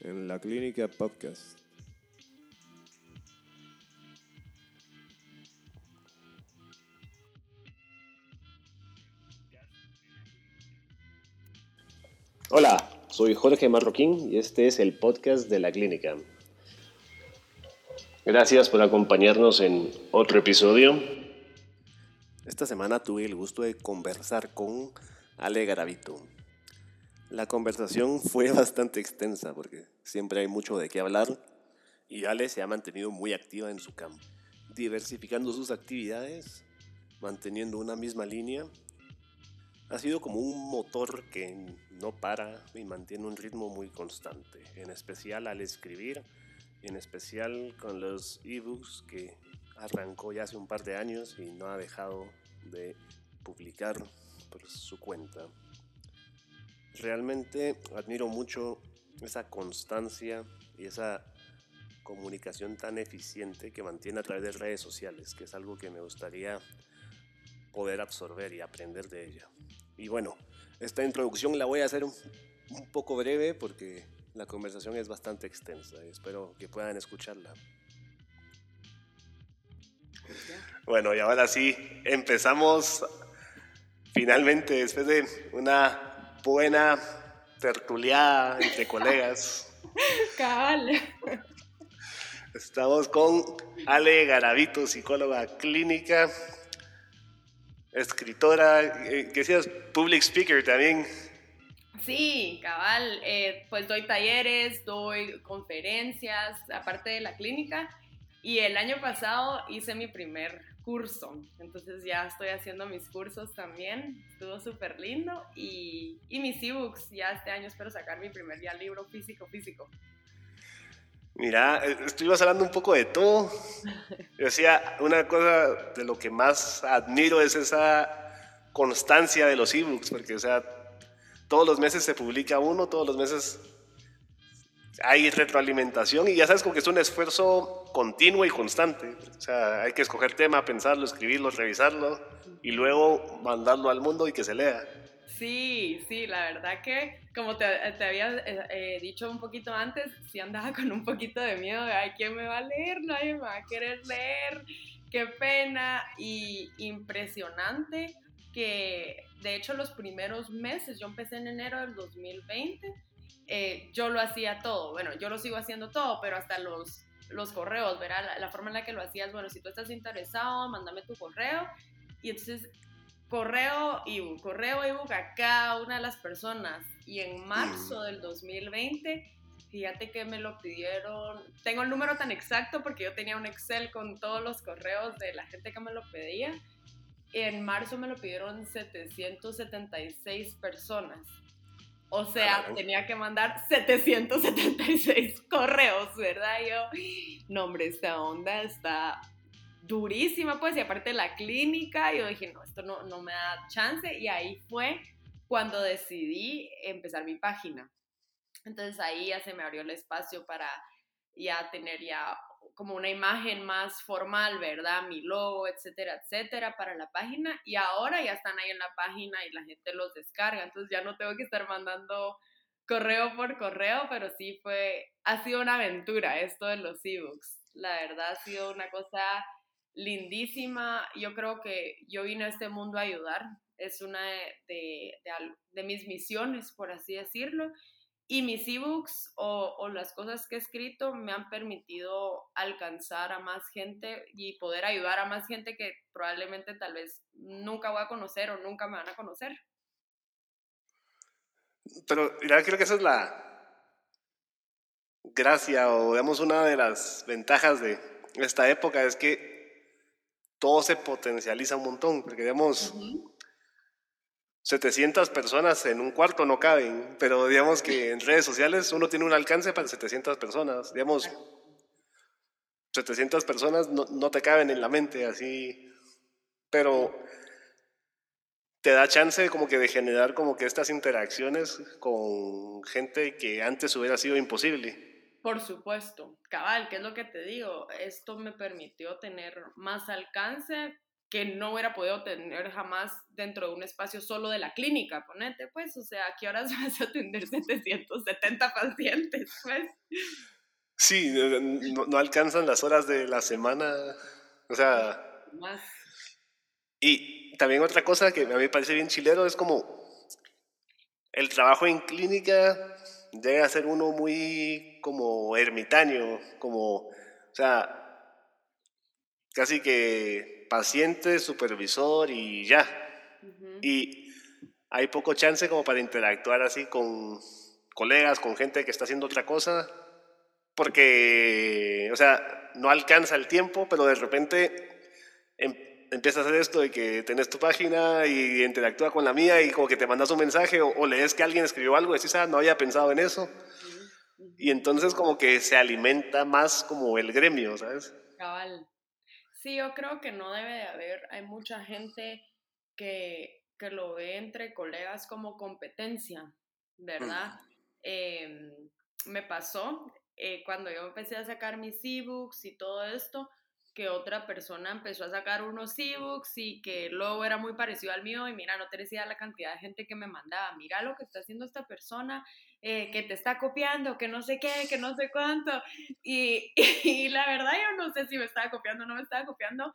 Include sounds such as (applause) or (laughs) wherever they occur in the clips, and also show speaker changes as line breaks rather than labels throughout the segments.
en la Clínica Podcast.
Hola, soy Jorge Marroquín y este es el podcast de la clínica. Gracias por acompañarnos en otro episodio. Esta semana tuve el gusto de conversar con Ale Garavito. La conversación (laughs) fue bastante extensa porque siempre hay mucho de qué hablar y Ale se ha mantenido muy activa en su campo, diversificando sus actividades, manteniendo una misma línea. Ha sido como un motor que no para y mantiene un ritmo muy constante, en especial al escribir, en especial con los ebooks que arrancó ya hace un par de años y no ha dejado de publicar por su cuenta. Realmente admiro mucho esa constancia y esa comunicación tan eficiente que mantiene a través de redes sociales, que es algo que me gustaría poder absorber y aprender de ella. Y bueno, esta introducción la voy a hacer un, un poco breve porque la conversación es bastante extensa y espero que puedan escucharla. Bueno, y ahora sí, empezamos finalmente después de una buena tertuliada entre colegas.
Cabal.
Estamos con Ale Garavito, psicóloga clínica, escritora, eh, que seas public speaker también.
Sí, cabal, eh, pues doy talleres, doy conferencias, aparte de la clínica, y el año pasado hice mi primer curso. Entonces ya estoy haciendo mis cursos también. Estuvo súper lindo. Y, y, mis ebooks. Ya este año espero sacar mi primer ya libro físico, físico.
Mira, eh, estuvimos hablando un poco de todo. (laughs) Yo decía, una cosa de lo que más admiro es esa constancia de los ebooks, porque, o sea, todos los meses se publica uno, todos los meses hay retroalimentación y ya sabes como que es un esfuerzo continuo y constante. O sea, hay que escoger tema, pensarlo, escribirlo, revisarlo y luego mandarlo al mundo y que se lea.
Sí, sí, la verdad que como te, te había eh, eh, dicho un poquito antes, sí andaba (laughs) con un poquito de miedo de, ay, ¿quién me va a leer? Nadie me va a querer leer, qué pena y impresionante que de hecho los primeros meses, yo empecé en enero del 2020, eh, yo lo hacía todo. Bueno, yo lo sigo haciendo todo, pero hasta los, los correos, ¿verdad? La, forma en la que lo hacías, bueno, si tú estás interesado, mándame tu correo. Y entonces, correo ebook, correo ebook a cada una de las personas. Y en marzo del 2020, fíjate que me lo pidieron. Tengo el número tan exacto porque yo tenía un Excel con todos los correos de la gente que me lo pedía. En marzo me lo pidieron 776 personas. O sea, tenía que mandar 776 (laughs) correos, ¿verdad? Yo, no, hombre, esta onda está durísima, pues, y aparte la clínica, yo dije, no, esto no, no me da chance, y ahí fue cuando decidí empezar mi página. Entonces ahí ya se me abrió el espacio para ya tener ya como una imagen más formal, ¿verdad? Mi logo, etcétera, etcétera, para la página. Y ahora ya están ahí en la página y la gente los descarga. Entonces ya no tengo que estar mandando correo por correo, pero sí fue, ha sido una aventura esto de los ebooks. La verdad ha sido una cosa lindísima. Yo creo que yo vine a este mundo a ayudar. Es una de, de, de mis misiones, por así decirlo. Y mis ebooks o, o, las cosas que he escrito me han permitido alcanzar a más gente y poder ayudar a más gente que probablemente tal vez nunca voy a conocer o nunca me van a conocer.
Pero ya creo que esa es la gracia o digamos una de las ventajas de esta época es que todo se potencializa un montón, porque digamos... 700 personas en un cuarto no caben, pero digamos que en redes sociales uno tiene un alcance para 700 personas, digamos, 700 personas no, no te caben en la mente así, pero te da chance como que de generar como que estas interacciones con gente que antes hubiera sido imposible.
Por supuesto, cabal, ¿qué es lo que te digo? Esto me permitió tener más alcance que no hubiera podido tener jamás dentro de un espacio solo de la clínica, ponete, pues, o sea, ¿a qué horas (laughs) vas a atender 770 pacientes, pues?
Sí, no, alcanzan las horas de la semana, o sea... Más. Y también otra cosa que a mí me parece bien chilero es como el trabajo en clínica debe a ser uno muy como ermitaño, como, o sea, casi que paciente, supervisor y ya. Y hay poco chance como para interactuar así con colegas, con gente que está haciendo otra cosa, porque, o sea, no alcanza el tiempo, pero de repente em, empieza a hacer esto de que tenés tu página y interactúa con la mía y como que te mandas un mensaje o, lees que alguien escribió algo y decís, ah, no había pensado en eso. Y entonces como que se alimenta más como el gremio, ¿sabes?
Cabal. Sí, yo creo que no debe de haber, hay mucha gente que, que lo ve entre colegas como competencia, ¿verdad? Em, me pasó eh, cuando yo empecé a sacar mis ebooks y todo esto, que otra persona empezó a sacar unos ebooks y que luego era muy parecido al mío y mira, no te decía la cantidad de gente que me mandaba, mira lo que está haciendo esta persona, eh, que te está copiando, que no sé qué, que no sé cuánto. Y, (laughs) y, la verdad yo no sé si me estaba copiando o no me estaba copiando,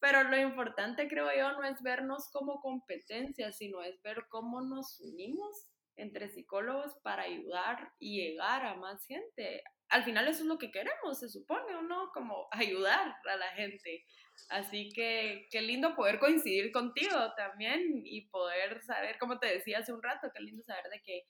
pero lo importante creo yo no es vernos como competencia, sino es ver cómo nos unimos entre psicólogos para ayudar y llegar a más gente al final eso es lo que queremos, se supone, ¿o no? Como (laughs) ayudar a la gente. Así que qué lindo poder coincidir contigo también y poder saber, como te decía hace un rato, qué lindo saber de que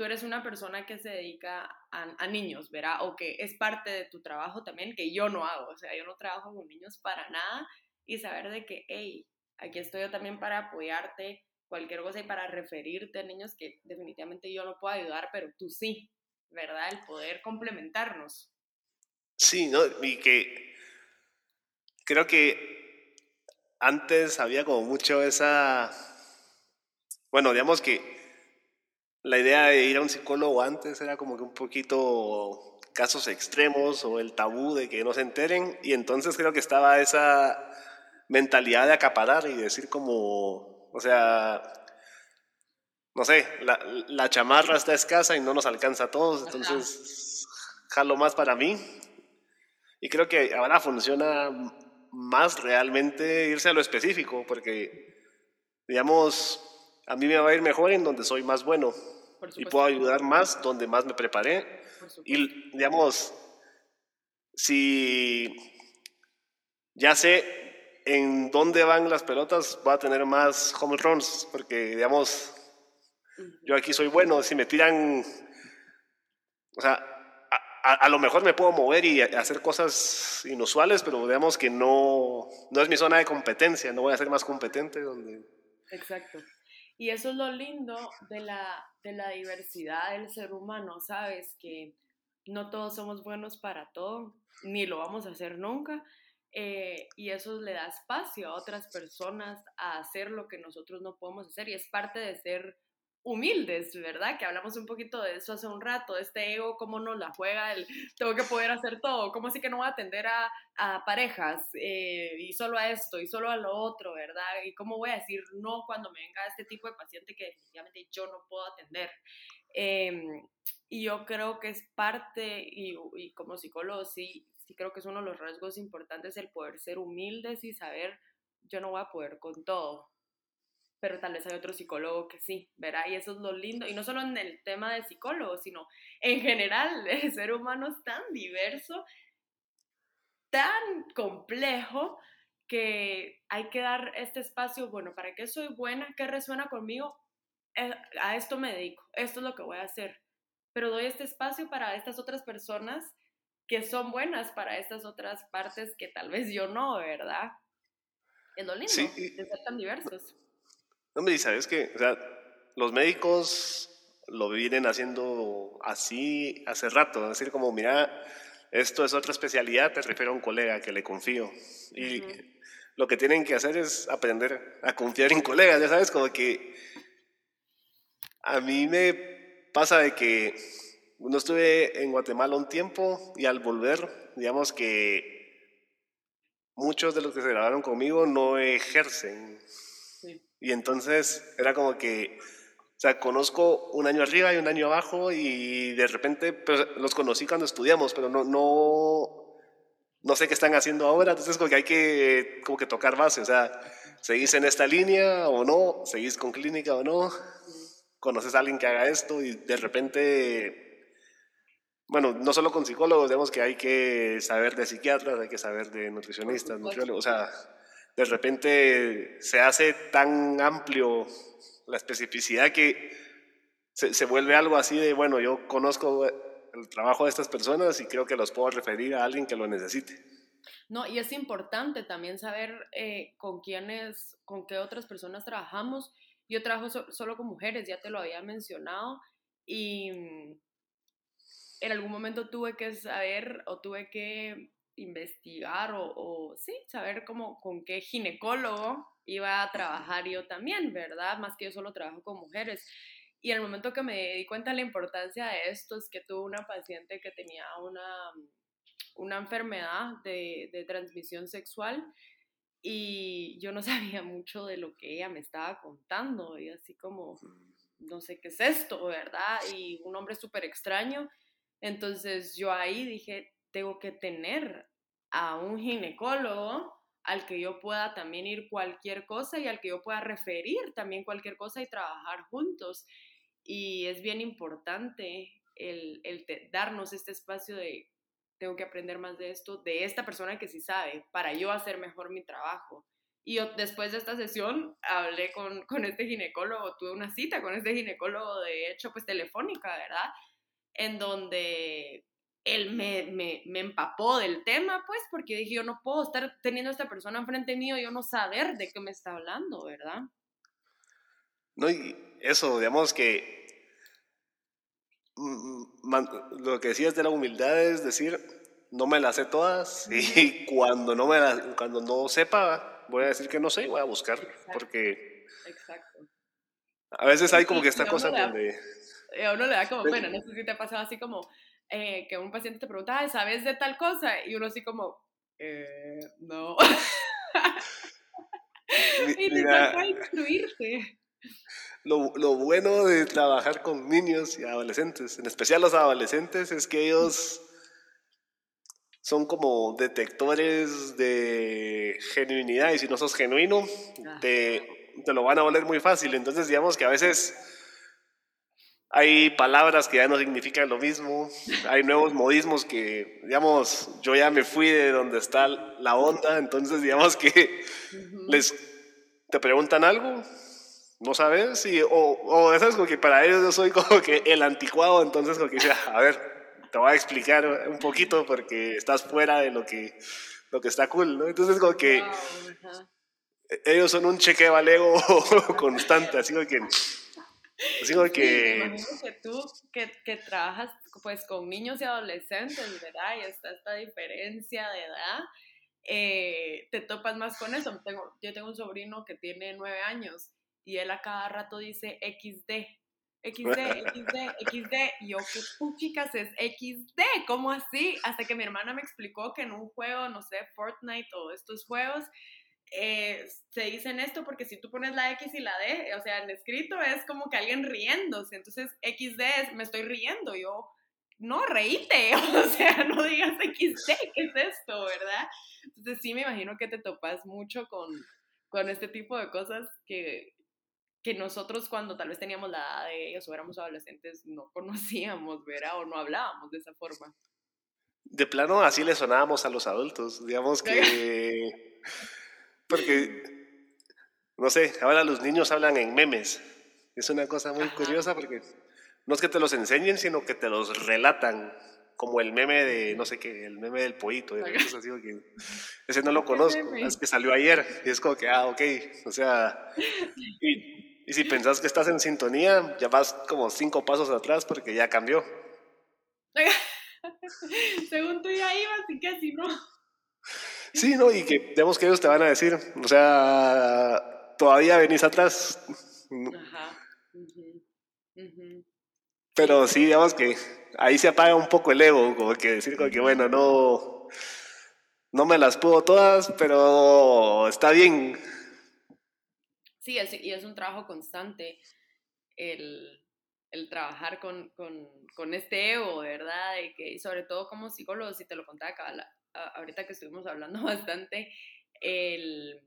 tú eres una persona que se dedica a, niños, ¿verdad? O que es parte de tu trabajo también, que yo no hago, o sea, yo no trabajo con niños para nada y saber de que, hey, aquí estoy yo también para apoyarte, cualquier cosa y para referirte a niños que definitivamente yo no puedo ayudar, pero tú sí, ¿verdad? El poder complementarnos.
Sí, ¿no? Y que creo que antes había como mucho esa, bueno, digamos que la idea de ir a un psicólogo antes era como que un poquito casos extremos o el tabú de que no se enteren y entonces creo que estaba esa mentalidad de acaparar y decir como, o sea, no sé, la, la, chamarra está escasa y no nos alcanza a todos, entonces jalo más para mí. Y creo que ahora funciona más realmente irse a lo específico, porque, digamos, a mí me va a ir mejor en donde soy más bueno y puedo ayudar más donde más me preparé. Y, digamos, si ya sé en dónde van las pelotas, voy a tener más home runs, porque, digamos, yo aquí soy bueno, si me tiran, o sea, a, lo mejor me puedo mover y hacer cosas inusuales, pero digamos que no, no es mi zona de competencia, no voy a ser más competente donde...
Exacto. Y eso es lo lindo de la, de la diversidad del ser humano, ¿sabes? Que no todos somos buenos para todo, ni lo vamos a hacer nunca. Eh, y eso le da espacio a otras personas a hacer lo que nosotros no podemos hacer y es parte de ser humildes, ¿verdad? Que hablamos un poquito de eso hace un rato, este ego, cómo nos la juega, el tengo que poder hacer todo, cómo así que no voy a atender a, a parejas eh, y solo a esto y solo a lo otro, ¿verdad? Y cómo voy a decir no cuando me venga este tipo de paciente que definitivamente yo no puedo atender. Em, y yo creo que es parte, y, y como psicólogo sí, sí creo que es uno de los rasgos importantes el poder ser humildes y saber yo no voy a poder con todo, pero tal vez hay otro psicólogo que sí, ¿verdad? Y eso es lo lindo, y no solo en el tema de psicólogo, sino en general, (laughs) el ser humano es tan diverso, tan complejo, que hay que dar este espacio, bueno, ¿para qué soy buena? ¿Qué resuena conmigo? Eh, a esto me dedico, esto es lo que voy a hacer, pero doy este espacio para estas otras personas que son buenas para estas otras partes que tal vez yo no, ¿verdad? Es lo lindo de ser tan diversos.
Hombre, sabes que, o sea, los médicos lo vienen haciendo así hace rato, es decir, como, mira, esto es otra especialidad, te refiero a un colega que le confío. Y lo que tienen que hacer es aprender a confiar en colegas, ya sabes, como que a mí me pasa de que no estuve en Guatemala un tiempo y al volver, digamos que muchos de los que se grabaron conmigo no ejercen. Y entonces era como que, o sea, conozco un año arriba y un año abajo y de repente pues, los conocí cuando estudiamos, pero no, no, no sé qué están haciendo ahora, entonces como que hay que, como que tocar base, o sea, ¿seguís en esta línea o no? ¿Seguís con clínica o no? ¿Conoces a alguien que haga esto? Y de repente bueno, no solo con psicólogos, digamos que hay que saber de psiquiatras, hay que saber de nutricionistas, nutriólogos, o sea, de repente se hace tan amplio la especificidad que se, se, vuelve algo así de, bueno, yo conozco el trabajo de estas personas y creo que los puedo referir a alguien que lo necesite.
No, y es importante también saber eh, con quiénes, con qué otras personas trabajamos. Yo trabajo solo con mujeres, ya te lo había mencionado, y en algún momento tuve que saber o tuve que investigar o, sí, saber cómo, con qué ginecólogo iba a trabajar yo también, ¿verdad? Más que yo solo trabajo con mujeres. Y el momento que me di cuenta de la importancia de esto es que tuve una paciente que tenía una, una enfermedad de, de transmisión sexual y yo no (laughs) sabía mucho de lo que ella me estaba contando y así como, no sé qué es esto, ¿verdad? Y un hombre súper extraño entonces yo ahí dije, tengo que tener a un ginecólogo al que yo pueda también ir cualquier cosa y al que yo pueda referir también cualquier cosa y trabajar juntos. Y es bien importante el, darnos este espacio de, tengo que aprender más de esto, de esta persona que sí sabe, para yo hacer mejor mi trabajo. Y después de esta sesión hablé con, con este ginecólogo, tuve una cita con este ginecólogo, de hecho, pues telefónica, ¿verdad? en donde él me, me, me, empapó del tema, pues, porque dije, yo no puedo estar teniendo a esta persona enfrente mío y yo no saber de qué me está hablando, ¿verdad?
No, y eso, digamos que mm, mm, lo que decías de la humildad es decir, no me las sé todas y cuando no, me cuando no sepa, voy a decir que no sé y voy a buscar, porque Exacto. a veces hay como que esta cosa donde
a uno le da como pena, no sé si te ha pasado así como eh, que un paciente te pregunta, ¿sabes de tal cosa? Y uno así como, eh, no. y te toca instruirte.
Lo, lo, bueno de trabajar con niños y adolescentes, en especial los adolescentes, es que ellos son como detectores de genuinidad y si no sos genuino, te, te, lo van a oler muy fácil. Entonces, digamos que a veces hay palabras que ya no significan lo mismo, hay nuevos modismos que, digamos, yo ya me fui de donde está la onda, entonces digamos que les te preguntan algo, no sabes, y, o, o es como que para ellos yo soy (laughs) como que el anticuado, entonces como que dice, a ver, te voy a explicar un poquito porque estás fuera de lo que, lo que está cool, ¿no? Entonces como que ellos son un cheque valego (laughs) constante, así como que
Digo que... que tú que, que, trabajas pues con niños y adolescentes, ¿verdad? Y está esta diferencia de edad, eh, te topas más con eso. Tengo, yo tengo un sobrino que tiene nueve años y él a cada rato dice XD. XD, XD, (laughs) XD, y yo, ¿qué puchicas es XD? ¿Cómo así? Hasta que mi hermana me explicó que en un juego, no sé, Fortnite o estos juegos, eh, se dicen esto porque si tú pones la X y la D, o sea, en escrito es como que alguien riéndose, entonces XD es, me estoy riendo, yo, no, reíte, (laughs) o sea, no digas XD, ¿qué es esto, verdad? Entonces sí me imagino que te topas mucho con, con este tipo de cosas que, que nosotros cuando tal vez teníamos la edad de ellos o éramos adolescentes no (laughs) conocíamos, ¿verdad? O no hablábamos de esa forma.
De plano así le sonábamos a los adultos, digamos que... (laughs) Porque, no sé, ahora los niños hablan en memes. Es una cosa muy curiosa porque no es que te los enseñen, sino que te los relatan. Como el meme de, no sé qué, el meme del pollito. ese no lo (laughs) conozco, es que salió ayer. Y es como que, ah, ok. O sea, y, y si pensás que estás en sintonía, ya vas como cinco pasos atrás porque ya cambió. (laughs)
Según tú ya ibas y que así no.
Sí, ¿no? Y que digamos que ellos te van a decir, o sea, todavía venís atrás. Ajá. Pero sí, digamos que ahí se apaga un poco el ego, como que decir como que bueno, no, No me las puedo todas, pero está bien.
Sí, y es un trabajo constante el, trabajar con, este ego, ¿verdad? Y que, sobre todo como psicólogo, si te lo contaba ahorita que estuvimos hablando (laughs) bastante, el,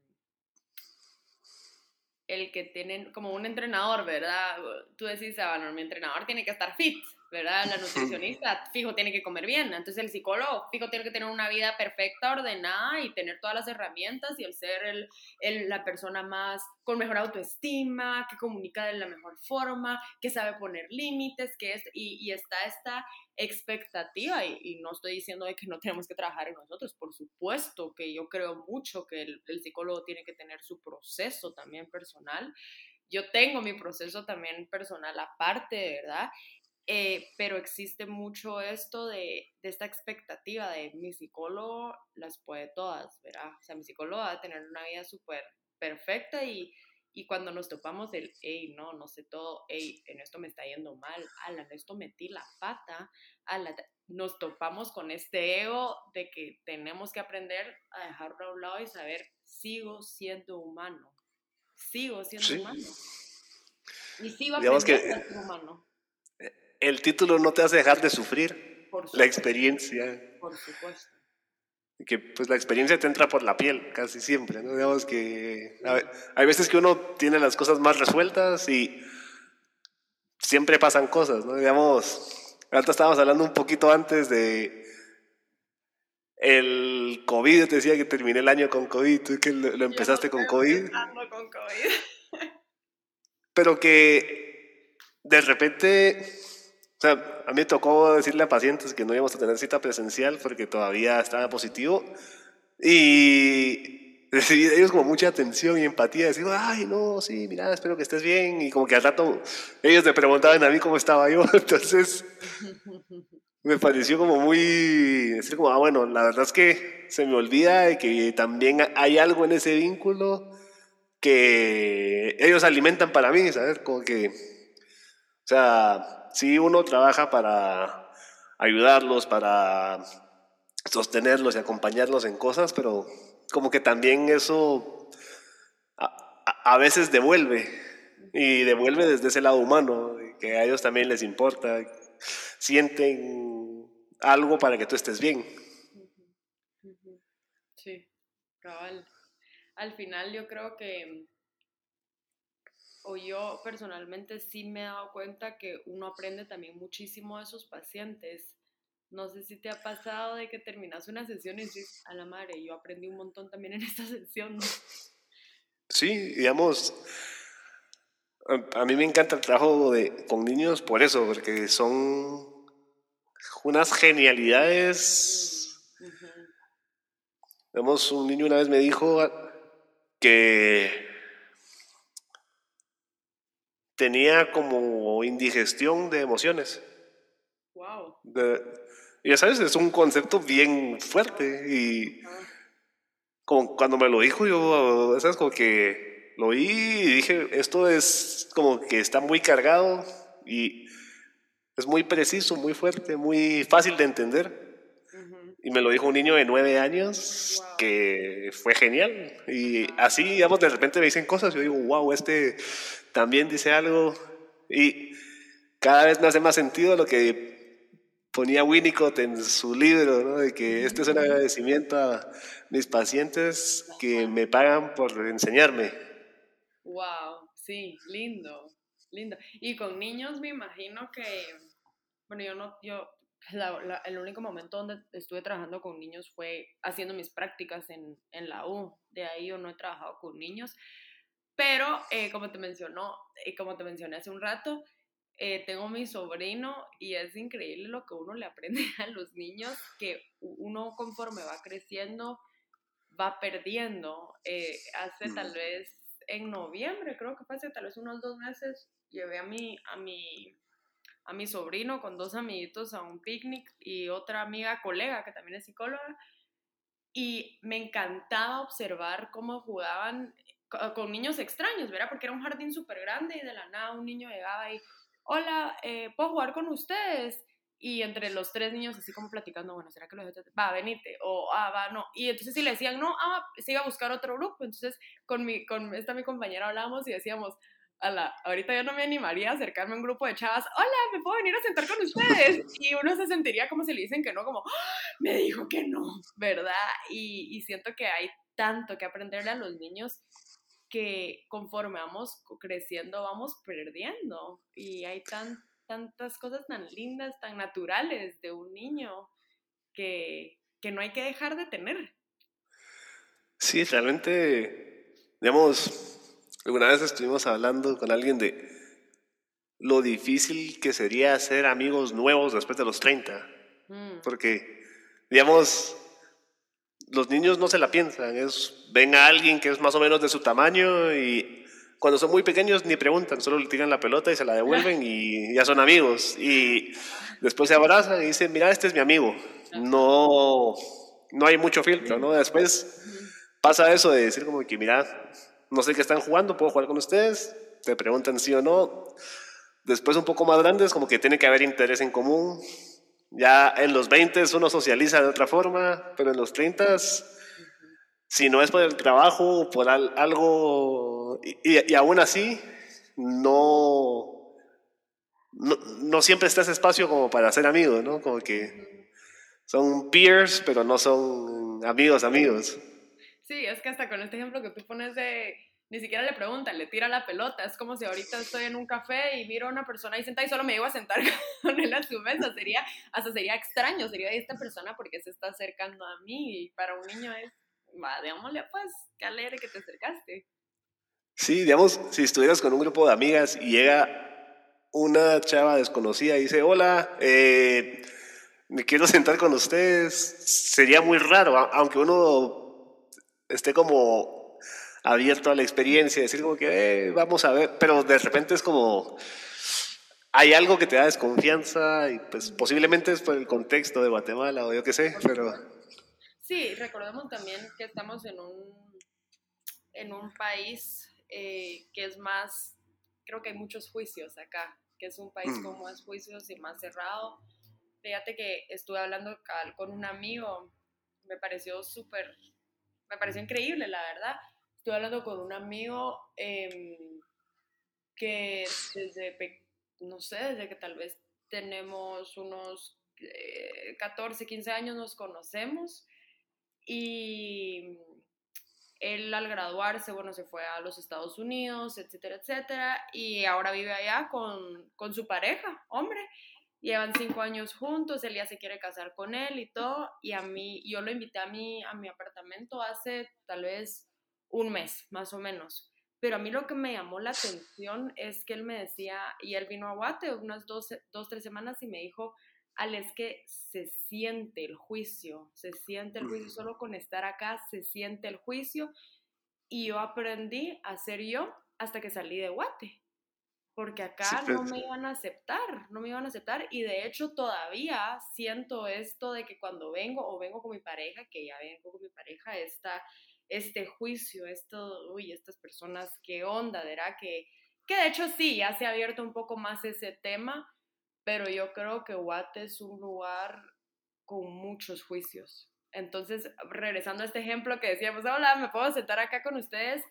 el que tienen como un entrenador, ¿verdad? Tú decís, ah, bueno, mi entrenador tiene que estar fit, ¿verdad? La (laughs) nutricionista, fijo, tiene que comer bien. Entonces el psicólogo, fijo, tiene que tener una vida perfecta, ordenada y tener todas las herramientas y el ser el, el, la persona más con mejor autoestima, que comunica de la mejor forma, que sabe poner límites, que es, y, y está esta expectativa, y, no estoy diciendo de que no tenemos que trabajar en nosotros, por supuesto que yo creo mucho que el, el psicólogo tiene que tener su proceso también personal, yo tengo mi proceso también personal aparte, ¿verdad? Eh, pero existe mucho esto de, de, esta expectativa de mi psicólogo las puede todas, ¿verdad? O sea, mi psicólogo va a tener una vida súper perfecta y, y, cuando nos topamos el, hey, no, no sé todo, hey, en esto me está yendo mal, ala, en esto metí la pata, ala, nos topamos con este ego de que tenemos que aprender a dejarlo a un lado y saber, sigo siendo humano, sigo siendo humano. Y sigo aprendiendo a ser humano
el título no te hace dejar de sufrir la experiencia.
Por supuesto.
Que pues la experiencia te entra por la piel casi siempre, ¿no? Digamos que hay veces que uno tiene las cosas más resueltas y siempre pasan cosas, ¿no? Digamos, ahorita estábamos hablando un poquito antes de el COVID, te decía que terminé el año con COVID, tú que lo, empezaste con COVID.
con COVID.
Pero que de repente o sea, a mí me tocó decirle a pacientes que no íbamos a tener cita presencial porque todavía estaba positivo. Y (laughs) recibí de ellos como mucha atención y empatía. Decir, ay, no, sí, mira, espero que estés bien. Y como que al rato ellos me preguntaban a mí cómo estaba yo. (laughs) Entonces me pareció como muy, decir como, ah, bueno, la verdad es que se me olvida de que también hay algo en ese vínculo que ellos alimentan para mí, ¿sabes? Como que, o sea, sí uno trabaja para ayudarlos, para sostenerlos y acompañarlos en cosas, pero como que también eso a, veces devuelve y devuelve desde ese lado humano, que a ellos también les importa, sienten algo para que tú estés bien.
Sí, cabal. Al final yo creo que o yo personalmente sí me he dado cuenta que uno aprende también muchísimo de esos pacientes. No sé si te ha pasado de que terminas una sesión y dices, a la madre, yo aprendí un montón también en esta (laughs) sesión.
Sí, digamos, a, mí me encanta el trabajo de, con niños por eso, porque son unas genialidades. Vemos, un niño una vez me dijo que tenía como indigestión de emociones.
Wow.
ya sabes, es un concepto bien fuerte y como cuando me lo dijo yo, sabes, como que lo oí y dije, esto es como que está muy cargado y es muy preciso, muy fuerte, muy fácil de entender. Y me lo dijo un niño de nueve años que fue genial. Y así, digamos, de repente me dicen cosas. Yo digo, wow, este también dice algo y cada vez me hace más sentido lo que ponía Winnicott en su libro, ¿no? de que este es un agradecimiento a mis pacientes que me pagan por enseñarme.
Wow, sí, lindo, lindo. Y con niños me imagino que, bueno, yo no, yo, el único momento donde estuve trabajando con niños fue haciendo mis prácticas en, en la U. De ahí yo no he trabajado con niños. Pero, eh, como te mencionó, y como te mencioné hace un rato, eh, tengo mi sobrino y es increíble lo que uno le aprende (laughs) a los niños, que uno conforme va creciendo va perdiendo. Eh, hace tal vez en noviembre, creo que hace tal vez unos dos meses, llevé a mi, a mi, a mi sobrino con dos amiguitos a un picnic y otra amiga colega que también es psicóloga. Y me encantaba observar cómo jugaban con niños extraños, ¿verdad? Porque era un jardín súper grande y de la nada un niño llegaba y, hola, eh, ¿puedo jugar con ustedes? y entre los tres niños así como platicando, bueno, ¿será que los va, venite, o ah, va, no, y entonces si le decían no, ah, se iba a buscar otro grupo, entonces con mi, con esta mi compañera hablábamos y decíamos, la ahorita yo no me animaría a acercarme a un grupo de chavas, hola, ¿me puedo venir a sentar con ustedes? (laughs) Y uno se sentiría como si le dicen que no, como, ¡Ah! me dijo que no, ¿verdad? Y, y siento que hay tanto que aprenderle a los niños que conforme vamos creciendo vamos perdiendo y hay tan, tantas cosas tan lindas, tan naturales de un niño que, que no hay que dejar de tener.
Sí, realmente, digamos, alguna vez estuvimos hablando con alguien de lo difícil que sería hacer amigos nuevos después de los 30. Mm. Porque, digamos, los niños no se la piensan, es, ven a alguien que es más o menos de su tamaño y cuando son muy pequeños ni preguntan, solo le tiran la pelota y se la devuelven y ya son amigos. Y después se abrazan y dicen, mira, este es mi amigo. No, no hay mucho filtro, ¿no? Después pasa eso de decir como que, mira, no sé qué están jugando, puedo jugar con ustedes. Te preguntan sí o no. Después un poco más grandes, como que tiene que haber interés en común. Ya en los 20 uno socializa de otra forma, pero en los 30 si no es por el trabajo o por algo, y, aún así, no, no, siempre está ese espacio como para ser amigos, ¿no? Como que son peers, pero no son amigos, amigos.
Sí, es que hasta con este ejemplo que tú pones de, ni siquiera le preguntan, le tira la pelota, es como si ahorita estoy en un café y miro a una persona ahí sentada y solo me llevo a sentar (laughs) con él a su mesa, sería, hasta sería extraño, sería esta persona porque se está acercando a mí y para un niño es va, digámosle, pues, qué alegre que te acercaste.
Sí, digamos, si estuvieras con un grupo de amigas y llega una chava desconocida y dice, hola, eh, me quiero sentar con ustedes, sería muy raro, aunque uno esté como abierto a la experiencia, decir como que eh, vamos a ver, pero de repente es como, hay algo que te da desconfianza y pues posiblemente es por el contexto de Guatemala o yo qué sé, pero...
Sí, recordemos también que estamos en un, en un país eh, que es más, creo que hay muchos juicios acá, que es un país mm. con más juicios y más cerrado. Fíjate que estuve hablando con un amigo, me pareció súper, me pareció increíble, la verdad. Estuve hablando con un amigo em, que desde, no sé, desde que tal vez tenemos unos 14, eh, 15 años nos conocemos y él al graduarse, bueno, se fue a los Estados Unidos, etcétera, etcétera, y ahora vive allá con, con su pareja, hombre. Llevan cinco años juntos, él ya se quiere casar con él y todo, y a mí, yo lo invité a mí, a mi apartamento hace tal vez un mes, más o menos. Pero a mí lo que me llamó la atención es que él me decía, y él vino a Guate unas dos, dos tres semanas y me dijo, al es que se siente el juicio, se siente el juicio, solo con estar acá se siente el juicio y yo aprendí a ser yo hasta que salí de Guate, porque acá no me iban a aceptar, no me iban a aceptar. Y de hecho todavía siento esto de que cuando vengo o vengo con mi pareja, que ya vengo con mi pareja, esta, este juicio, esto, uy, estas personas, qué onda, ¿verdad? Que, que de hecho sí, ya se ha abierto un poco más ese tema, pero yo creo que Guate es un lugar con muchos juicios. Entonces, regresando a este ejemplo que decíamos, hola, me puedo sentar acá con ustedes,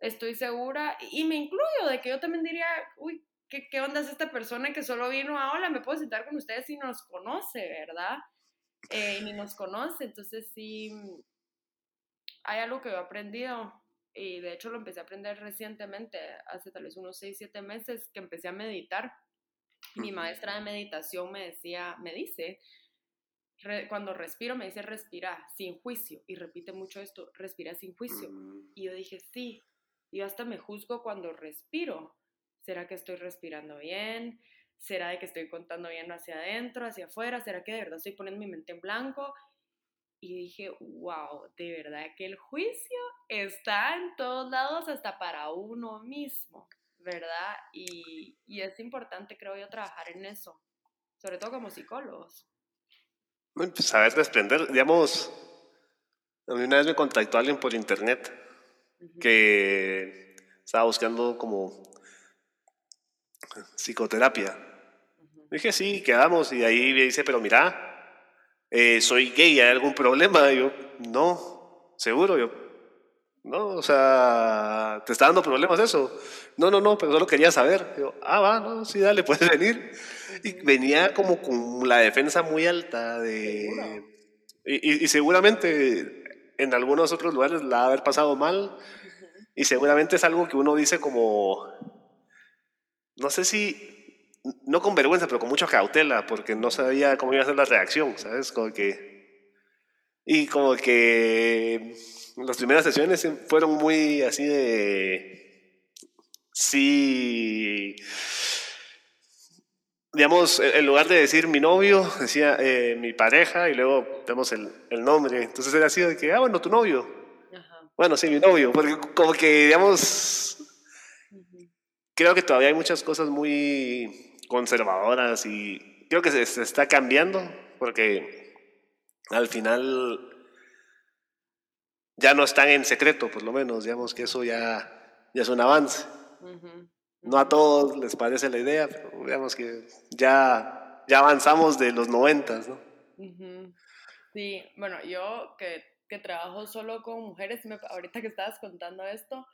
estoy segura, y me incluyo de que yo también diría, uy, ¿qué, qué onda es esta persona que solo vino a, hola, me puedo sentar con ustedes y nos conoce, ¿verdad? Eh, ni nos conoce, entonces sí, hay algo que he aprendido, y de hecho lo empecé a aprender recientemente, hace tal vez unos 6, 7 meses, que empecé a meditar mi maestra de meditación me decía, me dice, cuando respiro, me dice respira sin juicio. Y repite mucho esto, respira sin juicio. Mm. Y yo dije, sí, yo hasta me juzgo cuando respiro. ¿Será que estoy respirando bien? ¿Será de que estoy contando bien hacia adentro, hacia afuera? ¿Será que de verdad estoy poniendo mi mente en blanco? Y dije, wow, de verdad que el juicio está en todos lados, hasta para uno mismo. ¿verdad? Y, y, es importante, creo yo, trabajar en eso, sobre todo como psicólogos.
Bueno, pues saber desprender, digamos, a mí una vez me contactó alguien por internet que estaba buscando como psicoterapia. Dije, sí, quedamos. Y ahí me dice, pero mira, eh, soy gay, ¿hay algún problema? Y yo, no, seguro. Yo, no, o sea, ¿te está dando problemas eso? No, no, no, pero solo quería saber. Yo, ah, va, no, sí, dale, (laughs) puedes venir. Y venía como con la defensa muy alta de... Y, y, seguramente en algunos otros lugares la ha haber pasado mal. Y seguramente es algo que uno dice como... No sé si... No con vergüenza, pero con mucha cautela, porque no sabía cómo iba a ser la reacción, ¿sabes? Como que... Y como que las primeras sesiones fueron muy así de... Sí... Digamos, en lugar de decir mi novio, decía eh, mi pareja y luego tenemos el, el, nombre. Entonces era así de que, ah, bueno, tu novio. Bueno, sí, mi novio. Porque como que, digamos, creo que todavía hay muchas cosas muy conservadoras y creo que se, se está cambiando porque al final ya no están en secreto, por lo menos, digamos que eso ya, ya es un avance. No a todos les parece la idea, pero digamos que ya, ya avanzamos de los noventas, ¿no?
Sí, bueno, yo que, que, trabajo solo con mujeres, me, ahorita que estabas contando esto,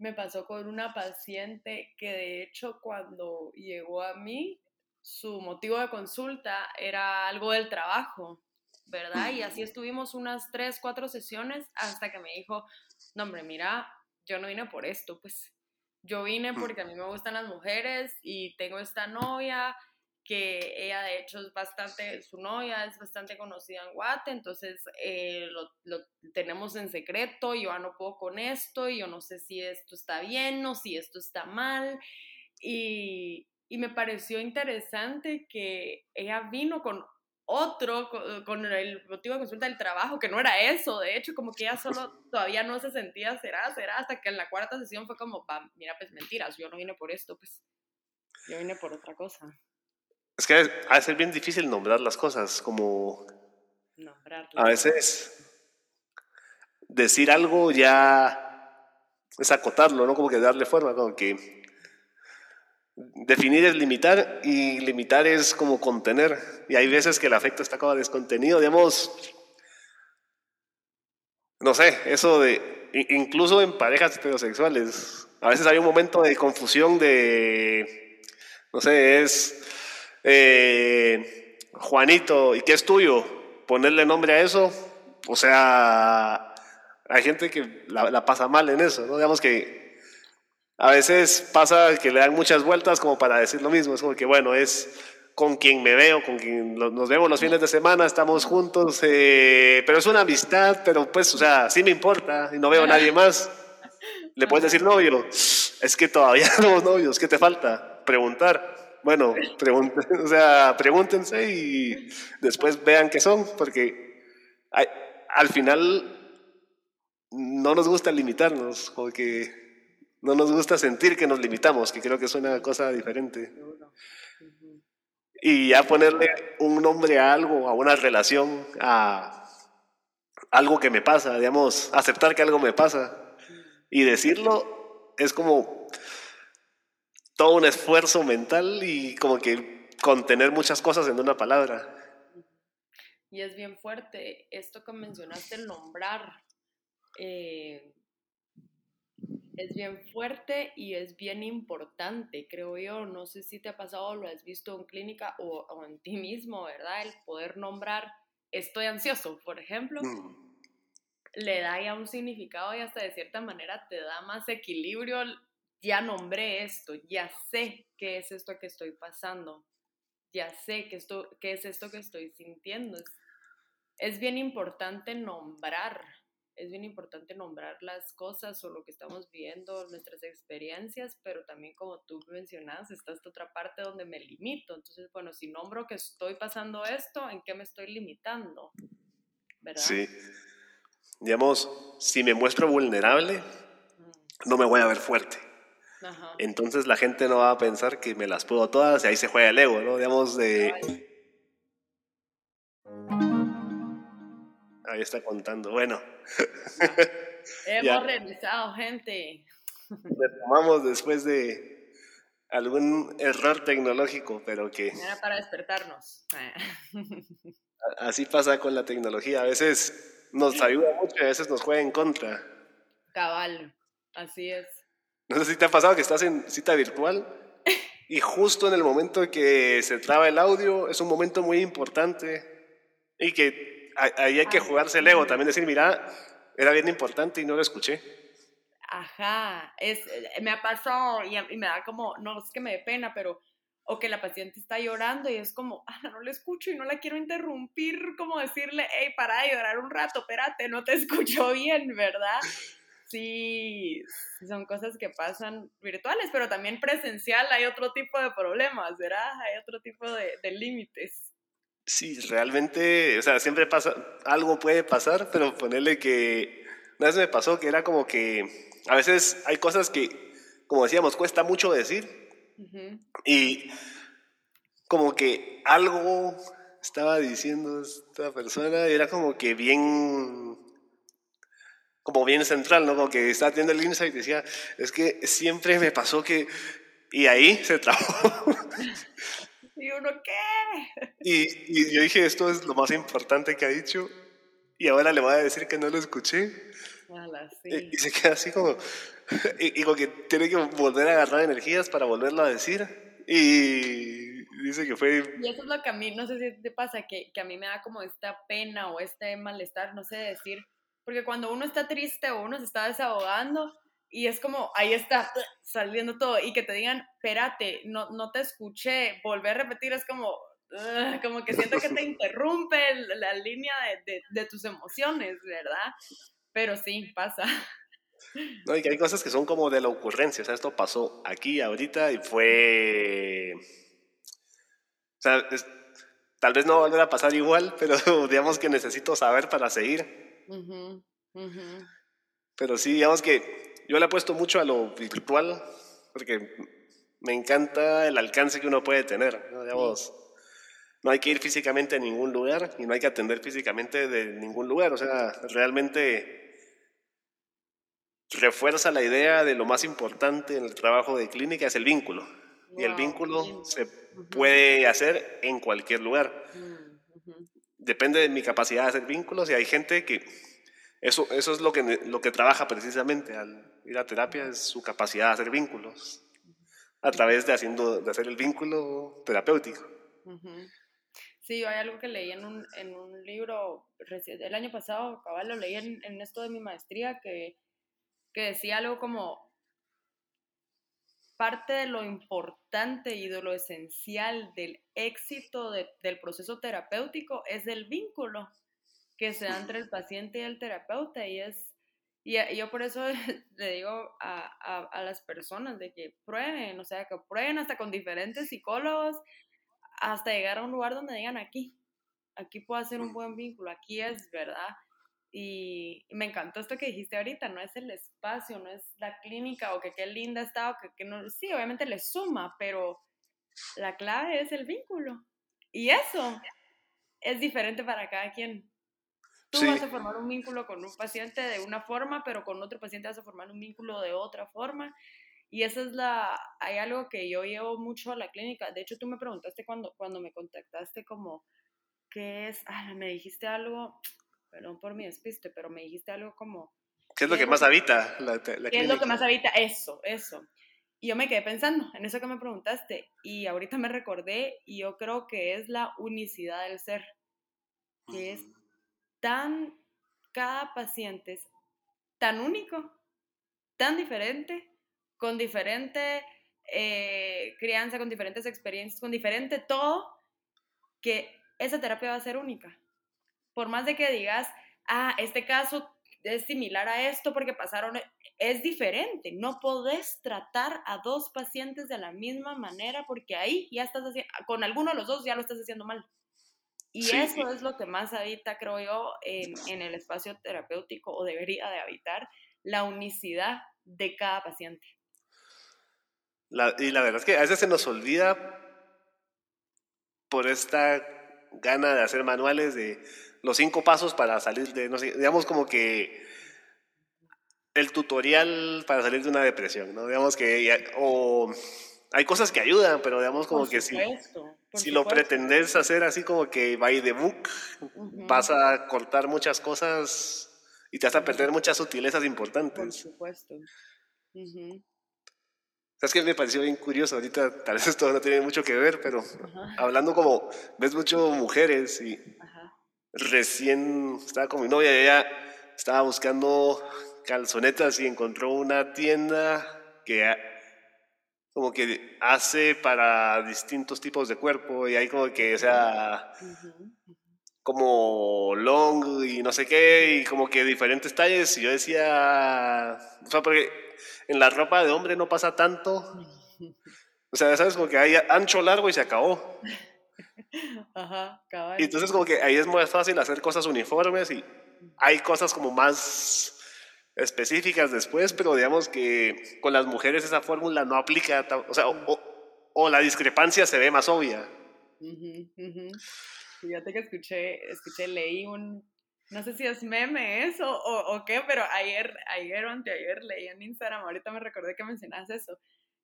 me pasó con una paciente que de hecho cuando llegó a mí, su motivo de consulta era algo del trabajo. ¿verdad? Y así estuvimos unas tres, cuatro sesiones hasta que me dijo, no, hombre, mira, yo no vine por esto, pues yo vine porque a mí me gustan las mujeres y tengo esta novia que ella de hecho es bastante, su novia es bastante conocida en Guate, entonces eh, lo, lo, tenemos en secreto, yo no puedo con esto, y yo no sé si esto está bien o si esto está mal, y, y me pareció interesante que ella vino con otro eh, con el motivo de consulta del trabajo, que no era eso, de hecho, como que ella solo (laughs) todavía no se sentía, será, será, hasta que en la cuarta sesión fue como, mira, pues mentiras, yo no vine por esto, pues yo vine por otra cosa.
Es que a veces es bien difícil nombrar las cosas, como... Nombrarlas. A veces decir algo ya es acotarlo, ¿no? Como que darle forma, como que Definir es limitar y limitar es como contener. Y hay veces que el afecto está como descontenido, digamos, no sé, eso de, incluso en parejas heterosexuales, a veces hay un momento de confusión de, no sé, es eh, Juanito, ¿y qué es tuyo? Ponerle nombre a eso, o sea, hay gente que la, pasa mal en eso, ¿no? Digamos que a veces pasa que le dan muchas vueltas como para decir lo mismo. Es como que, bueno, es con quien me veo, con quien nos vemos los fines de semana, estamos juntos, eh, pero es una amistad, pero pues, o sea, sí me importa y no veo a nadie más. Le puedes decir novio, es que todavía (laughs) somos novios, ¿qué te falta? Preguntar. Bueno, (laughs) o sea, pregúntense y después vean qué son, porque al final no nos gusta limitarnos, porque no nos gusta sentir que nos limitamos, que creo que es una cosa diferente. Y ya ponerle un nombre a algo, a una relación, a algo que me pasa, digamos, aceptar que algo me pasa y decirlo es como todo un esfuerzo mental y como que contener muchas cosas en una palabra.
Y es bien fuerte esto que mencionaste, el nombrar. Eh, es bien fuerte y es bien importante, creo yo. No sé si te ha pasado, lo has visto en clínica o, en ti mismo, ¿verdad? El poder nombrar estoy ansioso, por ejemplo, mm. le da ya un significado y hasta de cierta manera te da más equilibrio. Ya nombré esto, ya sé qué es esto que estoy pasando, ya sé qué, esto, qué es esto que estoy sintiendo. es bien importante nombrar es bien importante nombrar las cosas o lo que estamos viendo, nuestras experiencias, pero también como tú mencionas, está esta otra parte donde me limito. Entonces, bueno, si nombro que estoy pasando esto, ¿en qué me estoy limitando?
¿Verdad? Sí. Digamos, si me muestro vulnerable, no me voy a ver fuerte. Entonces la gente no va a pensar que me las puedo todas y ahí se juega el ego, ¿no? Digamos, de... Ahí está contando. Bueno. (laughs)
Hemos realizado, gente.
Retomamos después de algún error tecnológico, pero que...
Era para despertarnos.
Así pasa con la tecnología. A veces nos ayuda mucho y a veces nos juega en contra.
Cabal, así es.
No sé si te ha pasado que estás en cita virtual y justo en el momento que se traba el audio es un momento muy importante y que ahí hay que jugarse el ego, también decir, mira, era bien importante y no lo escuché.
Ajá, es, eh, me ha pasado y, me da como, no es que me dé pena, pero, o que la paciente está llorando y es como, ah, no le escucho y no la quiero interrumpir, como decirle, hey, para de llorar un rato, espérate, no te (laughs) escucho bien, ¿verdad? Sí, son cosas que pasan virtuales, pero también presencial hay otro tipo de problemas, ¿verdad? Hay otro tipo de, de límites.
Sí, realmente, o sea, siempre pasa, algo puede pasar, pero ponerle que, una vez me pasó que era como que a veces hay cosas que, como decíamos, cuesta mucho decir. Y como que algo estaba diciendo esta persona y era como que bien como bien central, ¿no? Como que estaba teniendo el insight y decía, es que siempre me pasó que... Y ahí se trabó.
¿Y uno qué?
Y, y, yo dije, esto es lo más importante que ha dicho. Y ahora le voy a decir que no lo escuché. Y, se queda así como, y, como que tiene que volver a agarrar energías para volverlo a decir. Y dice que fue...
Y eso es lo que a mí, no sé si te pasa, que, que a mí me da como esta pena o este malestar, no sé decir, porque cuando uno está triste o uno se está desahogando y es como, ahí está saliendo todo y que te digan, espérate, no, no te escuché, volver a repetir es como, como que siento que te (laughs) interrumpe la línea de, de, de tus emociones, ¿verdad? Pero sí, pasa.
No, y que hay cosas que son como de la ocurrencia. O sea, esto pasó aquí, ahorita, y fue. O sea, tal vez no va a volver a pasar igual, pero (laughs) digamos que necesito saber para seguir. Pero sí, digamos que yo le apuesto mucho a lo virtual, porque me encanta el alcance que uno puede tener. ¿no? Digamos, no hay que ir físicamente a ningún lugar y no hay que atender físicamente de ningún lugar. O sea, realmente refuerza la idea de lo más importante en el trabajo de clínica es el vínculo. y el vínculo se puede hacer en cualquier lugar. Depende de mi capacidad de hacer vínculos y hay gente que eso, eso es lo que, lo que trabaja precisamente al ir a terapia, es su capacidad de hacer vínculos a través de, haciendo, de hacer el vínculo terapéutico.
Sí, hay algo que leí en un, en un libro el año pasado, cabal, lo leí en, en esto de mi maestría, que que decía algo como parte de lo importante y de lo esencial del éxito del proceso terapéutico es el vínculo que se da entre el paciente y el terapeuta y es y, yo por eso (laughs) le digo a, a, las personas de que prueben, o sea, que prueben hasta con diferentes psicólogos hasta llegar a un lugar donde digan aquí, aquí puedo hacer un buen vínculo, aquí es verdad y me encantó esto que dijiste ahorita, no es el espacio, no es la clínica o que qué linda está o que, que no, sí, obviamente le suma, pero la clave es el vínculo. Y eso es diferente para cada quien. Tú vas a formar un vínculo con un paciente de una forma, pero con otro paciente vas a formar un vínculo de otra forma. Y esa es la, hay algo que yo llevo mucho a la clínica. De hecho, tú me preguntaste cuando, cuando me contactaste como, ¿qué es? Ah, me dijiste algo, perdón por mi despiste, pero me dijiste algo como...
¿Qué es lo que más habita la,
¿Qué es lo que más habita? Eso, eso. Y yo me quedé pensando en eso que me preguntaste y ahorita me recordé y yo creo que es la unicidad del ser, que es tan, cada paciente es tan único, tan diferente, con diferente eh, crianza, con diferentes experiencias, con diferente todo, que esa terapia va a ser única por más de que digas, ah, este caso es similar a esto porque pasaron, es diferente. No podés tratar a dos pacientes de la misma manera porque ahí ya estás haciendo, con alguno de los dos ya lo estás haciendo mal. Y eso es lo que más habita, creo yo, en, en, el espacio terapéutico o debería de habitar, la unicidad de cada paciente.
y la verdad es que a veces se nos olvida por esta gana de hacer manuales de los cinco pasos para salir de, no sé, digamos como que el tutorial para salir de una depresión, ¿no? Digamos que, o hay cosas que ayudan, pero digamos como que si, si lo pretendes hacer así como que by the book, vas a cortar muchas cosas y te vas a perder muchas sutilezas importantes.
Por supuesto.
¿Sabes que me pareció bien curioso? Ahorita tal vez esto no tiene mucho que ver, pero hablando como, ves mucho mujeres y recién estaba con mi novia y ella estaba buscando calzonetas y encontró una tienda que como que hace para distintos tipos de cuerpo y hay como que, o sea, como long y no sé qué, y como que diferentes talles. Y yo decía, o sea, porque en la ropa de hombre no pasa tanto. O sea, sabes, como que hay ancho, largo y se acabó. (laughs) (laughs)
Ajá,
Y entonces como que ahí es muy fácil hacer cosas uniformes y hay cosas como más específicas después, pero digamos que con las mujeres esa fórmula no aplica, o sea, o, la discrepancia se ve más obvia.
Fíjate que escuché, escuché, leí un, no sé si es meme eso o, o, qué, pero ayer, ayer o anteayer leí en Instagram, ahorita me recordé que mencionas eso,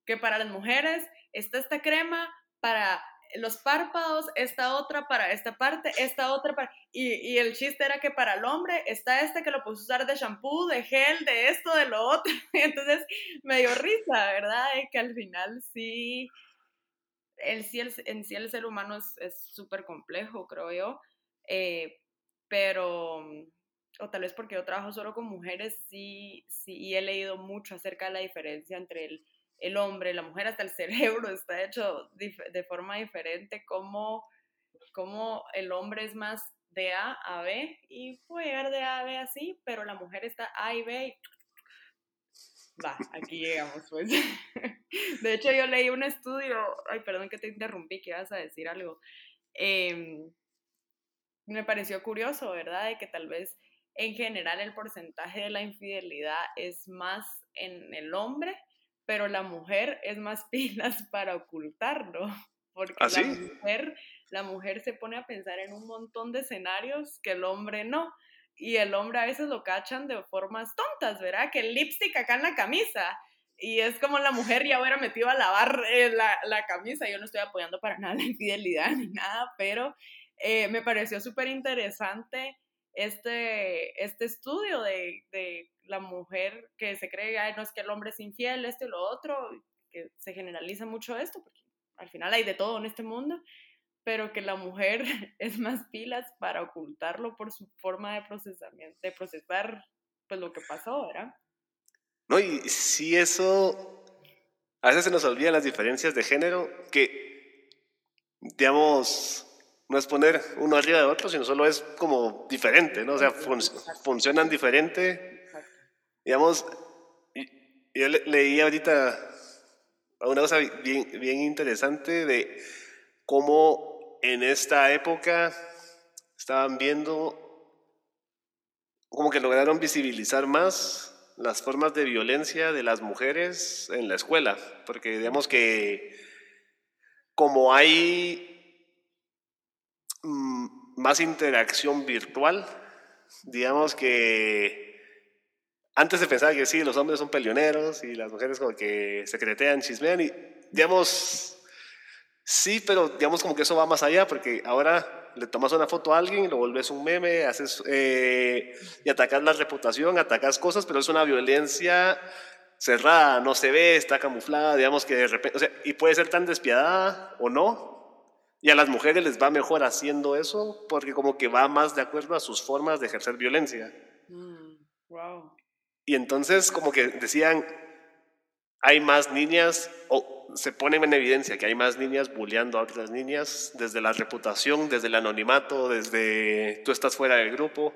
que para las mujeres está esta crema para los párpados, esta otra para esta parte, esta otra para... Y, y, el chiste era que para el hombre está este que lo puedes usar de shampoo, de gel, de esto, de lo otro. (laughs) Entonces me dio risa, ¿verdad? que al final sí, el, sí el, en sí el ser humano es súper complejo, creo yo. Eh, pero, o tal vez porque yo trabajo solo con mujeres, sí, sí, y he leído mucho acerca de la diferencia entre el el hombre, la mujer, hasta el (laughs) cerebro está hecho de forma diferente, como, como el hombre es más de A a B y puede llegar de A a B así, pero la mujer está A y B y va, aquí llegamos pues. (laughs) De hecho yo leí un estudio, ay perdón que te interrumpí, que ibas a decir algo. Em, me pareció curioso, ¿verdad? De que tal vez en general el porcentaje de la infidelidad es más en el hombre pero la mujer es más (laughs) pilas para ocultarlo, porque
¿Ah,
la, mujer, la mujer se pone a pensar en un montón de escenarios que el hombre no. Y el hombre a veces lo cachan de formas tontas, ¿verdad? Que el lipstick acá en la camisa. Y es como la mujer ya hubiera metido a lavar eh, la, la, camisa. Yo no estoy apoyando para nada la infidelidad (laughs) ni nada, pero eh, me pareció súper interesante este, este estudio de, de, la mujer que se cree, Ay, no es que el hombre es infiel, esto y lo otro, que se generaliza mucho esto, porque al final hay de todo en este mundo, pero que la mujer (laughs) es más pilas para ocultarlo por su forma de procesamiento, de procesar pues lo que pasó, ¿verdad?
No, y si eso, a veces se nos olvidan las diferencias de género, que, digamos, no es poner uno arriba de otro, sino solo es como diferente, ¿no? O sea, funcionan diferente. Digamos, yo leí ahorita una cosa bien, bien interesante de cómo en esta época estaban viendo como que lograron visibilizar más las formas de violencia de las mujeres en la escuela, porque digamos que como hay más interacción virtual. Digamos que antes se pensaba que sí, los hombres son peleoneros y las mujeres como que secretean, chismean y digamos, sí, pero digamos como que eso va más allá porque ahora le tomas una foto a alguien, lo vuelves un meme, haces eh, y atacas la reputación, atacas cosas, pero es una violencia cerrada, no se ve, está camuflada, digamos que de repente, o sea, y puede ser tan despiadada o no, y a las mujeres les va mejor haciendo eso porque como que va más de acuerdo a sus formas de ejercer violencia.
Mm, wow.
Y entonces como que decían, hay más niñas, o se ponen en evidencia que hay más niñas bulleando a otras niñas desde la reputación, desde el anonimato, desde tú estás fuera del grupo,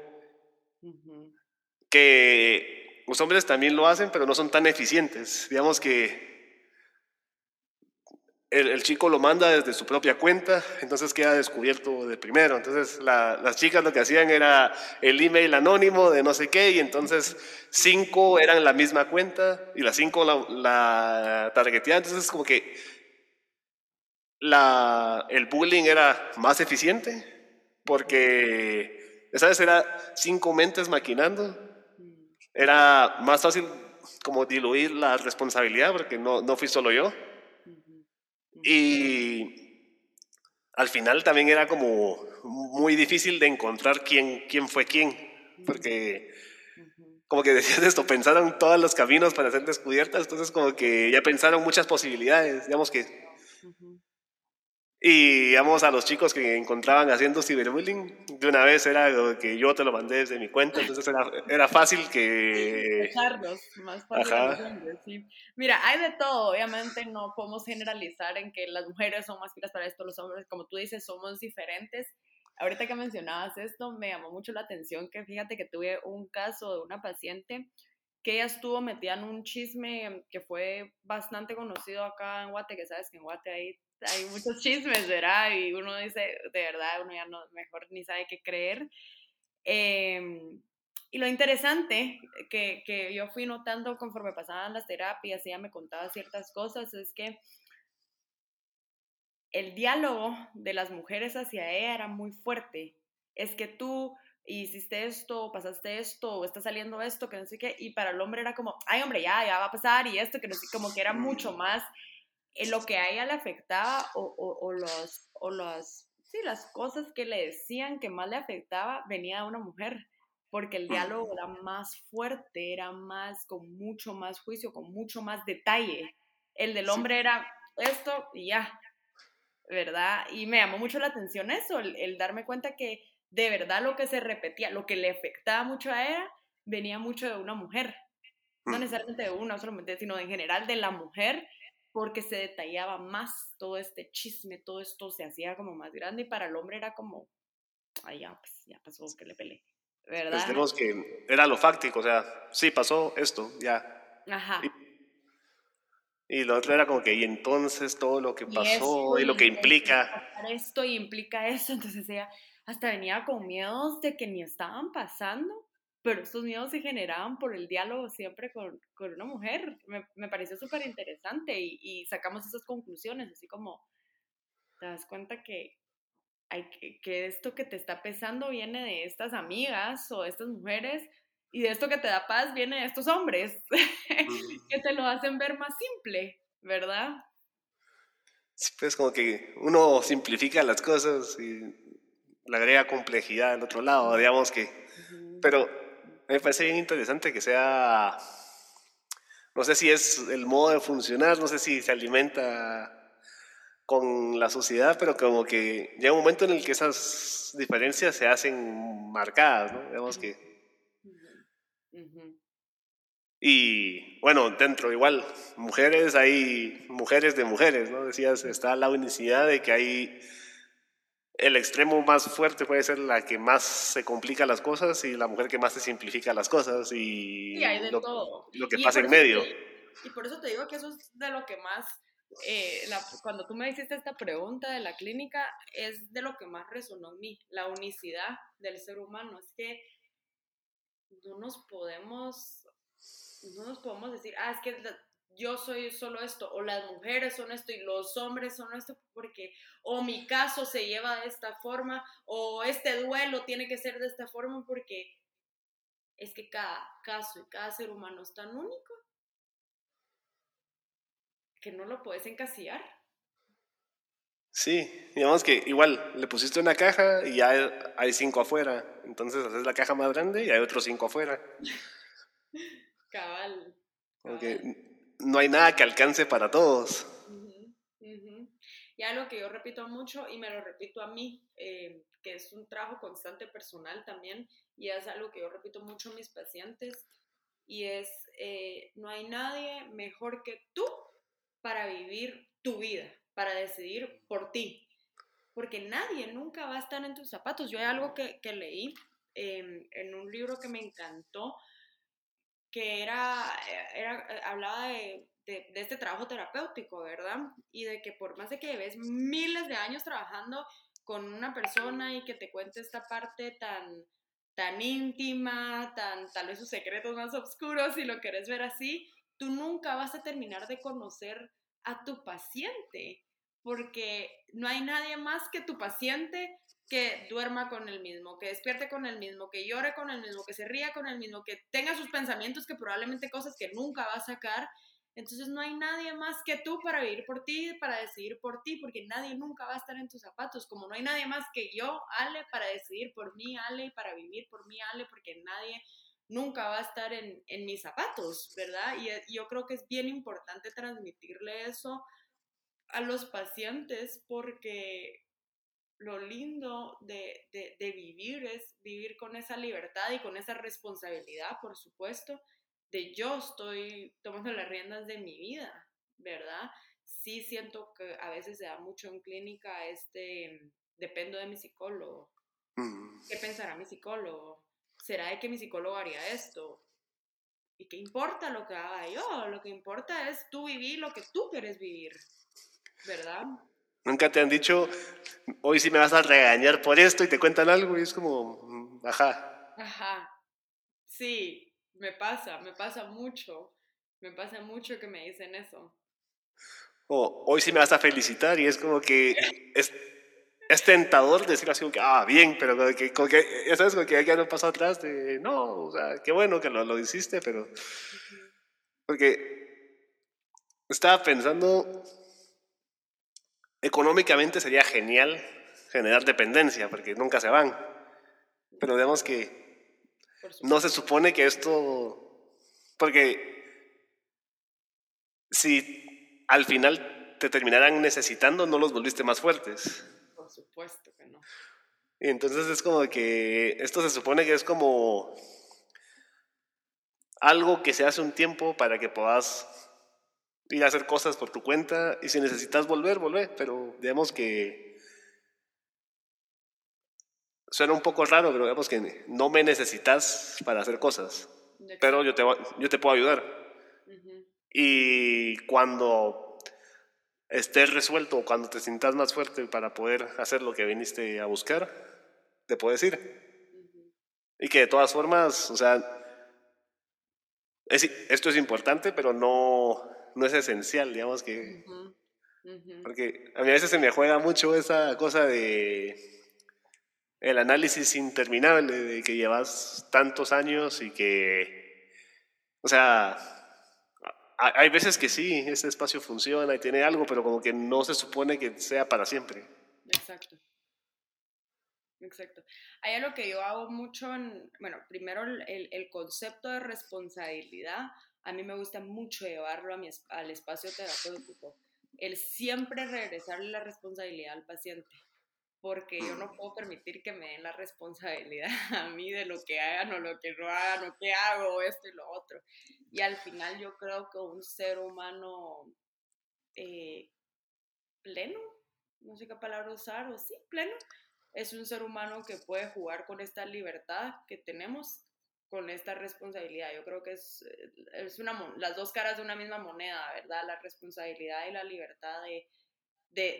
que los hombres también lo hacen, pero no son tan eficientes. Digamos que el, chico lo manda desde su propia cuenta, entonces queda descubierto de primero. Entonces las chicas lo que hacían era el email anónimo de no sé qué, y entonces cinco eran la misma cuenta y las cinco la, la targeteaban. Entonces como que la, el bullying era más eficiente porque, ¿sabes? Era cinco mentes maquinando. Era más fácil como diluir la responsabilidad porque no, no fui solo yo. Y al final también era como muy difícil de encontrar quién, quién fue quién, porque como que decías esto, pensaron todos los caminos para ser descubiertas, entonces como que ya pensaron muchas posibilidades, digamos que y digamos a los chicos que encontraban haciendo ciberbullying, de una vez era que yo te lo mandé desde mi cuenta, entonces era, era fácil que...
más fácil. Sí. Mira, hay de todo, obviamente no podemos generalizar en que las mujeres son más pilas para esto, los hombres, como tú dices, somos diferentes. Ahorita que mencionabas esto, me llamó mucho la atención que fíjate que tuve un caso de una paciente que ella estuvo metida en un chisme que fue bastante conocido acá en Guate, que sabes que en Guate hay hay muchos chismes, ¿verdad? Y uno dice, de verdad, uno ya no, mejor ni sabe qué creer. Em, y lo interesante que, que, yo fui notando conforme pasaban las terapias, ella me contaba ciertas cosas, es que el diálogo de las mujeres hacia ella era muy fuerte. Es que tú hiciste esto, pasaste esto, o está saliendo esto, que no sé qué, y para el hombre era como, ay hombre, ya, ya va a pasar, y esto, que no sé, como que era mucho más lo que a ella le afectaba o, o, los, o los, sí, las cosas que le decían que más le afectaba venía de una mujer, porque el diálogo era más fuerte, era más, con mucho más juicio, con mucho más detalle. El del hombre era esto y ya, ¿verdad? Y me llamó mucho la atención eso, el, darme cuenta que de verdad lo que se repetía, lo que le afectaba mucho a ella, venía mucho de una mujer. No mm. necesariamente de una solamente, sino en general de la mujer porque se detallaba más todo este chisme, todo esto se hacía como más grande y para el hombre era como, ay, ya, pues ya pasó que le peleé, ¿verdad?
Pues que era lo fáctico, o sea, sí pasó esto, ya. Ajá. Y, lo otro era como que, y entonces todo lo que pasó y, lo que implica.
Esto y implica eso, (laughs) entonces ella hasta venía con miedos de que ni estaban pasando pero estos miedos se generaban por el diálogo siempre con, con una mujer. Me, me pareció súper interesante y, y, sacamos esas conclusiones, así como te das cuenta que, hay que, que, esto que te está pesando viene de estas amigas o de estas mujeres y de esto que te da paz viene de estos hombres (laughs) que te lo hacen ver más simple, ¿verdad?
Sí, pues como que uno simplifica las cosas y le agrega complejidad al otro lado, digamos que... Pero me parece bien interesante que sea, no sé si es el modo de funcionar, no sé si se alimenta con la sociedad, pero como que llega un momento en el que esas diferencias se hacen marcadas, ¿no? Digamos que... Y bueno, dentro igual, mujeres, hay mujeres de mujeres, ¿no? Decías, está la unicidad de que hay el extremo más fuerte puede ser la que más se complica las cosas y la mujer que más se simplifica las cosas y lo, que pasa en medio.
y por eso te digo que eso es de lo que más, eh, cuando tú me hiciste esta pregunta de la clínica, es de lo que más resonó en mí, la unicidad del ser humano. Es que no nos podemos, no nos podemos decir, ah, es que yo soy solo esto, o las mujeres son esto y los hombres son esto, porque o mi caso se lleva de esta forma, o este duelo tiene que ser de esta forma, porque es que cada caso y cada ser humano es tan único que no lo puedes encasillar.
Sí, digamos que igual le pusiste una caja y ya hay cinco afuera, entonces haces la caja más grande y hay otros cinco afuera. (laughs)
cabal.
cabal no hay nada que alcance para todos.
Y algo que yo repito mucho y me lo repito a mí, eh, que es un trabajo constante personal también, y es algo que yo repito mucho a mis pacientes, y es, eh, no hay nadie mejor que tú para vivir tu vida, para decidir por ti, porque nadie nunca va a estar en tus zapatos. Yo hay algo que, leí em, en un libro que me encantó, que era, era eh, hablaba de, de, este trabajo terapéutico, ¿verdad? Y de que por más de que ves miles de años trabajando con una persona y que te cuente esta parte tan, tan íntima, tan, tal vez sus secretos más oscuros, si lo quieres ver así, tú nunca vas a terminar de conocer a tu paciente, porque no hay nadie más que tu paciente que duerma con el mismo, que despierte con el mismo, que llore con el mismo, que se ría con el mismo, que tenga sus pensamientos, que probablemente cosas que nunca va a sacar Entonces no hay nadie más que tú para vivir por ti, para decidir por ti, porque nadie nunca va a estar en tus zapatos, como no hay nadie más que yo, Ale, para decidir por mí, Ale, para vivir por mí, Ale, porque nadie nunca va a estar en, en mis zapatos, ¿verdad? Y, y yo creo que es bien importante transmitirle eso a los pacientes porque lo lindo de, de, de, vivir es vivir con esa libertad y con esa responsabilidad, por supuesto, de yo estoy tomando las riendas de mi vida, ¿verdad? Sí siento que a veces se da mucho en clínica este, dependo de mi psicólogo. Mm. ¿Qué pensará mi psicólogo? ¿Será de que mi psicólogo haría esto? ¿Y qué importa lo que haga yo? Lo que importa es tú vivir lo que tú quieres vivir, ¿verdad?
Nunca te han dicho, hoy sí me vas a regañar por esto y te cuentan algo y es como, mm, ajá.
Ajá. Sí, me pasa, me pasa mucho. Me pasa mucho que me dicen eso.
O hoy sí me vas a felicitar y es como que es, es tentador decir así como que, ah, bien, pero como que, como que ya sabes, como que ya no pasó atrás de, no, o sea, qué bueno que lo, lo hiciste, pero... Porque estaba pensando Económicamente sería genial generar dependencia, porque nunca se van. Pero digamos que no se supone que esto, porque si al final te terminaran necesitando, no los volviste más fuertes.
Por supuesto que no.
Y entonces es como que esto se supone que es como algo que se hace un tiempo para que puedas ir a hacer cosas por tu cuenta y si necesitas volver, volver, pero digamos que suena un poco raro, pero digamos que no me necesitas para hacer cosas, pero yo te, yo te puedo ayudar. Y cuando estés resuelto, cuando te sientas más fuerte para poder hacer lo que viniste a buscar, te puedes ir. Y que de todas formas, o sea, esto es importante, pero no, no es esencial, digamos que... Porque a mí a veces se me juega mucho esa cosa de el análisis interminable de que llevas tantos años y que, o sea, hay veces que sí, ese espacio funciona y tiene algo, pero como que no se supone que sea para siempre.
Exacto. Exacto. Hay algo que yo hago mucho, en, bueno, primero el, el concepto de responsabilidad a mí me gusta mucho llevarlo a mi, al espacio terapéutico, el siempre regresarle la responsabilidad al paciente, porque yo no puedo permitir que me den la responsabilidad (laughs) a mí de lo que hagan o lo que no hagan o qué hago, esto y lo otro. Y al final yo creo que un ser humano eh, pleno, no sé qué palabra usar, o sí, pleno, es un ser humano que puede jugar con esta libertad que tenemos con esta responsabilidad. Yo creo que es, es una, las dos caras de una misma moneda, ¿verdad? La responsabilidad y la libertad de,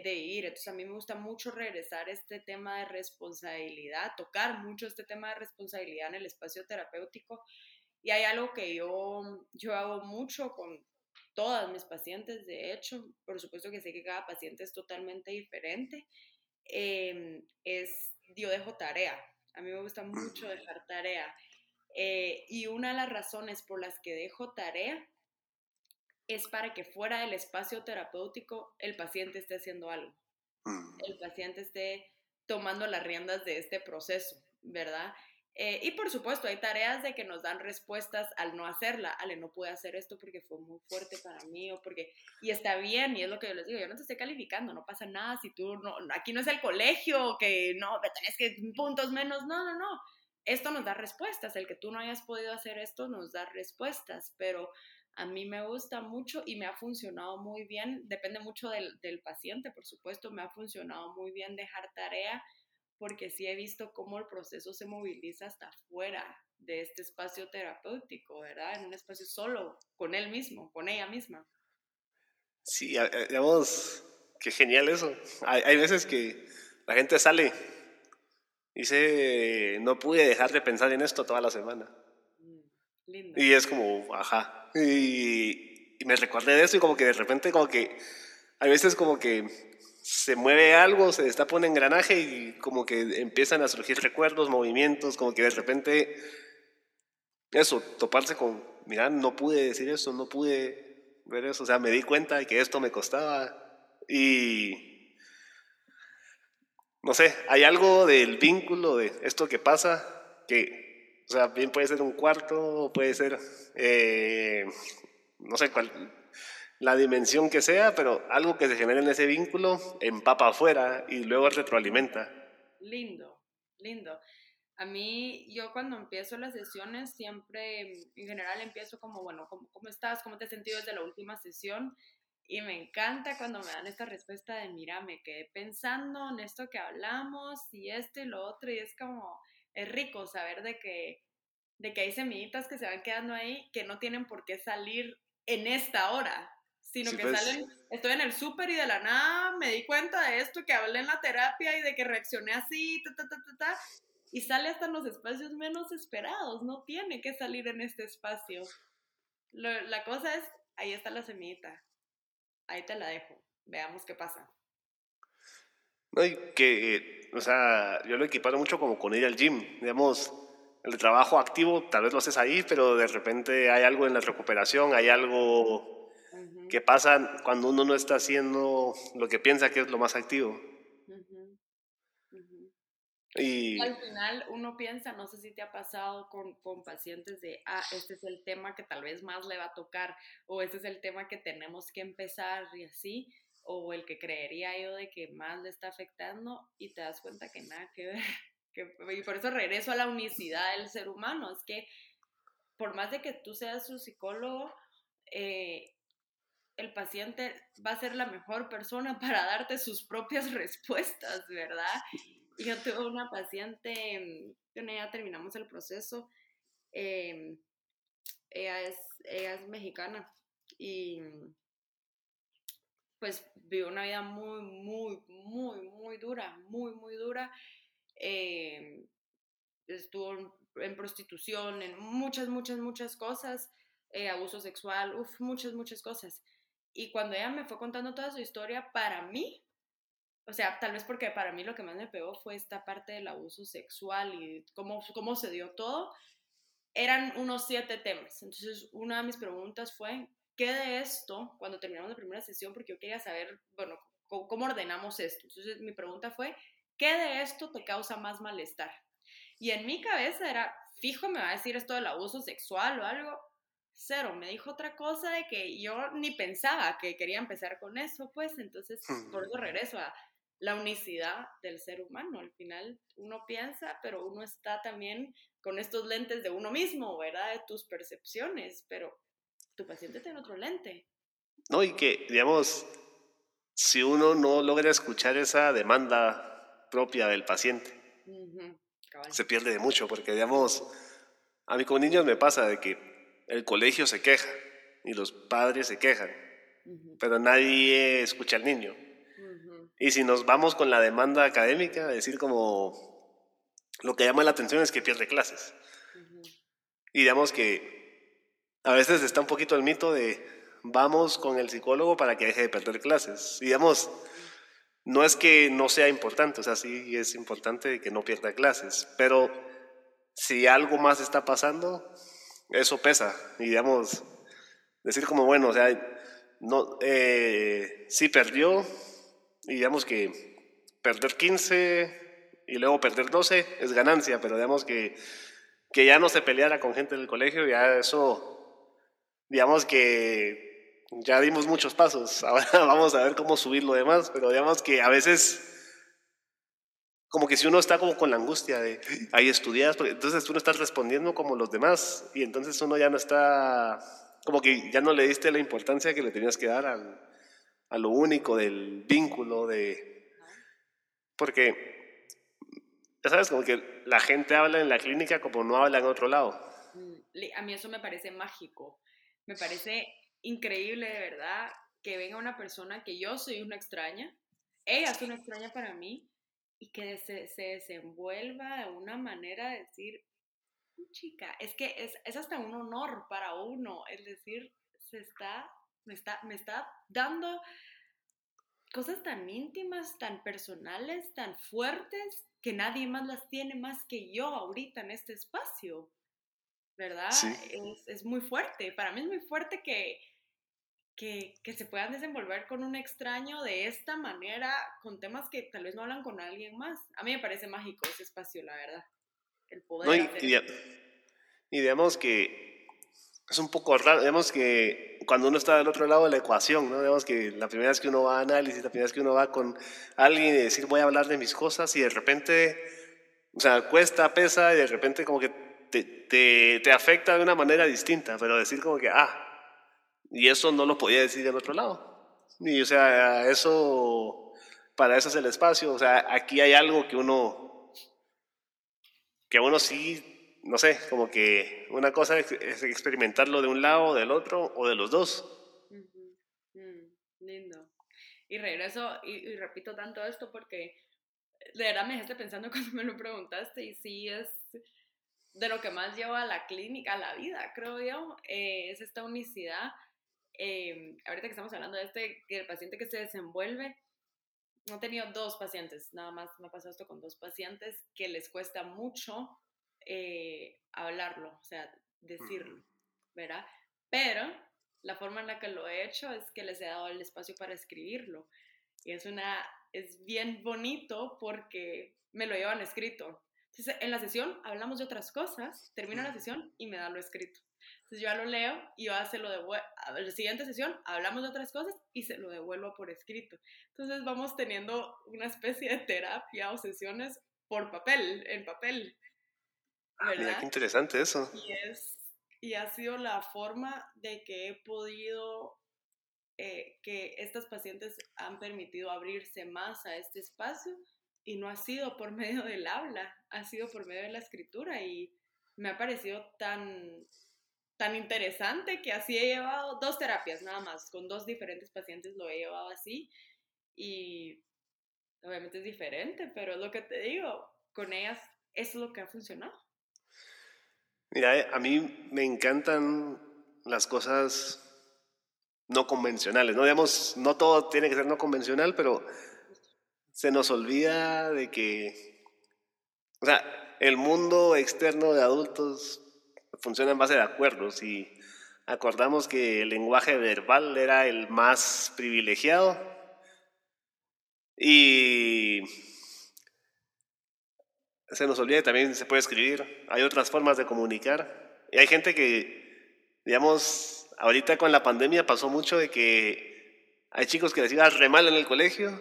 de, ir. Entonces a mí me gusta mucho regresar este tema de responsabilidad, tocar mucho este tema de responsabilidad en el espacio terapéutico. Y hay algo que yo, yo hago mucho con todas mis pacientes, de hecho, por supuesto que sé que cada paciente es totalmente diferente, eh, es yo dejo tarea. A mí me gusta mucho dejar tarea. Eh, y una de las razones por las que dejo tarea es para que fuera del espacio terapéutico el paciente esté haciendo algo. Mm. El paciente esté tomando las riendas de este proceso, ¿verdad? Eh, y por supuesto, hay tareas de que nos dan respuestas al no hacerla. Ale, no pude hacer esto porque fue muy fuerte para mí o porque... Y está bien, y es lo que yo les digo, yo no te estoy calificando, no pasa nada si tú no... Aquí no es el colegio, que no, me tenés que puntos menos, no, no, no esto nos da respuestas, el que tú no hayas podido hacer esto nos da respuestas, pero a mí me gusta mucho y me ha funcionado muy bien, depende mucho del, paciente, por supuesto, me ha funcionado muy bien dejar tarea porque sí he visto cómo el proceso se moviliza hasta fuera de este espacio terapéutico, ¿verdad? En un espacio solo, con él mismo, con ella misma.
Sí, digamos, qué genial eso. Hay, hay veces que la gente sale Dice, no pude dejar de pensar en esto toda la semana. Mm, y es como, ajá. Y, me recordé de eso y como que de repente como que hay veces como que se mueve algo, se destapa un engranaje y como que empiezan a surgir recuerdos, movimientos, como que de repente eso, toparse con, mira, no pude decir eso, no pude ver eso. O sea, me di cuenta de que esto me costaba y no sé, hay algo del vínculo de esto que pasa que, o sea, bien puede ser un cuarto, puede ser, eh, no sé cuál, la dimensión que sea, pero algo que se genera en ese vínculo empapa afuera y luego retroalimenta.
Lindo, lindo. A mí, yo cuando empiezo las sesiones, siempre, en general, empiezo como, bueno, ¿cómo, cómo estás? ¿Cómo te has sentido desde la última sesión? Y me encanta cuando me dan esta respuesta de, mira, me quedé pensando en esto que hablamos y esto y lo otro, y es como, es rico saber de que, de que hay semillitas que se van quedando ahí que no tienen por qué salir en esta hora, sino que pues. salen, estoy en el súper y de la nada me di cuenta de esto, que hablé en la terapia y de que reaccioné así, ta, ta, ta, ta, ta, y sale hasta en los espacios menos esperados, no tiene que salir en este espacio. la cosa es, ahí está la semillita, ahí te la dejo. Veamos qué pasa.
No, y que, o sea, yo lo equiparo mucho como con ir al gym. Digamos, el trabajo activo tal vez lo haces ahí, pero de repente hay algo en la recuperación, hay algo que pasa cuando uno no está haciendo lo que piensa que es lo más activo.
Al final uno piensa, no sé si te ha pasado con, con, pacientes de, ah, este es el tema que tal vez más le va a tocar, o este es el tema que tenemos que empezar y así, o el que creería yo de que más le está afectando y te das cuenta que nada que ver. (laughs) Y por eso regreso a la unicidad del ser humano, es que por más de que tú seas su psicólogo, eh, el paciente va a ser la mejor persona (laughs) para darte sus propias respuestas, ¿verdad? Yo tuve una paciente, con ella terminamos el proceso, em, ella, es, ella es mexicana y pues vivió una vida muy, muy, muy, muy dura, muy, muy dura. Em, estuvo en prostitución, en muchas, muchas, muchas cosas, eh, abuso sexual, uff, muchas, muchas cosas. Y cuando ella me fue contando toda su historia, para mí o sea, tal vez porque para mí lo que más me pegó fue esta parte del abuso sexual y cómo, cómo se dio todo, eran unos siete temas. Entonces, una de mis preguntas fue, ¿qué de esto, cuando terminamos la primera sesión, porque yo quería saber, bueno, cómo, ordenamos esto? Entonces, mi pregunta fue, ¿qué de esto te causa más malestar? Y en mi cabeza era, fijo, me va a decir esto del abuso sexual o algo. Cero, me dijo otra cosa de que yo ni pensaba que quería empezar con eso, pues entonces por eso regreso a la unicidad del ser humano. Al final uno piensa, pero uno está también con estos lentes de uno mismo, ¿verdad? De tus percepciones, pero tu paciente tiene otro lente.
No, y que, digamos, si uno no logra escuchar esa demanda propia del paciente, se pierde de mucho, porque, digamos, a mí como niños me pasa de que el colegio se queja y los padres se quejan, pero nadie escucha al niño. Y si nos vamos con la demanda académica, decir como lo que llama la atención es que pierde clases. Y digamos que a veces está un poquito el mito de vamos con el psicólogo para que deje de perder clases. Y digamos, no es que no sea importante, o sea, sí es importante que no pierda clases, pero si algo más está pasando, eso pesa. Y digamos, decir como, bueno, o sea, no, eh, sí perdió, y digamos que perder 15 y luego perder 12 es ganancia, pero digamos que, que ya no se peleara con gente del colegio, ya eso, digamos que ya dimos muchos pasos, (laughs) ahora vamos a ver cómo subir lo demás, pero digamos que a veces como que si uno está como con la angustia de, hay estudias, entonces tú no estás respondiendo como los demás y entonces uno ya no está, como que ya no le diste la importancia que le tenías que dar al, a lo único del vínculo de... Porque, ya sabes, como que la gente habla en la clínica como no habla en otro lado.
Mm, a mí eso me parece mágico, me parece increíble de verdad que venga una persona que yo soy una extraña, ella es una extraña para mí y que se, se desenvuelva de una manera de decir, chica, es que es, es hasta un honor para uno, es decir, se está me está, me está dando cosas tan íntimas, tan personales, tan fuertes, que nadie más las tiene más que yo ahorita en este espacio. ¿Verdad? Es, es, muy fuerte. Para mí es muy fuerte que, que, que, se puedan desenvolver con un extraño de esta manera, con temas que tal vez no hablan con alguien más. A mí me parece mágico ese espacio, la verdad. El poder.
y, y, digamos que es un poco raro, digamos que cuando uno está del otro lado de la ecuación, ¿no? digamos que la primera vez que uno va a análisis, la primera vez que uno va con alguien y decir voy a hablar de mis cosas y de repente, o sea, cuesta, pesa y de repente como que te, te, te afecta de una manera distinta, pero decir como que, ah, y eso no lo podía decir en otro lado. Y o sea, eso, para eso es el espacio. O sea, aquí hay algo que uno, que uno sí, no sé, como que una cosa es experimentarlo de un lado, del otro o de los dos.
Mm, lindo. Y regreso y, repito tanto esto porque de verdad me dejaste pensando (laughs) cuando me lo preguntaste y sí es de lo que más lleva a la clínica, a la vida, creo yo, eh, es esta unicidad eh, ahorita que estamos hablando de este, el paciente que se desenvuelve, he tenido dos pacientes, nada más me ha pasado esto con dos pacientes que les cuesta mucho eh, hablarlo, o sea, decirlo, ¿verdad? Pero la forma en la que lo he hecho es que les he dado el espacio para escribirlo. Y es una, es bien bonito porque me lo llevan escrito. Entonces, en la sesión hablamos de otras cosas, termino la sesión y me da lo escrito. Entonces yo ya lo leo y yo se lo devuelvo. A la siguiente sesión hablamos de otras cosas y se lo devuelvo por escrito. Entonces vamos teniendo una especie de terapia o sesiones por papel, en papel.
Ah, mira, qué interesante eso.
Y, es, y ha sido la forma de que he podido, eh, que estas pacientes han permitido abrirse más a este espacio y no ha sido por (laughs) medio del habla, ha sido por medio de la escritura y me ha parecido tan tan interesante que así he llevado dos terapias nada más, con dos diferentes pacientes lo he llevado así y obviamente es diferente, pero es lo que te digo, con ellas es lo que ha funcionado.
Mira, eh, a mí me encantan las cosas no convencionales, no digamos, no todo tiene que ser no convencional, pero se nos olvida de que, o sea, el mundo externo de adultos funciona en base de acuerdos. Y acordamos que el lenguaje verbal era el más privilegiado y se nos olvida también se puede escribir, hay otras formas de comunicar. Y hay gente que, digamos, ahorita con la pandemia pasó mucho de que hay chicos que les iba re mal en el colegio,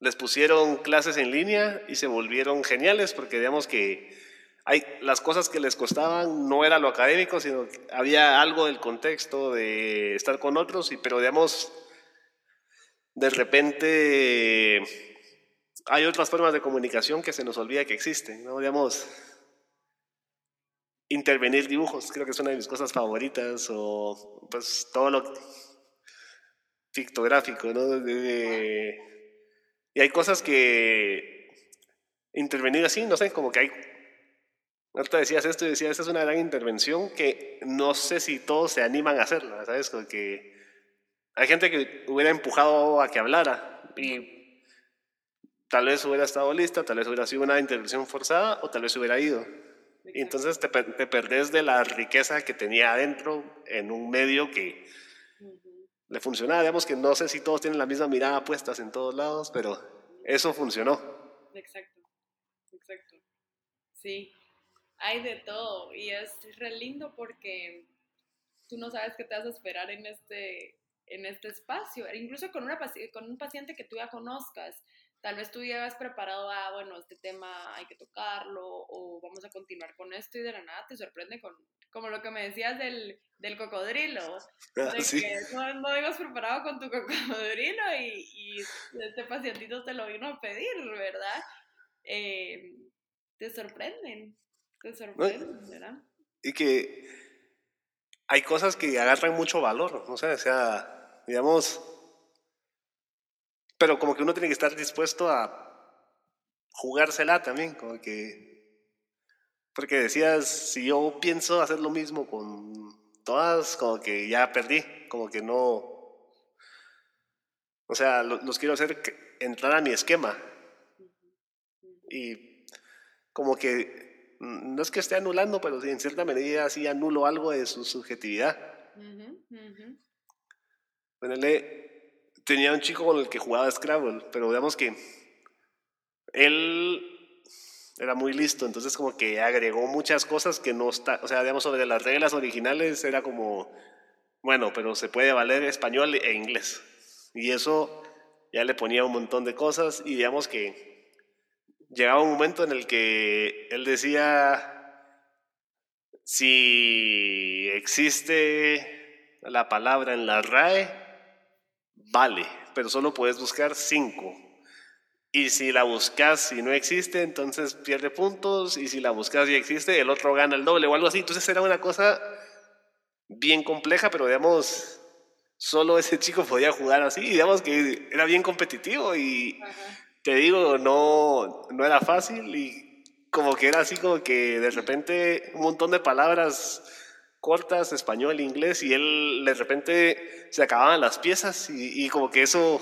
les pusieron clases en línea y se volvieron geniales porque digamos que hay, las cosas que les costaban no era lo académico, sino que había algo del contexto de estar con otros, y, pero digamos, de repente hay otras formas de comunicación que se nos olvida que existen, ¿no? Intervenir dibujos, creo que es una de mis cosas favoritas, o pues todo lo pictográfico, ¿no? y hay cosas que intervenir así, no sé, como que hay Ahorita decías esto y decías, esta es una gran intervención que no sé si todos se animan a hacerla, ¿sabes? Porque hay gente que hubiera empujado a que hablara y tal vez hubiera estado lista, tal vez hubiera sido una intervención forzada o tal vez hubiera ido. Y entonces te, te perdés de la riqueza que tenía adentro en un medio que le funcionaba. Digamos que no sé si todos tienen la misma mirada puestas en todos lados, pero eso funcionó.
Exacto, exacto. Sí, hay de todo y es re lindo porque tú no sabes qué te vas a esperar en este, en este espacio. Incluso con, una, con un paciente que tú ya conozcas, tal vez tú ya has preparado, ah, bueno, este tema hay que tocarlo o vamos a continuar con esto y de la nada te sorprende con, como lo que me decías del, del cocodrilo, ah, de que no, no ibas preparado con tu (laughs) cocodrilo y, y, este pacientito te lo vino a pedir, ¿verdad? Eh, te sorprenden.
Y que hay cosas que agarran mucho valor, no sé, o sea, digamos, pero como que uno tiene que estar dispuesto a jugársela también, como que, porque decías, si yo pienso hacer lo mismo con todas, como que ya perdí, como que no, o sea, los quiero hacer entrar a mi esquema. Y como que Mm, no es que esté anulando, pero en cierta medida sí anulo algo de su subjetividad. Tenía un chico con el que jugaba Scrabble, pero digamos que él era muy listo, entonces como que agregó muchas cosas que no está, o sea, digamos sobre las reglas originales era como, bueno, pero se puede valer español e inglés. Y eso ya le ponía un montón de cosas y digamos que llegaba un momento en el que él decía, si existe la palabra en la RAE, vale, pero solo puedes buscar cinco. Y si la buscas y no existe, entonces pierde puntos. Y si la buscas y existe, el otro gana el doble o algo así. Entonces era una cosa bien compleja, pero digamos, solo ese (laughs) chico podía jugar así. Y digamos que era bien competitivo y te digo, no, no era fácil. Y como que era así como que de repente un montón de palabras cortas, español, inglés, y él de repente se acababan las piezas y, y como que eso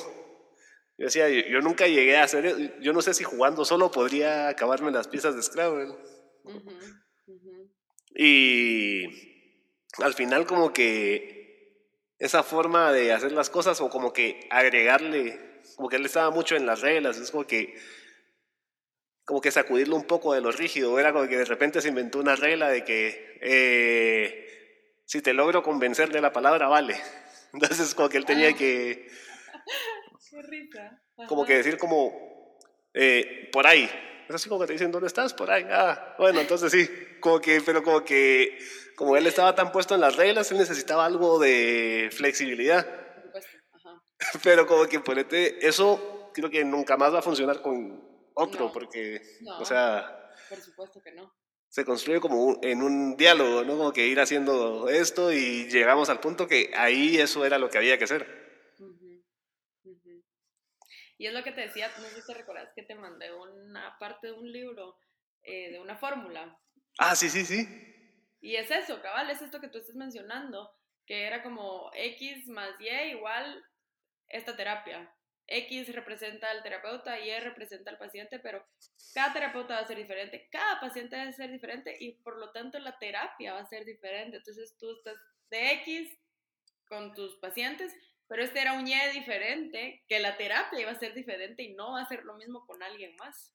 yo decía, yo, nunca llegué a hacer, yo no sé si jugando solo podría acabarme las piezas de Scrabble. Y al final como que esa forma de hacer las cosas o como que agregarle, como que él estaba mucho en las reglas, es como que como que sacudirlo un poco de lo rígido, era como que de repente se inventó una regla de que eh, si te logro convencer de la palabra, vale. (laughs) Entonces como que él tenía que (laughs) como que decir como, eh, por ahí. Es así como que te dicen, ¿dónde estás? Por ahí. Ah, bueno, entonces sí. Como que, pero como que, como él estaba tan puesto en las reglas, él necesitaba algo de flexibilidad. (laughs) Pero como que ponete, eso creo que nunca más va a funcionar con otro, porque, o sea...
Por supuesto que no.
Se construye como en un diálogo, ¿no? Como que ir haciendo esto y llegamos al punto que ahí eso era lo que había que hacer.
Y es lo que te decía, no sé si te recuerdas que te mandé una parte de un libro, eh, de una fórmula.
Ah, sí, sí, sí.
Y es eso, cabal, es esto que tú estás mencionando, que era como X más Y igual esta terapia. X representa al terapeuta, Y representa al paciente, pero cada terapeuta va a ser diferente, cada paciente va a ser diferente y por lo tanto la terapia va a ser diferente. Entonces tú estás de X con tus pacientes pero este era un Y diferente, que la terapia iba a ser diferente y no va a ser lo mismo con alguien más,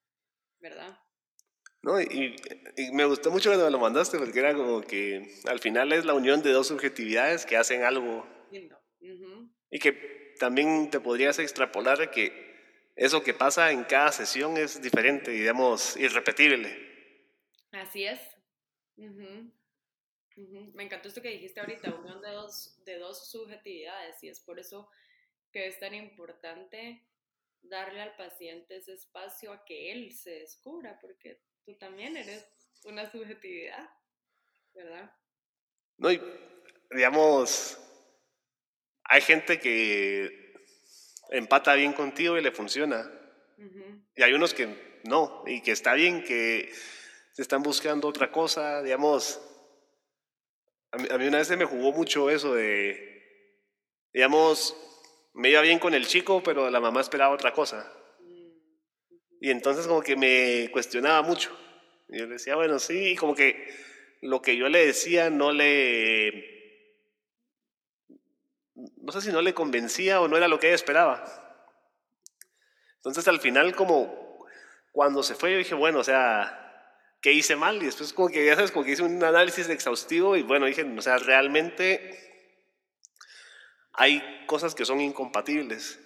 ¿verdad?
No, y, me gustó mucho cuando me lo mandaste, porque era como que al final es la unión de dos subjetividades que hacen algo. Lindo. Y que también te podrías extrapolar que eso que pasa en cada sesión es diferente, digamos, irrepetible.
Así es. Me encantó esto que dijiste ahorita, unión de dos, de dos subjetividades y es por eso que es tan importante darle al paciente ese espacio a que él se descubra, porque tú también eres una subjetividad, ¿verdad?
No, y, digamos, hay gente que empata bien contigo y le funciona. Y hay unos que no, y que está bien, que se están buscando otra cosa, digamos, a mí, una vez se me jugó mucho eso de, digamos, me iba bien con el chico, pero la mamá esperaba otra cosa. Y entonces como que me cuestionaba mucho. Y yo le decía, bueno, sí, y como que lo que yo le decía no le... No sé si no le convencía o no era lo que ella esperaba. Entonces al final como cuando se fue yo dije, bueno, o sea, qué hice mal y después como que ya sabes, como que hice un análisis exhaustivo y bueno, dije, o sea, realmente hay cosas que son incompatibles.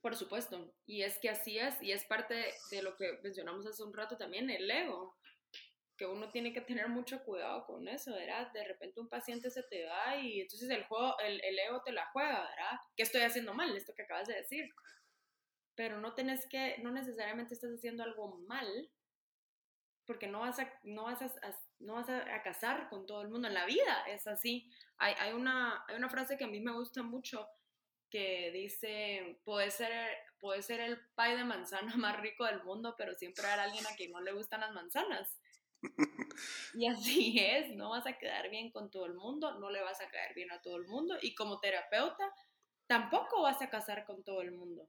Por supuesto, y es que así es, y es parte de lo que mencionamos hace un rato también, el ego, que uno tiene que tener mucho cuidado con eso, ¿verdad? De repente un paciente se te va y entonces el, juego, el, ego te la juega, ¿verdad? ¿Qué estoy haciendo mal? Esto que acabas de decir. Pero no tenés que, no necesariamente estás haciendo algo mal, porque no vas a, no vas a, no vas a, casar con todo el mundo. En la vida es así. Hay, hay, una, hay una frase que a mí me gusta mucho que dice, puede ser, puede ser el pay de manzana (laughs) más rico del mundo, pero siempre hay alguien a quien no le gustan las manzanas. Y así es, no vas a quedar bien con todo el mundo, no le vas a caer bien a todo el mundo y como terapeuta tampoco vas a casar con todo el mundo.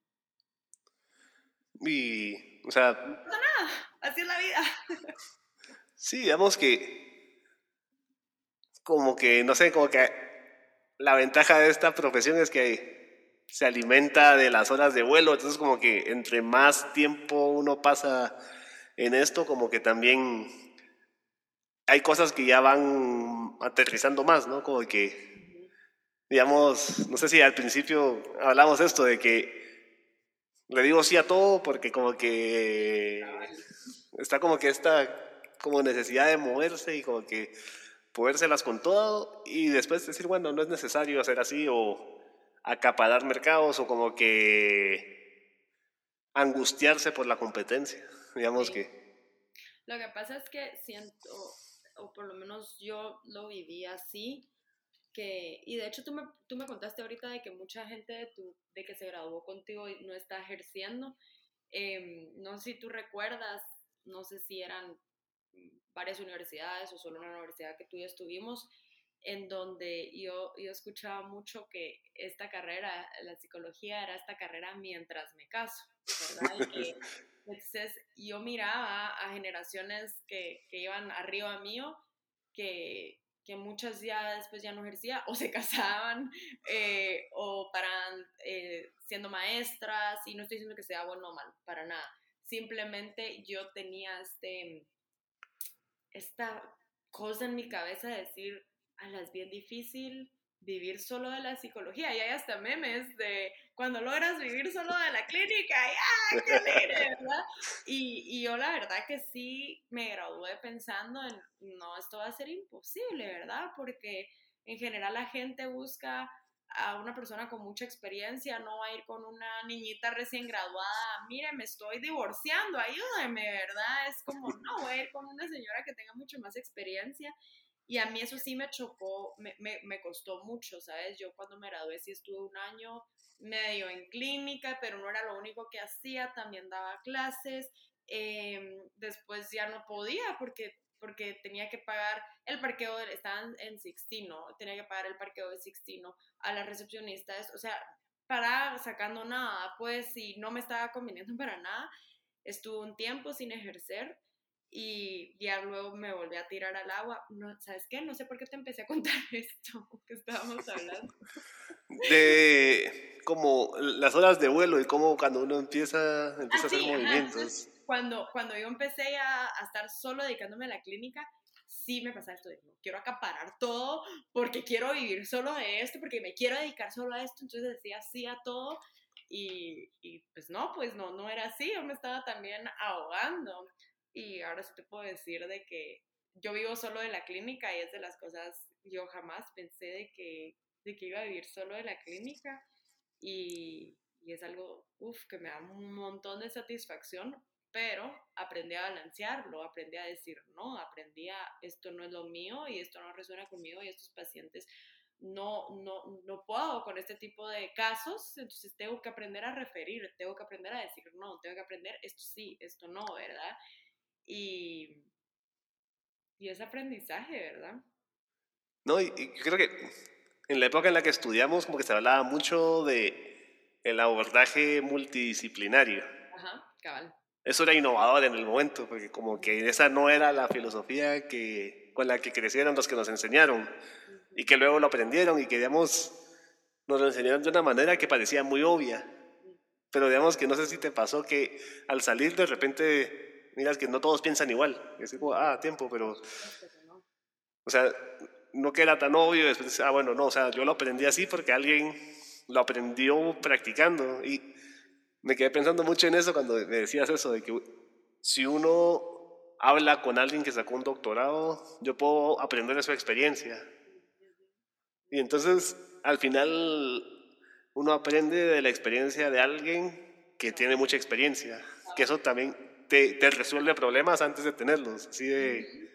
Y, o sea...
No nada, así es la vida.
Sí, digamos que... Como que, no sé, como que la ventaja de esta profesión es que se alimenta de las horas de vuelo, entonces como que entre más tiempo uno pasa en esto, como que también hay cosas que ya van aterrizando más, ¿no? Como que, digamos, no sé si al principio hablamos esto de que le digo sí a todo porque como que está como que esta como necesidad de moverse y como que podérselas con todo y después decir, bueno, no es necesario hacer así o acaparar mercados o como que angustiarse por la competencia, digamos que.
Lo que pasa es que siento, o por lo menos yo lo viví así, que, y de hecho tú me, tú me contaste ahorita de que mucha gente de, tu, de que se graduó contigo no está ejerciendo. Em, no sé si tú recuerdas, no sé si eran varias universidades o solo una universidad que tú y yo estuvimos, en donde yo, yo escuchaba mucho que esta carrera, la psicología, era esta carrera mientras me caso, ¿verdad? (laughs) entonces yo miraba a generaciones que, que iban arriba mío, que, que muchas ya después ya no ejercían o se (laughs) casaban eh, o paran eh, siendo maestras y no estoy diciendo que sea bueno o mal, para nada. Simplemente yo tenía este, esta cosa en mi cabeza de decir, a las bien difícil vivir solo de la psicología. Y hay hasta memes de cuando logras vivir solo de la clínica, ¡ay, qué alegre, (laughs) ¿verdad? Y, y, yo la verdad que sí me gradué pensando en, no, esto va a ser imposible, ¿verdad? Porque en general la gente busca a una persona con mucha experiencia, no va a ir con una niñita recién graduada, mire, me estoy divorciando, ayúdeme, ¿verdad? Es como, (laughs) no, voy a ir con una señora que tenga mucho más experiencia y a mí eso sí me chocó, me, me, me, costó mucho, ¿sabes? Yo cuando me gradué sí estuve un año medio en clínica, pero no era lo único que hacía, también daba clases. Em, después ya no podía porque, porque tenía que pagar el parqueo, estaban en Sixtino, tenía que pagar el parqueo de Sixtino a las recepcionistas, o sea, para sacando nada, pues si no me estaba conveniendo (laughs) para nada, estuve un tiempo sin ejercer y ya luego me volví a tirar al agua. No, ¿Sabes qué? No sé por qué te empecé a contar (laughs) esto que estábamos (laughs) hablando.
De como las horas de vuelo y cómo cuando uno empieza, empieza a hacer ah, movimientos.
cuando, cuando yo empecé a, a, estar solo dedicándome a la clínica, sí me pasaba esto de no, quiero acaparar todo porque quiero vivir solo de esto, porque me quiero dedicar solo a esto, entonces decía sí a todo. Y, y pues no, pues no, no era así, yo me estaba también ahogando. Y ahora sí te puedo decir de que yo vivo solo de la clínica y es de las cosas, yo jamás pensé de que, de que iba a vivir solo de la clínica y, y es algo, uff, que me da un montón de satisfacción, pero aprendí a balancearlo, aprendí a decir no, aprendí a esto no es lo mío y esto no resuena conmigo y estos pacientes no, no, no puedo con este tipo de casos, entonces tengo que aprender a referir, tengo que aprender a decir no, tengo que aprender esto sí, esto no, ¿verdad? Y, y es aprendizaje, ¿verdad?
No, y, creo que en la época en la que estudiamos como que se hablaba mucho de el abordaje multidisciplinario.
Ajá, cabal.
Eso era innovador en el momento, porque como que esa no era la filosofía que, con la que crecieron los que nos enseñaron y que luego lo aprendieron y que, digamos, nos lo enseñaron de una manera que parecía muy obvia. Pero digamos que no sé si te pasó que al salir de repente miras que no todos piensan igual. Es como, ah, tiempo, pero... O sea, no queda tan obvio después, ah, bueno, no, o sea, yo lo aprendí así porque alguien lo aprendió practicando y me quedé pensando mucho en eso cuando me decías eso, de que si uno habla con alguien que sacó un doctorado, yo puedo aprender de su experiencia. Y entonces, al final, uno aprende de la experiencia de alguien que tiene mucha experiencia, que eso también te, te, resuelve problemas antes de tenerlos. Así de...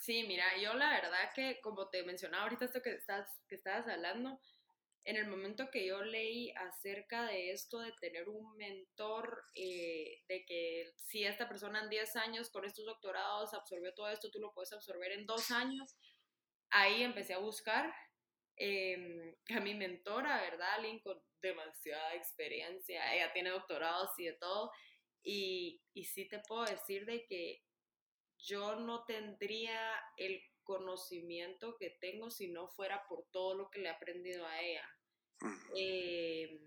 Sí, mira, yo la verdad que, como te mencionaba ahorita esto que, estás, que estabas hablando, en el momento que yo leí acerca de esto de tener un mentor, eh, de que si esta persona en 10 años con estos doctorados absorbió todo esto, tú lo puedes absorber en dos años, ahí empecé a buscar eh, (laughs) a mi mentora, ¿verdad? Alguien con demasiada experiencia, ella tiene doctorados y de todo, y, y sí te puedo decir de que yo no tendría el conocimiento que tengo si no fuera por todo lo que le he aprendido a ella. Eh,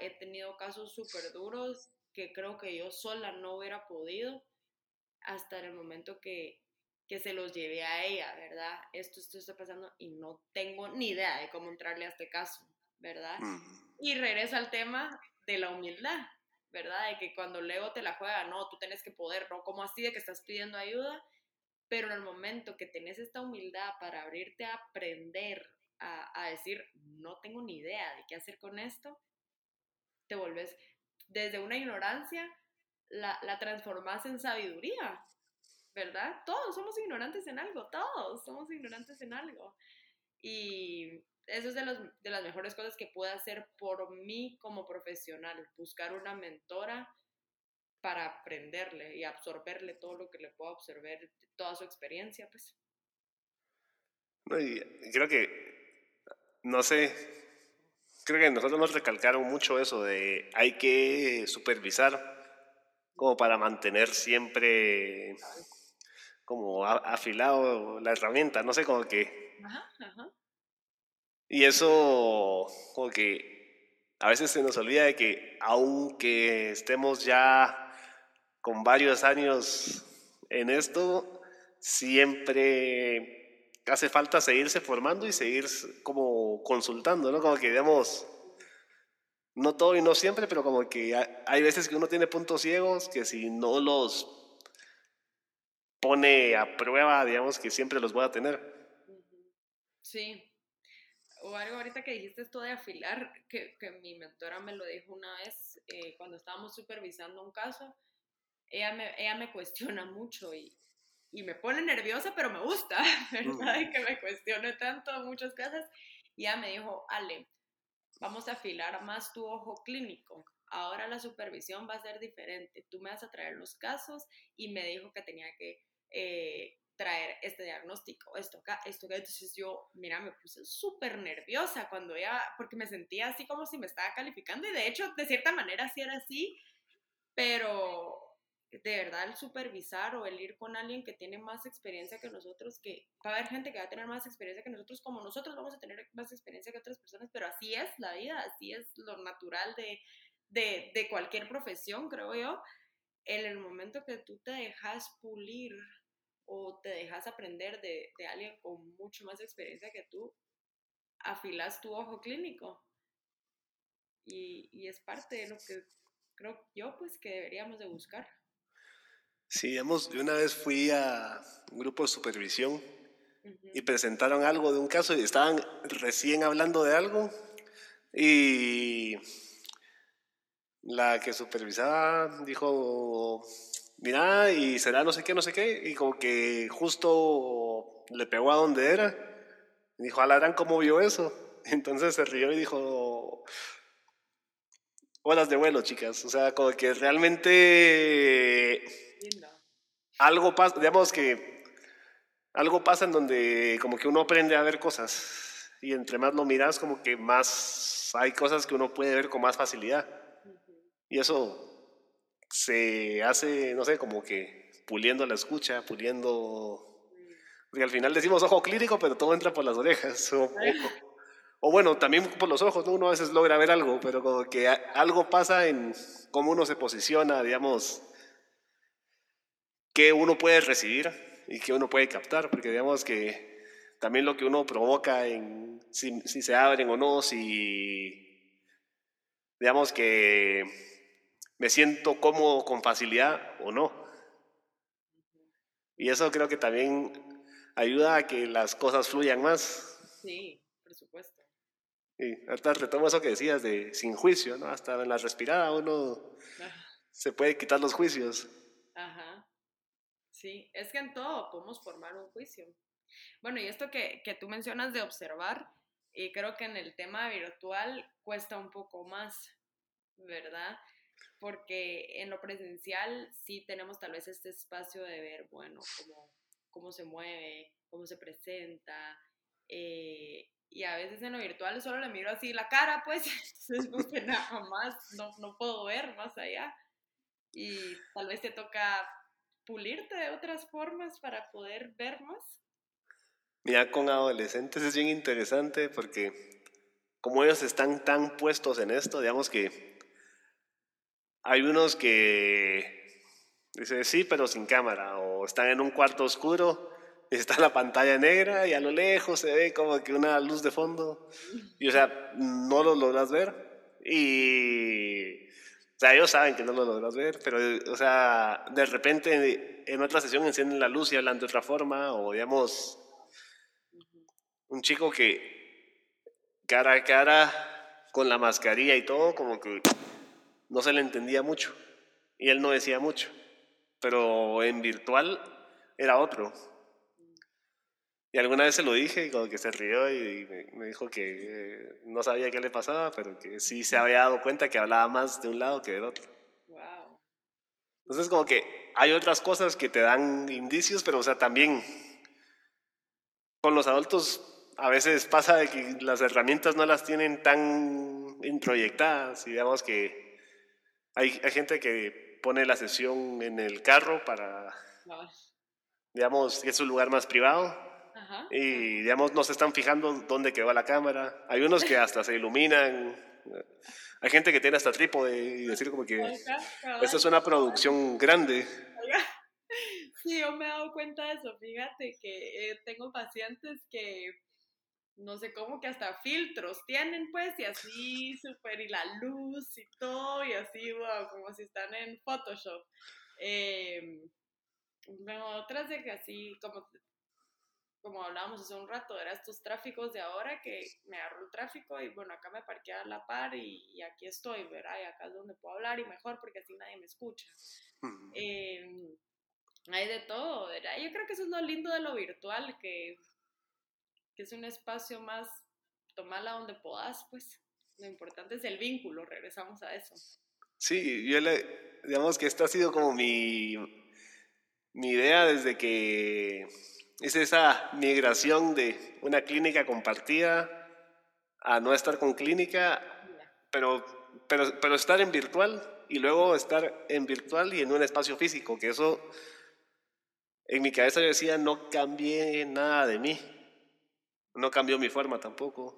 he tenido casos súper duros que creo que yo sola no hubiera podido hasta el momento que, que se los llevé a ella, ¿verdad? Esto, esto está pasando y no tengo ni idea de cómo entrarle a este caso, ¿verdad? Y regreso al tema de la humildad, ¿verdad? De que cuando Leo te la juega, no, tú tienes que poder, ¿no? Como así de que estás pidiendo ayuda, pero en el momento que tenés esta humildad para abrirte a aprender, a, a decir, no tengo ni idea de qué hacer con esto, te volvés desde una ignorancia, la, la transformas en sabiduría, ¿verdad? Todos somos ignorantes en algo, todos somos ignorantes en algo. Y eso es de, los, de las mejores cosas que puedo hacer por mí como profesional, buscar una mentora para aprenderle y absorberle todo lo que le puedo absorber, toda su experiencia, pues.
creo que, no sé, creo que nosotros nos recalcaron mucho eso de hay que supervisar como para mantener siempre como afilado la herramienta, no sé, como que... Ajá, ajá. Y eso, como que a veces se nos olvida de que aunque estemos ya con varios años en esto, siempre hace falta seguirse formando y seguir como consultando, ¿no? Como que digamos, no todo y no siempre, pero como que hay veces que uno tiene puntos ciegos que si no los pone a prueba, digamos que siempre los voy a tener.
Sí, o algo ahorita que dijiste esto de afilar, que, que mi mentora me lo dijo una vez eh, cuando estábamos supervisando un caso, ella me, ella me cuestiona mucho y, y me pone nerviosa, pero me gusta, (laughs) ¿verdad? Y que me cuestione tanto muchas cosas. Y ella me dijo, Ale, vamos a afilar más tu ojo clínico. Ahora la supervisión va a ser diferente. Tú me vas a traer los casos y me dijo que tenía que eh, traer este diagnóstico, esto acá, esto acá. Entonces yo, mira, me puse súper nerviosa cuando ella, porque me sentía así como si me estaba calificando y de hecho, de cierta manera sí era así, pero de verdad el supervisar o el ir con alguien que tiene más experiencia que nosotros, que va a haber gente que va a tener más experiencia que nosotros, como nosotros vamos a tener más experiencia que otras personas, pero así es la vida, así es lo natural de, de, de cualquier profesión, creo yo. En el momento que tú te dejas pulir o te dejas aprender de, de alguien con mucho más experiencia que tú, afilas tu ojo clínico. Y, y, es parte de lo que creo yo pues que deberíamos de buscar.
Sí, digamos, de una vez fui a un grupo de supervisión y presentaron algo de un caso y estaban recién hablando de algo y la que supervisaba dijo, mira, y será no sé qué, no sé qué, y como que justo le pegó a donde era. Y dijo, Alarán, ¿cómo vio eso? (laughs) Entonces se rió y dijo, horas de vuelo, chicas. O sea, como que realmente algo pasa, digamos que algo pasa en donde como que uno aprende a ver cosas. Y entre más lo miras, como que más hay cosas que uno puede ver con más facilidad. Y eso se hace, no sé, como que puliendo la escucha, puliendo... Porque al final decimos ojo clínico, pero todo entra por las orejas. (laughs) O, bueno, también por los ojos, ¿no? Uno a veces logra ver algo, pero como que algo pasa en cómo uno se posiciona, digamos, qué uno puede recibir y qué uno puede captar, porque digamos que también lo que uno provoca en si, si se abren o no, si digamos que me siento cómodo con facilidad o no. Y eso creo que también ayuda a que las cosas fluyan más.
Sí, por supuesto.
Y hasta retomo eso que decías de sin juicio, ¿no? Hasta en la respirada uno se puede quitar los juicios.
Ajá. Sí, es que en todo podemos formar un juicio. Bueno, y esto que, que tú mencionas de observar, y creo que en el tema virtual cuesta un poco más, ¿verdad? Porque en lo presencial sí tenemos tal vez este espacio de ver, bueno, cómo, cómo se mueve, cómo se presenta, eh, y a veces en lo virtual solo le miro así la cara, pues, (laughs) entonces no nada más, no, no puedo ver más allá, y tal vez te toca pulirte de otras formas para poder ver más.
Mira, con adolescentes es bien interesante porque como ellos están tan puestos en esto, digamos que hay unos que dicen sí, pero sin cámara, o están en un cuarto oscuro y está la pantalla negra y a lo lejos se ve como que una luz de fondo. Y o sea, no lo logras ver. Y o sea, ellos saben que no lo logras ver, pero o sea, de repente en otra sesión encienden la luz y hablan de otra forma o digamos un chico que cara a cara con la mascarilla y todo como que no se le entendía mucho y él no decía mucho, pero en virtual era otro. Y alguna vez se lo dije y como que se rió y me, dijo que eh, no sabía qué le pasaba, pero que sí se había dado cuenta que hablaba más de un lado que del otro. Wow. Entonces como que hay otras cosas que te dan indicios, pero o sea, también con los adultos a veces pasa de que las herramientas no las tienen tan introyectadas y digamos que hay, hay gente que pone la sesión en el carro para, digamos, que es un lugar más privado y, digamos, no se están fijando dónde quedó la cámara. Hay unos que hasta se iluminan. Hay gente que tiene hasta trípode y decir como que esta es una producción grande. (laughs)
Sí, yo me he dado cuenta de eso. Fíjate que eh, tengo pacientes que no sé cómo que hasta filtros tienen pues y así súper y la luz y todo y así wow, como si están en Photoshop. Eh, otras de que así como como hablábamos hace un rato, era estos tráficos de ahora que me agarró el tráfico y bueno, acá me parqué a la par y, aquí estoy, ¿verdad? Y acá es donde puedo hablar y mejor porque así nadie me escucha. Em, hay de todo, ¿verdad? Yo creo que eso es lo lindo de lo virtual, que, es un espacio más, tomarla donde puedas, pues. Lo importante es el vínculo, regresamos a eso.
Sí, yo le, digamos que esta ha sido como mi, mi idea desde que es esa migración de una clínica compartida a no estar con clínica, pero, pero, pero estar en virtual y luego estar en virtual y en un espacio físico, que eso en mi cabeza yo decía, no cambié nada de mí, no cambió mi forma tampoco,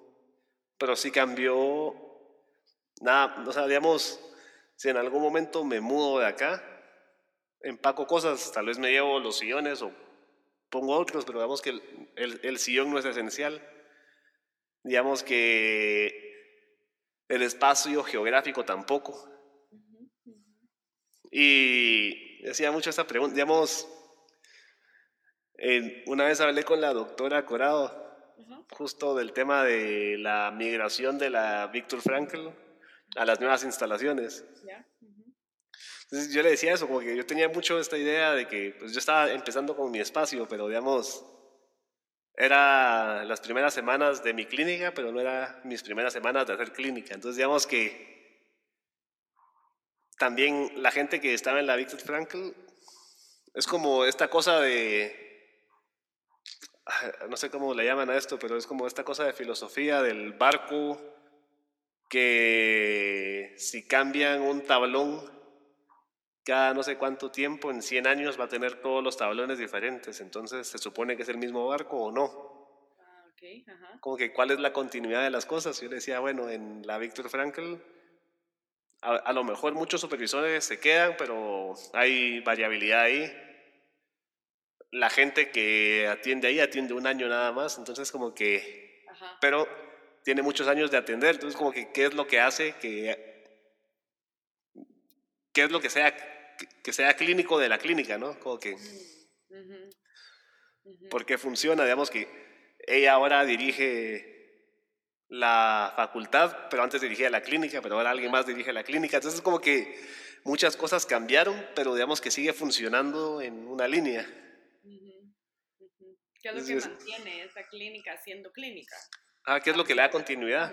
pero sí cambió nada, o sea, digamos, si en algún momento me mudo de acá, empaco cosas, tal vez me llevo los sillones o pongo otros, pero digamos que el, el, sillón no es esencial. Digamos que el espacio geográfico tampoco. Y decía mucho esta pregunta, digamos, una vez hablé con la doctora Corado justo del tema de la migración de la Víctor Frankl a las nuevas instalaciones. Entonces yo le decía eso, como que yo tenía mucho esta idea de que pues yo estaba empezando con mi espacio, pero digamos, era las primeras semanas de mi clínica, pero no era mis primeras semanas de hacer clínica. Entonces digamos que también la gente que estaba en la Victor Frankl es como esta cosa de, (laughs) no sé cómo le llaman a esto, pero es como esta cosa de filosofía del barco que si cambian un tablón cada no sé cuánto tiempo, en 100 años, va a tener todos los tablones diferentes. Entonces, ¿se supone que es el mismo barco o no? Ah, okay, Como que cuál es la continuidad de las cosas. Yo le decía, bueno, en la Víctor Frankl, a, lo mejor muchos supervisores se quedan, pero hay variabilidad ahí. La gente que atiende ahí atiende un año nada más, entonces como que... Pero tiene muchos años de atender, entonces como que qué es lo que hace que... ¿Qué es lo que sea que sea clínico de la clínica, ¿no? Como que... Porque funciona, digamos que ella ahora dirige la facultad, pero antes dirigía la clínica, pero ahora alguien más dirige la clínica. Entonces es como que muchas cosas cambiaron, pero digamos que sigue funcionando en una línea.
¿Qué es lo que mantiene esa clínica siendo clínica?
Ah, ¿qué es lo que le da continuidad?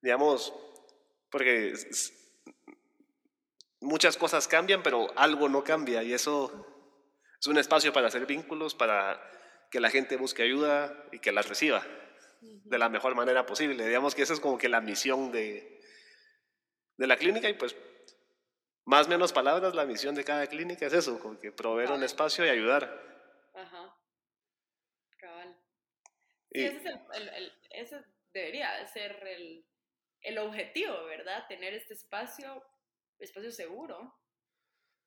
Digamos, porque muchas cosas cambian, pero algo no cambia y eso es un espacio para hacer vínculos, para que la gente busque ayuda y que las reciba de la mejor manera posible. Digamos que esa es como que la misión de, de la clínica y pues más o menos palabras, la misión de cada clínica es eso, como que proveer un espacio y ayudar.
Cabal. ese es el, ese debería de ser el, el objetivo, ¿verdad? Tener este espacio, espacio seguro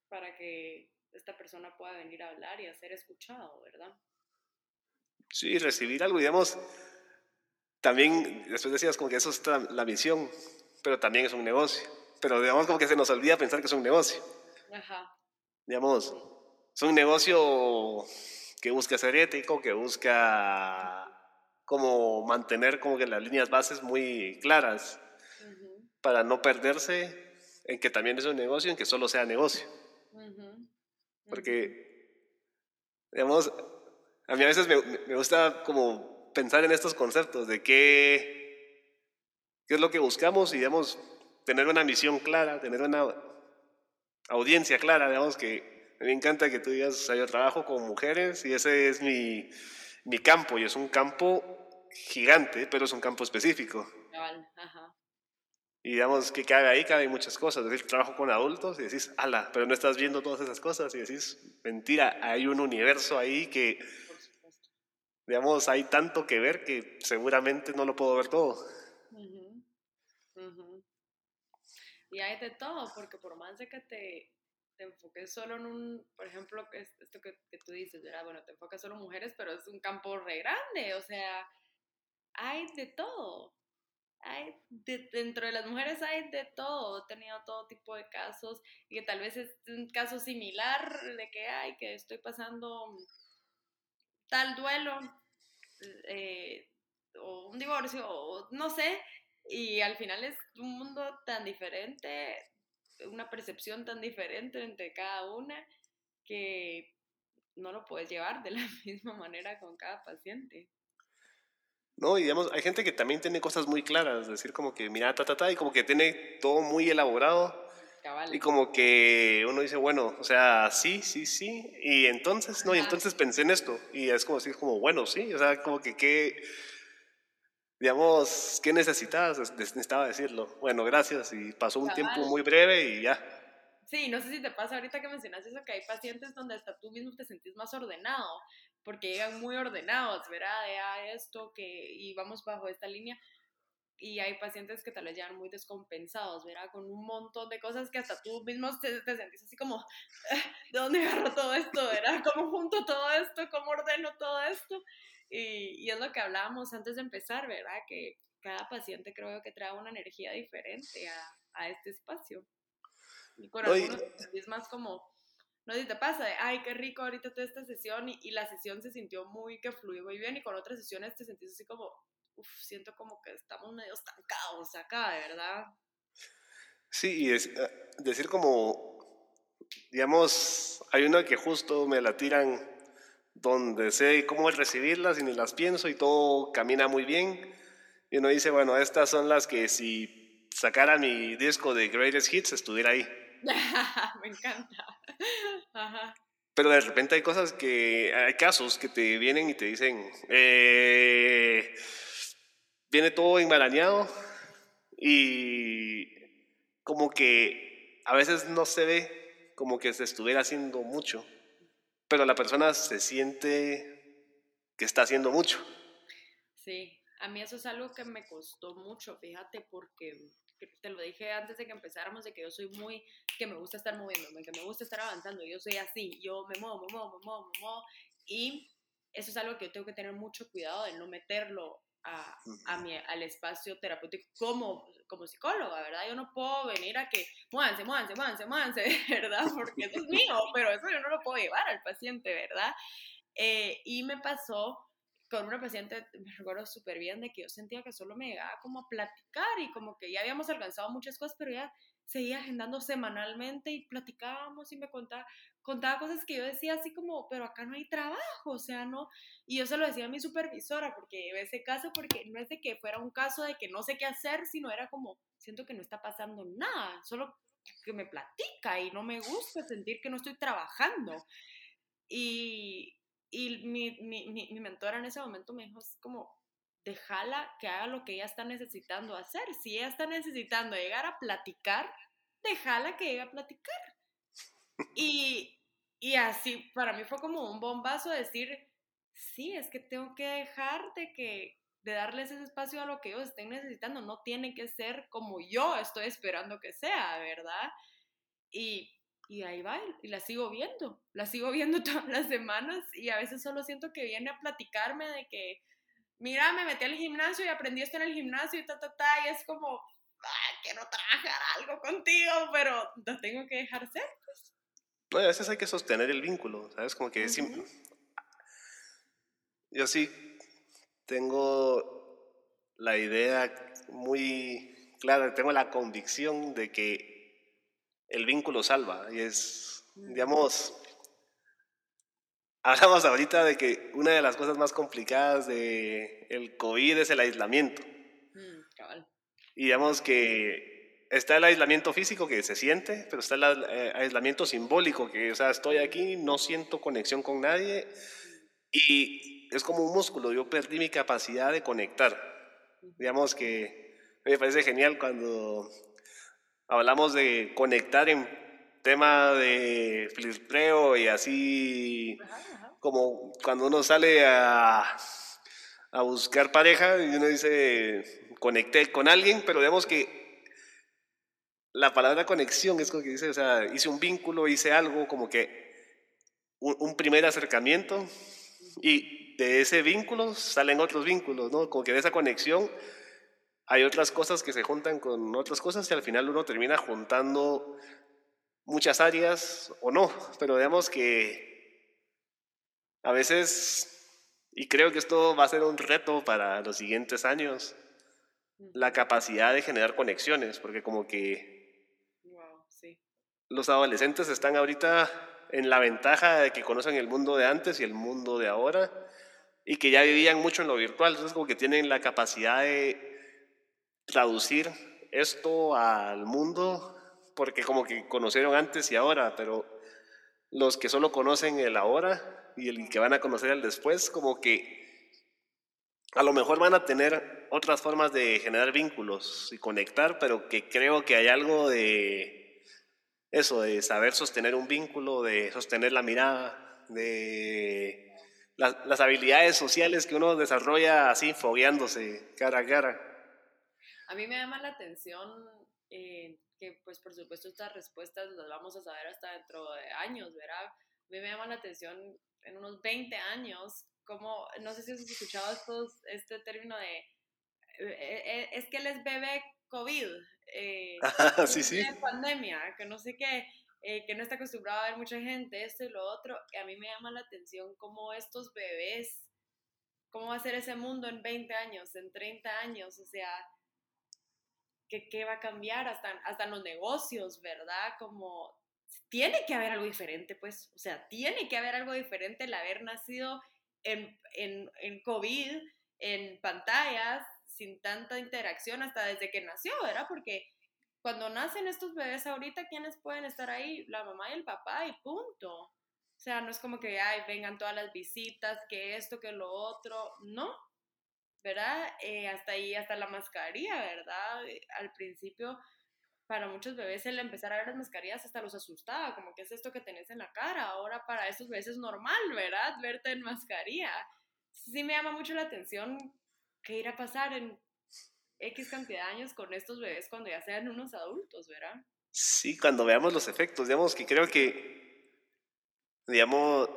para que esta persona pueda venir a hablar y a ser escuchado, ¿verdad?
Sí, recibir algo, digamos, también, después decías como que eso es la misión, pero también es un negocio. Pero digamos como que se nos olvida pensar que es un negocio. Ajá. Digamos, es un negocio que busca ser ético, que busca como mantener como que las líneas bases muy claras para no perderse en que también es un negocio, en que solo sea negocio. Porque, digamos, a mí a veces me, me, gusta como pensar en estos conceptos de qué, qué es lo que buscamos y, digamos, tener una misión clara, tener una audiencia clara, digamos que me encanta que tú digas, yo trabajo con mujeres y ese es mi, mi campo y es un campo gigante, pero es un campo específico. Ajá. Y digamos que cabe ahí, cabe muchas cosas. Es decir, trabajo con adultos y decís, ala, pero no estás viendo todas esas cosas y decís, mentira, hay un universo ahí que, digamos, hay tanto que ver que seguramente no lo puedo ver todo.
Y hay de todo, porque por más de que te, te enfoques solo en un, por ejemplo, esto que, que tú dices, ¿verdad? Bueno, te enfocas solo en mujeres, pero es un campo re grande, o sea, hay de todo hay dentro de las mujeres hay de todo, he tenido todo tipo de casos y que tal vez es un caso similar de que hay, que estoy pasando tal duelo eh, o un divorcio o no sé, y al final es un mundo tan diferente, una percepción tan diferente entre cada una que no lo puedes llevar de la (laughs) misma manera con cada paciente.
¿No? Y digamos, hay gente que también tiene cosas muy claras, es decir, como que mira, ta, ta, ta, y como que tiene todo muy elaborado. Y como que uno dice, bueno, o sea, sí, sí, sí. Y entonces, no, y entonces pensé en esto. Y es como decir, como, bueno, sí, o sea, como que qué, digamos, ¿qué necesitabas? Necesitaba decirlo. Bueno, gracias. Y pasó un tiempo muy breve y ya.
Sí, no sé si te pasa ahorita que mencionas eso, que hay pacientes donde hasta tú mismo te sentís más ordenado, porque llegan muy ordenados, ¿verdad? De ah, esto, que, y vamos bajo esta línea. Y hay pacientes que tal vez llegan muy descompensados, ¿verdad? Con un montón de cosas que hasta tú mismo te, te sentís así como, (laughs) ¿de dónde agarro todo esto, ¿verdad? ¿Cómo junto todo esto? ¿Cómo ordeno todo esto? Y, y es lo que hablábamos antes de empezar, ¿verdad? Que cada paciente creo que trae una energía diferente a, a este espacio. Y con algunos es más como, no sé si te pasa, de, ay, qué rico ahorita toda esta sesión y, la sesión se sintió muy, que fluyó muy bien y con otras sesiones te sentís así como, uff, siento como que estamos medio estancados acá, de verdad.
Sí, y eh, decir como, digamos, hay una que justo me la tiran donde sé cómo recibirlas y ni las pienso y todo camina muy bien. Y uno dice, bueno, estas son las que si sacara mi disco de Greatest Hits estuviera ahí. (laughs)
Me encanta. (laughs)
Pero de repente hay cosas que, hay casos que te vienen y te dicen, eh, viene todo enmarañado y como que a veces no se ve como que se estuviera haciendo mucho, pero la persona se siente que está haciendo mucho.
Sí, a mí eso es algo que me costó mucho, fíjate, porque te lo dije antes de que empezáramos, de que yo soy muy, que me gusta estar moviéndome, que me gusta estar avanzando, yo soy así, yo me muevo, me muevo, me muevo, me muevo, y eso es algo que yo tengo que tener mucho cuidado de no meterlo a, a mi, al espacio terapéutico como, como psicóloga, ¿verdad? Yo no puedo venir a que muévanse, muévanse, muévanse, muévanse, (laughs) ¿verdad? Porque eso es mío, pero eso yo no lo puedo llevar al paciente, ¿verdad? Eh, y me pasó con una paciente, me recuerdo súper bien de que yo sentía que solo me llegaba como a platicar y como que ya habíamos alcanzado muchas cosas, pero ya seguía agendando semanalmente y platicábamos y me contaba, contaba cosas que yo decía así como, pero acá no hay trabajo, o sea, no, y yo se lo decía a mi supervisora porque ese caso, porque no es de que fuera un caso de que no sé qué hacer, sino era como, siento que no está pasando nada, solo que me platica y no me gusta sentir que no estoy trabajando. Y, y mi, mi, mi, mentora en ese momento me dijo, es como, déjala que haga lo que ella está necesitando hacer. Si ella está necesitando llegar a platicar, déjala que llegue a platicar. Y, y así, para mí fue como un bombazo decir, sí, es que tengo que dejar de que de darles ese espacio a lo que ellos estén necesitando. No tiene que ser como yo estoy esperando que sea, ¿verdad? Y, y ahí va, y la sigo viendo, la sigo viendo (laughs) todas las semanas y a veces solo siento que viene a platicarme de que, mira, me metí al gimnasio y aprendí esto en el gimnasio y ta, ta, ta, y es como, quiero trabajar algo contigo, pero lo tengo que dejar ser. Pues.
No, a veces hay que sostener el vínculo, ¿sabes? Como que yo sí tengo la idea muy clara, tengo la convicción de que el vínculo salva y es, digamos, (laughs) hablamos ahorita de que una de las cosas más complicadas de el COVID es el aislamiento. Mm, y digamos que está el aislamiento físico que se siente, pero está el eh, aislamiento simbólico, que, o sea, estoy aquí, no siento conexión con nadie y es como un músculo, yo perdí mi capacidad de conectar. Digamos que me parece genial cuando hablamos de conectar en tema de flirteo y así como cuando uno sale a, a buscar pareja y uno dice conecté con alguien, pero digamos que la palabra conexión es como que dice, o sea, hice un vínculo, hice algo, como que un, un primer acercamiento y de ese vínculo salen otros vínculos, ¿no? Como que de esa conexión hay otras cosas que se juntan con otras cosas y al final uno termina juntando muchas áreas o no, pero digamos que a veces, y creo que esto va a ser un reto para los siguientes años, la capacidad de generar conexiones, porque como que los adolescentes están ahorita en la ventaja de que conocen el mundo de antes y el mundo de ahora y que ya vivían mucho en lo virtual, entonces como que tienen la capacidad de traducir esto al mundo porque como que conocieron antes y ahora, pero los que solo conocen el ahora y el que van a conocer el después, como que a lo mejor van a tener otras formas de generar vínculos y conectar, pero que creo que hay algo de eso, de saber sostener un vínculo, de sostener la mirada, de las, habilidades sociales que uno desarrolla así, fogueándose cara a cara.
A mí me llama la atención eh, que, pues, por supuesto, estas respuestas las vamos a saber hasta dentro de años, ¿verdad? A mí me llama la atención en unos 20 años, como, no sé si has escuchado estos, este término de, eh, eh, es que él es bebé COVID, eh, (laughs)
sí, sí.
pandemia, que no sé qué, eh, que no está acostumbrado a ver mucha gente, esto y lo otro, y a mí me llama la atención cómo estos bebés, cómo va a ser ese mundo en 20 años, en 30 años, o sea, ¿qué, qué va a cambiar hasta, hasta los negocios, verdad? Como tiene que haber algo diferente, pues, o sea, tiene que haber algo diferente el haber nacido en, en, en COVID, en pantallas, sin tanta interacción hasta desde que nació, ¿verdad? Porque cuando nacen estos bebés ahorita, ¿quiénes pueden estar ahí? La mamá y el papá y punto. O sea, no es como que, ay, vengan todas las visitas, que esto, que lo otro, no, ¿verdad? Eh, hasta ahí, hasta la mascarilla, ¿verdad? Eh, al principio, para muchos bebés el empezar a ver las mascarillas hasta los asustaba, como que es esto que tenés en la cara, ahora para esos bebés es normal, ¿verdad? Verte en mascarilla. Sí me llama mucho la atención qué irá a pasar en X cantidad de años con estos bebés cuando ya sean unos adultos, ¿verdad?
Sí, cuando veamos los efectos, digamos que creo que, digamos,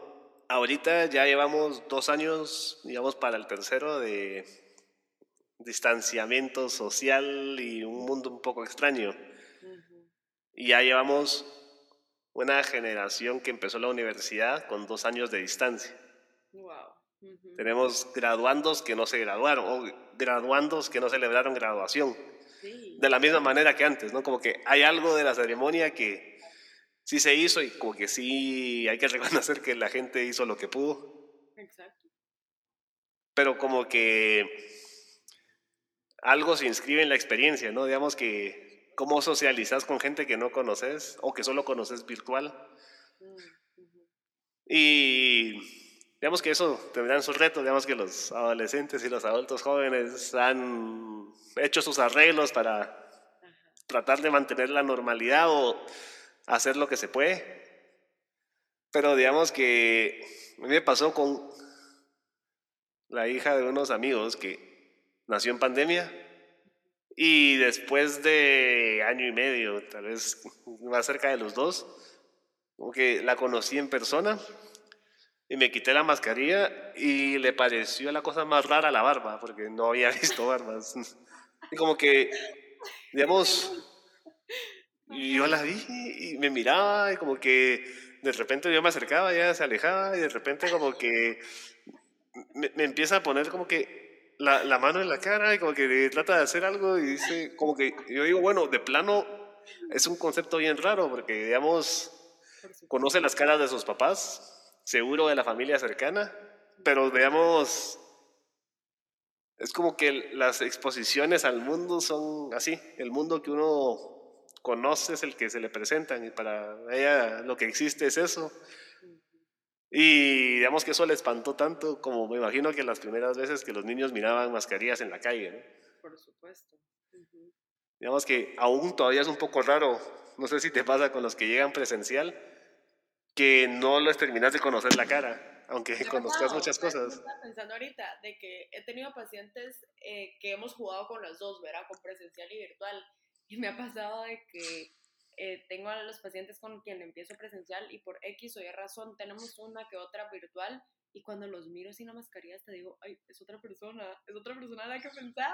ahorita ya llevamos dos años, digamos, para el tercero de distanciamiento social y un mundo un poco extraño. Y ya llevamos una generación que empezó la universidad con dos años de distancia.
Wow.
Tenemos graduandos que no se graduaron o graduandos que no celebraron graduación. De la misma manera que antes, ¿no? Como que hay algo de la ceremonia que sí se hizo y como que sí hay que (laughs) reconocer que la gente hizo lo que pudo.
Exacto.
Pero como que algo se inscribe en la experiencia, ¿no? Digamos que cómo socializas con gente que no conoces o que solo conoces virtual. Mm, y Digamos que eso tendrán sus retos, digamos que los adolescentes y los adultos jóvenes han hecho sus arreglos para tratar de mantener la normalidad o hacer lo que se puede. Pero digamos que me pasó con la hija de unos amigos que nació en pandemia y después de año y medio, tal vez más cerca de los dos, como que la conocí en persona y me quité la mascarilla y le pareció la cosa más rara la barba, porque no había (laughs) visto barbas. Y como que, digamos, yo la vi y me miraba y como que de repente yo me acercaba, ya se alejaba y de repente como que me, me empieza a poner como que la, la, mano en la cara y como que trata de hacer algo y dice, como que yo digo, bueno, de plano es un concepto bien raro porque, digamos, conoce las caras de sus papás, seguro de la familia cercana, pero, digamos, es como que las exposiciones al mundo son así, el mundo que uno conoce es el que se le presentan y para ella lo que existe es eso. Y digamos que eso le espantó tanto como me imagino que las primeras veces que los niños miraban mascarillas en la calle. ¿no?
Por supuesto.
Digamos que aún todavía es un poco raro, no sé si te pasa con los que llegan presencial, que no les terminas de conocer la cara, aunque conozcas muchas cosas.
Estaba pensando ahorita de que he tenido pacientes eh, que hemos jugado con los dos, ¿verdad? Con presencial y virtual. Y me ha pasado de que eh, tengo a los pacientes con quien empiezo presencial y por X o Y razón tenemos una que otra virtual y cuando los miro sin la mascarilla te digo, ay, es otra persona, es otra persona a la que pensar,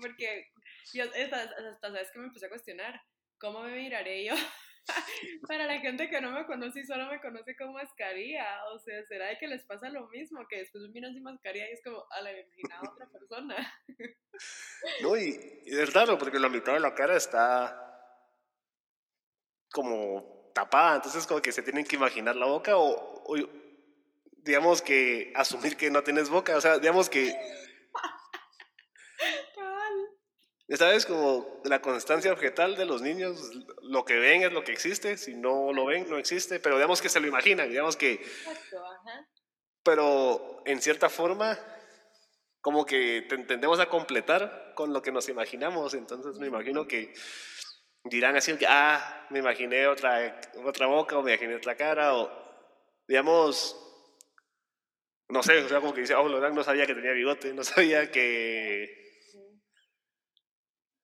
porque yo, hasta, hasta sabes que me empecé a cuestionar, ¿cómo me miraré yo? (laughs) Para la gente que no me conoce y solo me conoce con mascarilla, o sea, ¿será de que les pasa lo mismo? Que después me miran sin mascarilla y es como, a la imaginada otra persona. (laughs)
No, y, y es raro porque la mitad de la cara está como tapada, entonces como que se tienen que imaginar la boca o, digamos que asumir que no tienes boca, o sea, digamos que... ¿Sabes? Como la constancia objetal de los niños, lo que ven es lo que existe, si no lo ven, no existe, pero digamos que se lo imaginan, digamos que... Pero en cierta forma, como que tendemos a completar con lo que nos imaginamos, entonces me imagino que dirán así, ah, me imaginé otra, otra boca o me imaginé otra cara o, digamos, no sé, o sea, como que dice, oh, no sabía que tenía bigote, no sabía que...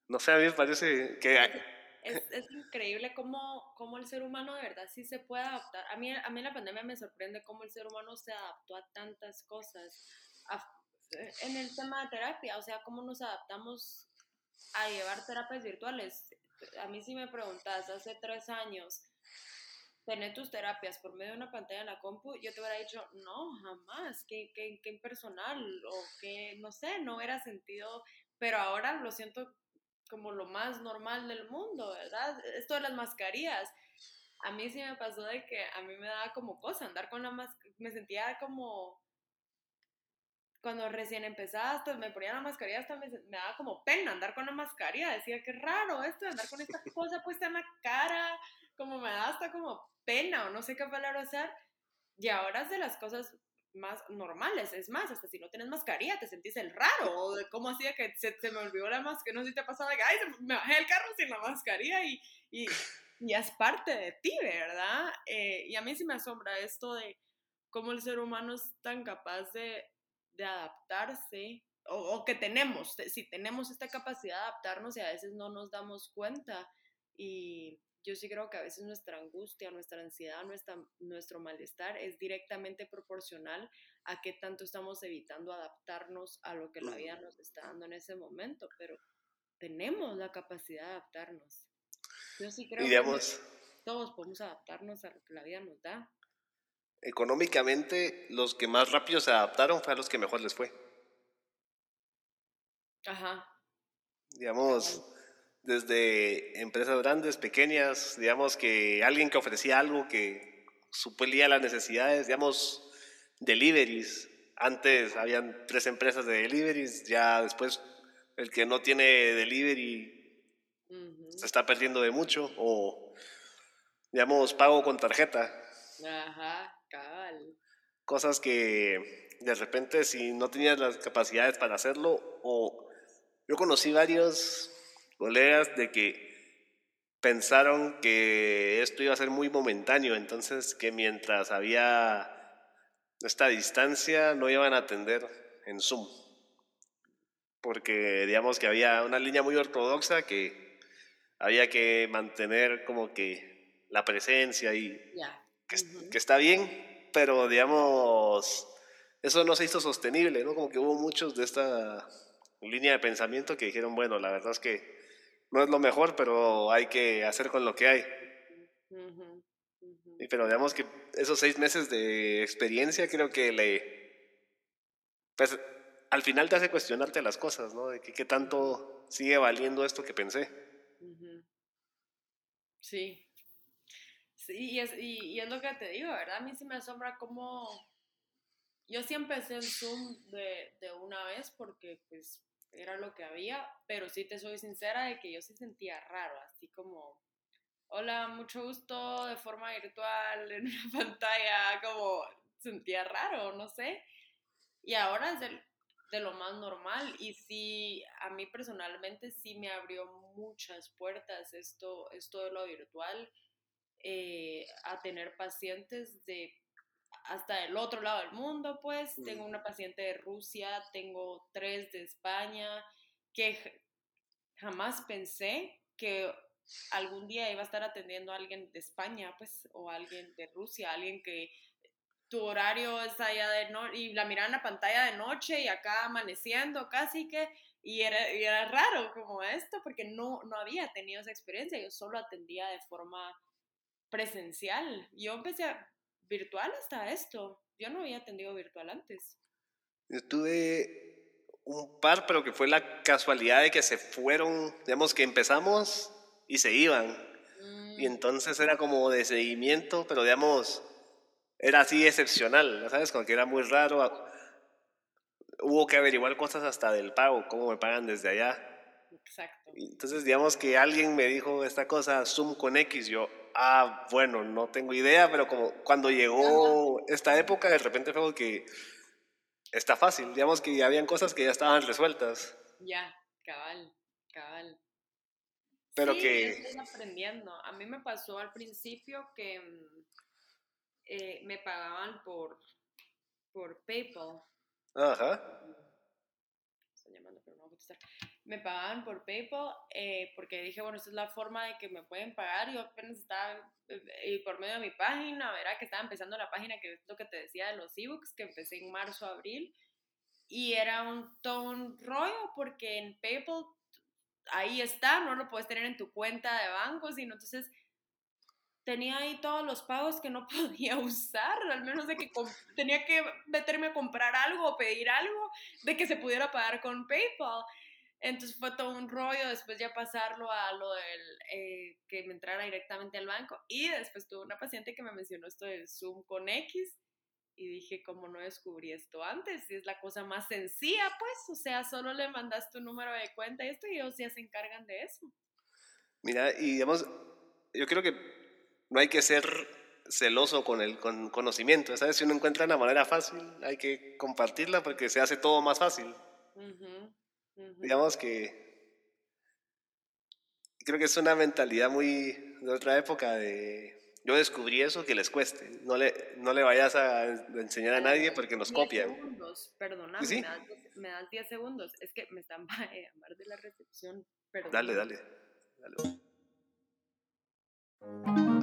No sé, a mí me parece que...
Es, increíble cómo, cómo, el ser humano de verdad sí se puede adaptar. A mí, a mí la pandemia me sorprende cómo el ser humano se adaptó a tantas cosas. en el tema de terapia, o sea, cómo nos adaptamos a llevar terapias virtuales a mí si me preguntas hace tres años, tener tus terapias por medio de una pantalla en la compu, yo te hubiera dicho, no, jamás, que, que, que impersonal, o que, no sé, no hubiera sentido, pero ahora lo siento como lo más normal del mundo, ¿verdad? Esto de las mascarillas, a mí sí me pasó de que a mí me daba como cosa andar con la mascarilla, me sentía como cuando recién empezaba, hasta me ponía la mascarilla, hasta me, daba como pena andar con la mascarilla. Decía, qué raro esto de andar con esta (laughs) cosa puesta en la cara, como me da hasta como pena o no sé qué palabra usar. Y ahora es de las cosas más normales. Es más, hasta si no tienes mascarilla te sentís el raro. O de cómo hacía que se, me olvidó la mascarilla. No sé si te ha pasado que, ay, me bajé el carro sin la mascarilla y, y, y es parte de ti, ¿verdad? Eh, y a mí sí me asombra esto de cómo el ser humano es tan capaz de de adaptarse o, que tenemos, si tenemos esta capacidad de adaptarnos y a veces no nos damos cuenta. Y yo sí creo que a veces nuestra angustia, nuestra ansiedad, nuestra, nuestro malestar es directamente proporcional a qué tanto estamos evitando adaptarnos a lo que la vida nos está dando en ese momento, pero tenemos la capacidad de adaptarnos. Yo sí creo que todos podemos adaptarnos a lo que la vida nos da
económicamente los que más rápido se adaptaron fue a los que mejor les fue.
Ajá.
Digamos, desde empresas grandes, pequeñas, digamos que alguien que ofrecía algo que suplía las necesidades, digamos, deliveries. Antes habían tres empresas de deliveries, ya después el que no tiene delivery se está perdiendo de mucho, o digamos, pago con tarjeta.
Ajá.
Cosas que de repente si no tenías las capacidades para hacerlo, o yo conocí varios colegas de que pensaron que esto iba a ser muy momentáneo, entonces que mientras había esta distancia no iban a atender en Zoom. porque digamos que había una línea muy ortodoxa que había que mantener como que la presencia y que, que, está bien, pero digamos, eso no se hizo sostenible, ¿no? Como que hubo muchos de esta línea de pensamiento que dijeron, bueno, la verdad es que no es lo mejor, pero hay que hacer con lo que hay. Y, pero digamos que esos seis meses de experiencia creo que le... Pues al final te hace cuestionarte las cosas, ¿no? De qué tanto sigue valiendo esto que pensé.
Sí. Sí, y es, y, es lo que te digo, ¿verdad? A mí sí me asombra cómo... Yo sí empecé en Zoom de, de una vez porque pues era lo que había, pero sí te soy sincera de que yo sí sentía raro, así como, hola, mucho gusto de forma virtual en una (laughs) pantalla, como sentía raro, no sé. Y ahora es de, de lo más normal y sí, a mí personalmente sí me abrió muchas puertas esto, esto de lo virtual, eh, a tener pacientes de hasta el otro lado del mundo, pues. Tengo una paciente de Rusia, tengo tres de España, que jamás pensé que algún día iba a estar atendiendo a alguien de España, pues, o alguien de Rusia, alguien que tu horario es allá de noche, y la miraba en la pantalla de noche y acá amaneciendo casi que, y era, y era raro como esto, porque no, no había tenido esa experiencia, yo solo atendía de forma presencial. Yo empecé a, virtual hasta esto. Yo no había atendido virtual antes.
Yo tuve un par, pero que fue la casualidad de que se fueron, digamos que empezamos y se iban. Y mm. entonces era como de seguimiento, pero digamos, era así excepcional, ¿sabes? Como que era muy raro. Hubo que averiguar cosas hasta del pago, cómo me pagan desde allá. Exacto. Entonces, digamos que alguien me dijo esta cosa, Zoom con X, yo, ah, bueno, no tengo idea, pero como cuando llegó esta época, de repente fue que está fácil, digamos que habían cosas que ya estaban resueltas.
Ya, cabal, cabal.
Pero que...
Aprendiendo. A mí me pasó al principio que mm, eh, me pagaban por, por PayPal. Ajá. Estoy llamando, pero no voy a contestar me pagaban por PayPal eh, porque dije, bueno, esta es la forma de que me pueden pagar. Yo apenas estaba eh, por medio de mi página, verá que estaba empezando la página, que es lo que te decía de los ebooks, que empecé en marzo, abril. Y era un, todo un rollo porque en PayPal ahí está, no lo puedes tener en tu cuenta de banco, sino entonces tenía ahí todos los pagos que no (laughs) podía usar, al menos de que tenía que meterme a comprar algo o pedir algo, de que se pudiera pagar con PayPal. Entonces fue todo un rollo, después ya pasarlo a lo del eh, que me entrara directamente al banco y después tuve una paciente que me mencionó esto de Zoom con X y dije, ¿cómo no descubrí esto antes? Es la cosa más sencilla, pues, o sea, solo le mandas tu número de cuenta y esto y ellos ya se encargan de eso.
Mira, y digamos, yo creo que no hay que ser celoso con el con conocimiento, ¿sabes? Si uno encuentra una manera fácil, hay que compartirla porque se hace todo más fácil. Digamos que creo que es una mentalidad muy de otra época de yo descubrí eso que les cueste. No le, no le vayas a enseñar a nadie porque nos copian.
segundos, perdóname, me, das, me, 10 segundos. Es que me están (laughs) llamando de la recepción.
Dale, dale, dale.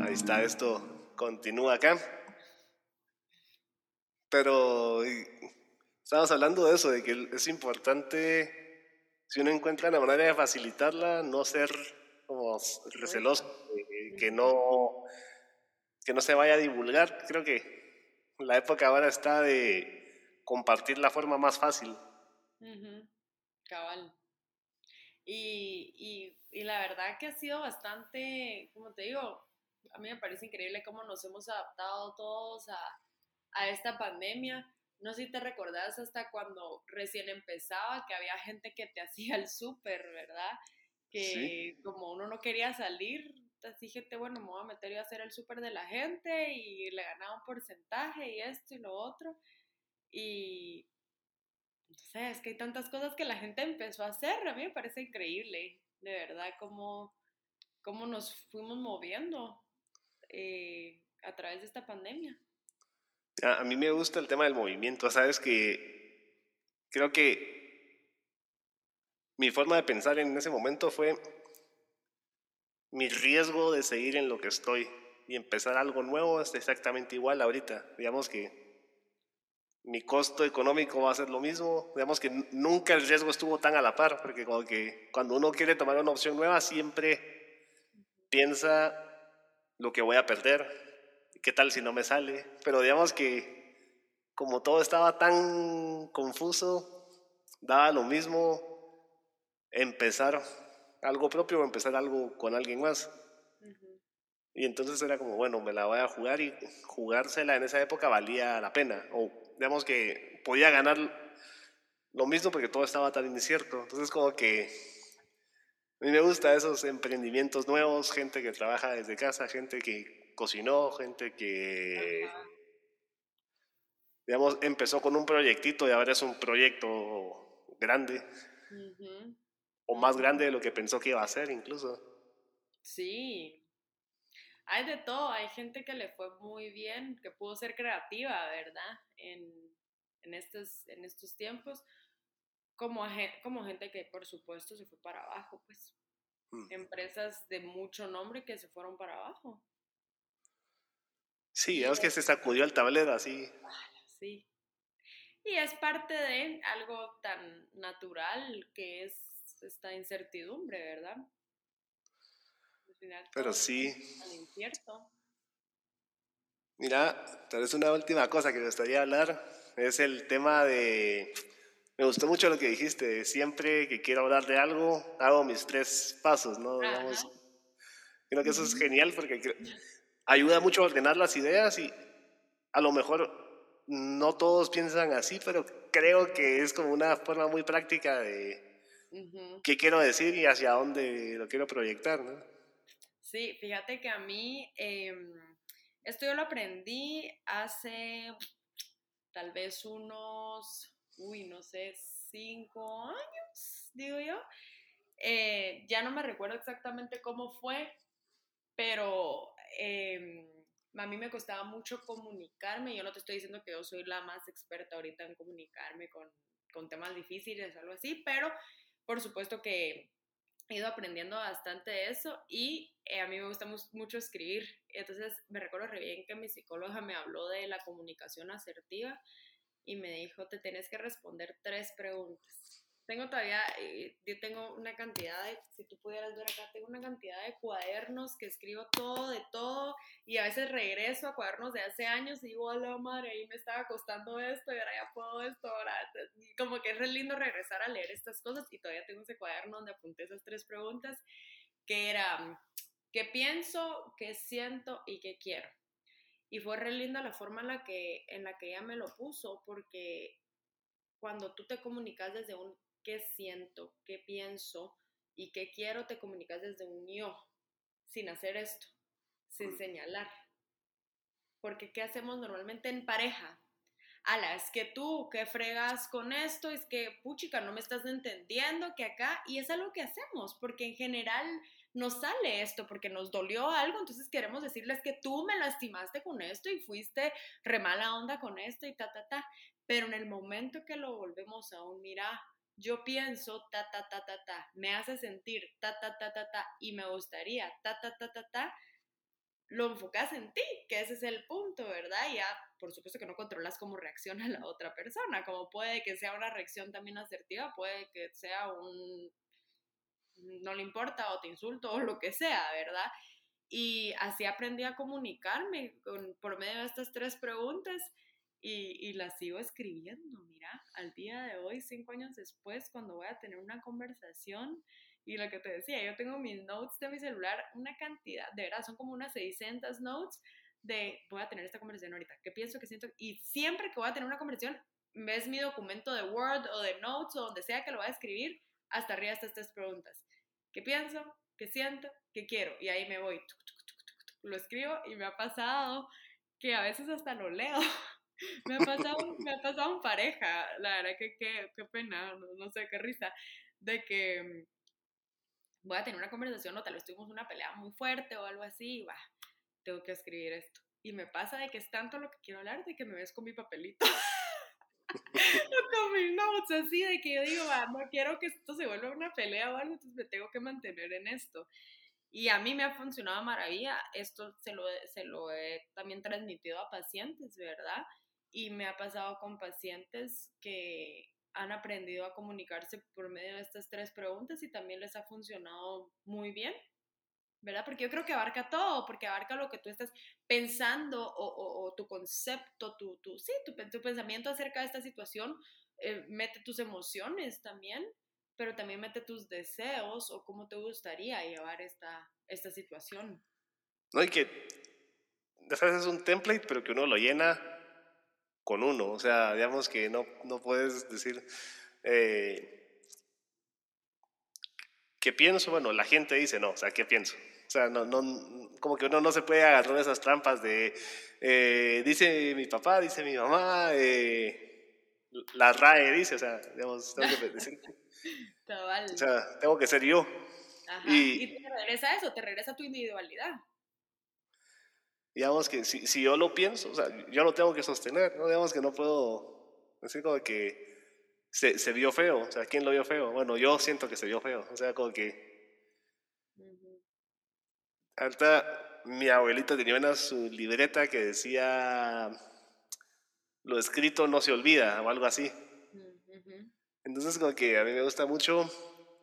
Ahí está, esto continúa acá. Pero estamos hablando de eso, de que es importante si uno encuentra la manera de facilitarla, no ser como receloso, que no, que no se vaya a divulgar. Creo que la época ahora está de compartir la forma más fácil.
Cabal. Y, y, y, la verdad que ha sido bastante, como te digo, a mí me parece increíble cómo nos hemos adaptado todos a, a esta pandemia. No sé si te recordás hasta cuando recién empezaba, que había gente que te (laughs) hacía el súper, ¿verdad? Que como uno no quería salir, así gente, bueno, me voy a meter yo a hacer el súper de la gente y le ganaba un porcentaje y esto y lo otro. Y no sé, es que hay tantas cosas que la gente empezó a hacer, a mí me parece increíble, de verdad, cómo, cómo nos fuimos moviendo eh, a través de esta pandemia.
A, mí me gusta el tema del movimiento, sabes que creo que mi forma de pensar en ese momento fue mi riesgo de seguir en lo que estoy y empezar algo nuevo es exactamente igual ahorita. Digamos que mi costo económico va a ser lo mismo. Digamos que nunca el riesgo estuvo tan a la par, porque cuando uno quiere tomar una opción nueva siempre piensa lo que voy a perder, qué tal si no me sale. Pero digamos que como todo estaba tan confuso, daba lo mismo empezar algo propio o empezar algo con alguien más. Y entonces era como, bueno, me la voy a jugar y jugársela en esa época valía la pena. O digamos que podía ganar lo mismo porque todo estaba tan incierto. Entonces como que a mí me gusta esos emprendimientos nuevos, gente que trabaja desde casa, gente que cocinó, gente que, digamos, empezó con un proyectito y ahora es un proyecto grande. O más grande de lo que pensó que iba a ser incluso.
Sí, hay de todo, hay gente que le fue muy bien, que pudo ser creativa, ¿verdad? En, en, estos, en estos tiempos, como, como gente que por supuesto se fue para abajo, pues. Mm. Empresas de mucho nombre que se fueron para abajo.
Sí, es que se sacudió el tablero así.
Sí. Y es parte de algo tan natural que es esta incertidumbre, ¿verdad?
Pero sí. Mira, tal vez una última cosa que me gustaría hablar es el tema de... Me gustó mucho lo que dijiste, siempre que quiero hablar de algo, hago mis tres pasos, ¿no? creo que eso es genial porque ayuda mucho a ordenar las ideas y a lo mejor no todos piensan así, pero creo que es como una forma muy práctica de qué quiero decir y hacia dónde lo quiero proyectar, ¿no?
Sí, fíjate que a mí em, esto yo lo aprendí hace tal vez unos, uy, no sé, cinco años, digo yo. Eh, ya no me recuerdo exactamente cómo fue, pero em, a mí me costaba mucho comunicarme. Yo no te estoy diciendo que yo soy la más experta ahorita en comunicarme con, con temas difíciles, algo así, pero por supuesto que he ido aprendiendo bastante de eso y eh, a mí me gusta mucho escribir. Entonces me recuerdo re bien que mi psicóloga me habló de la comunicación asertiva y me dijo, te tienes que responder tres preguntas. Tengo todavía, eh, yo tengo una cantidad de, si tú pudieras ver acá, tengo una cantidad de cuadernos que escribo todo de todo y a veces regreso a cuadernos de hace años y digo, hola madre, ahí me estaba costando esto y ahora ya puedo esto, ahora como que es re lindo regresar a leer estas cosas y todavía tengo ese cuaderno donde apunté esas tres preguntas que era, ¿qué pienso, qué siento y qué quiero? Y fue re linda la forma en la que, en la que ella me lo puso porque cuando tú te comunicas desde un qué siento, qué pienso y qué quiero, te comunicas desde un yo, sin hacer esto, sin señalar. Porque ¿qué hacemos normalmente en pareja? Ala, es que tú, ¿qué fregas con esto? Es que, puchica, no me estás entendiendo que acá, y es algo que hacemos, porque en general nos sale esto, porque nos dolió algo, entonces queremos decirles que tú me lastimaste con esto y fuiste re mala onda con esto y ta, ta, ta. Pero en el momento que lo volvemos a un mira, yo pienso ta, ta, ta, ta, ta, me hace sentir ta, ta, ta, ta, ta, y me gustaría ta, ta, ta, ta, ta, lo enfocas en ti, que ese es el punto, ¿verdad? Ya, por supuesto que no controlas cómo reacciona la otra persona, como puede que sea una reacción también asertiva, puede que sea un no le importa o te insulto o lo que sea, ¿verdad? Y así aprendí a comunicarme con, por medio de estas tres preguntas y, y las sigo escribiendo, mira, al día de hoy, cinco años después, cuando voy a tener una conversación, y lo que te decía, yo tengo mis notes de mi celular, una cantidad, de verdad, son como unas 600 notes de voy a tener esta conversación ahorita, qué pienso, qué siento, y siempre que voy a tener una conversación, ves mi documento de Word o de Notes o donde sea que lo voy a escribir, hasta arriba estas tres preguntas. ¿Qué pienso? ¿Qué siento? ¿Qué quiero? Y ahí me voy, lo escribo y me ha pasado que a veces hasta lo leo (laughs) (laughs) me ha pasado, me ha pasado en pareja, la verdad que qué, pena, no, sé, qué risa, de que mm, voy a tener una conversación o tal vez tuvimos una pelea muy fuerte o algo así, y va, tengo que escribir esto. Y me pasa de que es tanto lo que quiero hablar de que me ves con mi papelito. (laughs) con mi my notes, así de que yo digo, no quiero que esto se vuelva una pelea o algo, entonces me tengo que mantener en esto. Y a mí me ha funcionado maravilla, esto se lo, se lo he también transmitido a pacientes, ¿verdad? Y me ha pasado con pacientes que han aprendido a comunicarse por medio de estas tres preguntas y también les ha funcionado muy bien. ¿verdad? Porque yo creo que abarca todo, porque abarca lo que tú estás pensando o, o, tu concepto, tu, tu, sí, tu, tu, pensamiento acerca de esta situación, eh, mete tus emociones también, pero también mete tus deseos o cómo te gustaría llevar esta, esta situación.
No, hay que, veces es un template, pero que uno lo llena con uno, o sea, digamos que no, no puedes decir... Eh, ¿Qué pienso? Bueno, la gente dice, no, o sea, ¿qué pienso? O sea, no, no, como que uno no se puede agarrar esas trampas de, eh, dice mi papá, dice mi mamá, eh, la RAE dice, o sea, digamos, tengo que (laughs) decir. O sea, tengo que ser yo.
Y, y, te regresa a eso, te regresa a tu individualidad.
Digamos que si, si yo lo pienso, o sea, yo lo tengo que sostener, ¿no? Digamos que no puedo decir como que se, se, vio feo. O sea, ¿quién lo vio feo? Bueno, yo siento que se vio feo. O sea, como que... Ahorita mi abuelita tenía una su libreta que decía, lo escrito no se olvida o algo así. Entonces, como que a mí me gusta mucho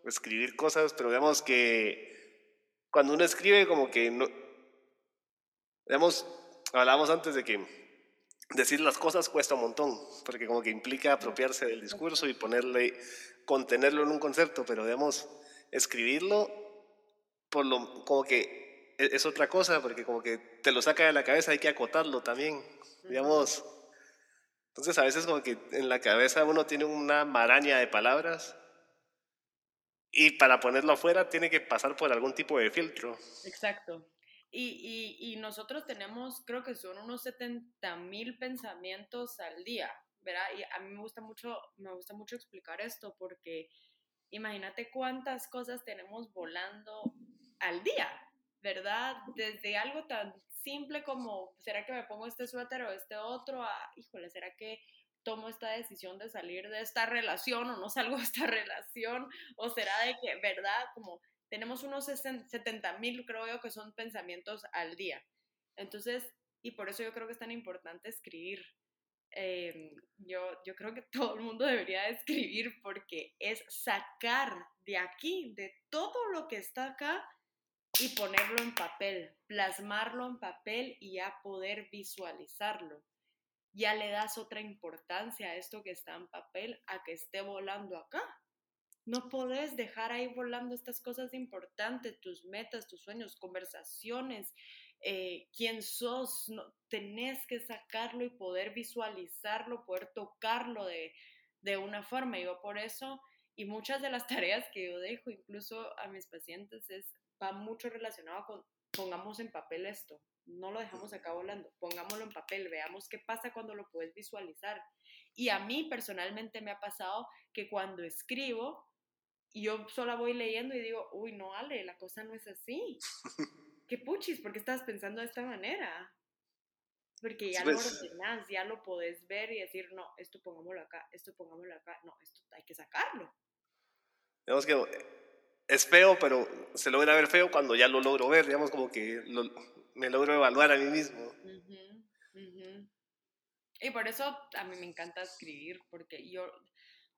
escribir cosas, pero digamos que cuando uno escribe, como que no... Digamos, hablábamos antes de que decir las cosas cuesta un montón, porque como que implica apropiarse del discurso y ponerle, contenerlo en un concepto, pero digamos, escribirlo, por lo, como que e, es, otra cosa, porque como que te lo saca de la cabeza, hay que acotarlo también, digamos. Entonces a veces como que en la cabeza uno tiene una maraña de palabras y para ponerlo afuera tiene que pasar por algún tipo de filtro.
Exacto. Y, y, y, nosotros tenemos, creo que son unos 70 mil pensamientos al día, ¿verdad? Y a mí me gusta mucho, me gusta mucho explicar esto porque imagínate cuántas cosas tenemos volando al día, ¿verdad? Desde algo tan simple como, ¿será que me pongo este suéter o este otro? A, híjole, ¿será que tomo esta decisión de salir de esta relación o no salgo de esta (laughs) relación? ¿O será de que, verdad? Como tenemos unos 70 mil, creo yo, que son pensamientos al día. Entonces, y por eso yo creo que es tan importante escribir. Em, yo, yo creo que (laughs) todo el mundo debería escribir porque es sacar de aquí, de todo lo que está acá y ponerlo en papel, plasmarlo en papel y ya poder visualizarlo. Ya le das otra importancia a esto que está en papel a que esté volando acá. No podés dejar ahí volando estas cosas importantes, tus metas, tus sueños, conversaciones, eh, quién sos. No, tenés que sacarlo y poder visualizarlo, poder tocarlo de, de una forma. Yo por eso, y muchas de las (laughs) tareas que yo dejo incluso a mis pacientes es, va mucho relacionado con pongamos en papel esto, no lo dejamos acá volando, pongámoslo en papel, veamos qué pasa cuando lo puedes visualizar. Y a mí personalmente me ha pasado que cuando escribo, y yo sola voy leyendo y digo, uy, no, Ale, la cosa no es así. (laughs) ¿Qué puchis? ¿Por qué estás pensando de esta manera? Porque ya lo pues ordenas, ya lo podés ver y decir, no, esto pongámoslo acá, esto pongámoslo acá, no, esto hay que sacarlo.
Digamos que es feo, pero se logra ver feo cuando ya lo logro ver, digamos como que me logro evaluar a mí mismo.
Y por eso a mí me encanta escribir, porque yo,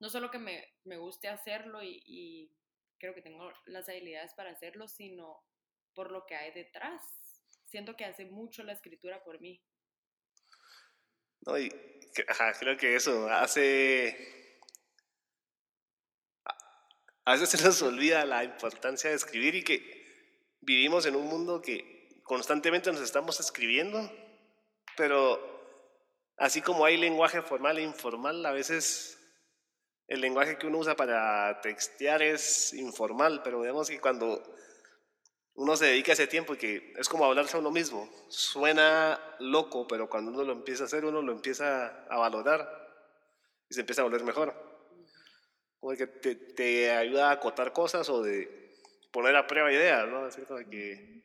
no solo que me, me guste hacerlo y, creo que tengo las habilidades para hacerlo, sino por lo que hay detrás. Siento que hace mucho la escritura por mí.
No, y creo que eso hace... A veces se nos olvida la importancia de escribir y que vivimos en un mundo que constantemente nos estamos escribiendo, pero así como hay lenguaje formal e informal, a veces el lenguaje que uno usa para textear es informal, pero digamos que cuando uno se dedica ese tiempo y que es como hablarse a uno mismo, suena loco, pero cuando uno lo empieza a hacer, uno lo empieza a valorar y se empieza a volver mejor. Como que te, ayuda a acotar cosas o de poner a prueba ideas, ¿no? Es cierto que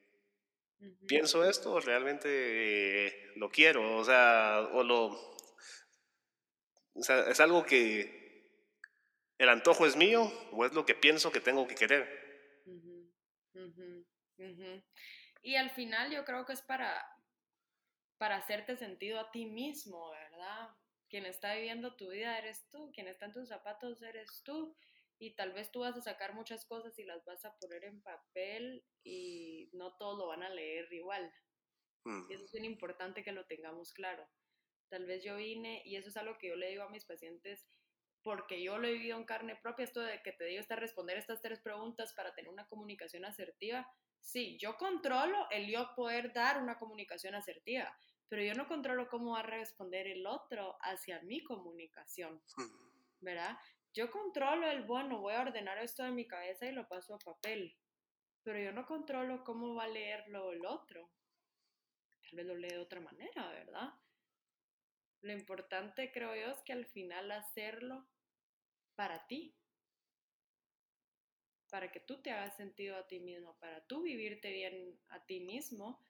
pienso esto, realmente lo quiero, o sea, o lo... O sea, es algo que ¿El antojo es mío o es lo que pienso que tengo que querer?
Y al final yo creo que es para, para hacerte sentido a ti mismo, ¿verdad? Quien está viviendo tu vida eres tú, quien está en tus zapatos eres tú. Y tal vez tú vas a sacar muchas cosas y las vas a poner en papel y no todos lo van a leer igual. Y eso es bien importante que lo tengamos claro. Tal vez yo vine, y eso es algo que yo le digo a mis pacientes, porque yo lo he vivido en carne propia, esto de que te digo, está responder estas tres preguntas para tener una comunicación asertiva. Sí, yo controlo el yo poder dar una comunicación asertiva, pero yo no controlo cómo va a responder el otro hacia mi comunicación, ¿verdad? Yo controlo el, bueno, voy a ordenar esto de mi cabeza y lo paso a papel, pero yo no controlo cómo va a leerlo el otro. Tal vez lo lee de otra manera, ¿verdad? Lo importante, creo yo, es que al final hacerlo para ti, para que tú te hagas sentido a ti mismo, para tú vivirte bien a ti mismo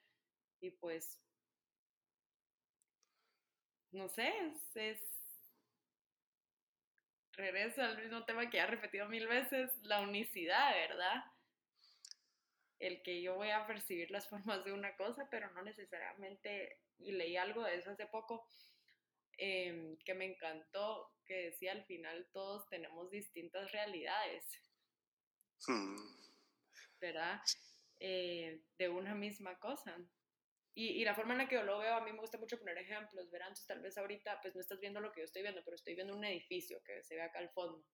y pues, no sé, es, regreso al mismo tema que ya he repetido mil veces, la unicidad, ¿verdad? El que yo voy a percibir las formas de una cosa, pero no necesariamente, y leí algo de eso hace poco, Em, que me encantó, que decía al final todos tenemos distintas realidades, hmm. ¿verdad? Eh, de una misma cosa. Y, y, la forma en la que yo lo veo, a mí me gusta mucho poner ejemplos, ¿verdad? Entonces tal vez ahorita pues no estás viendo lo que yo estoy viendo, pero estoy viendo un edificio que se ve acá al fondo.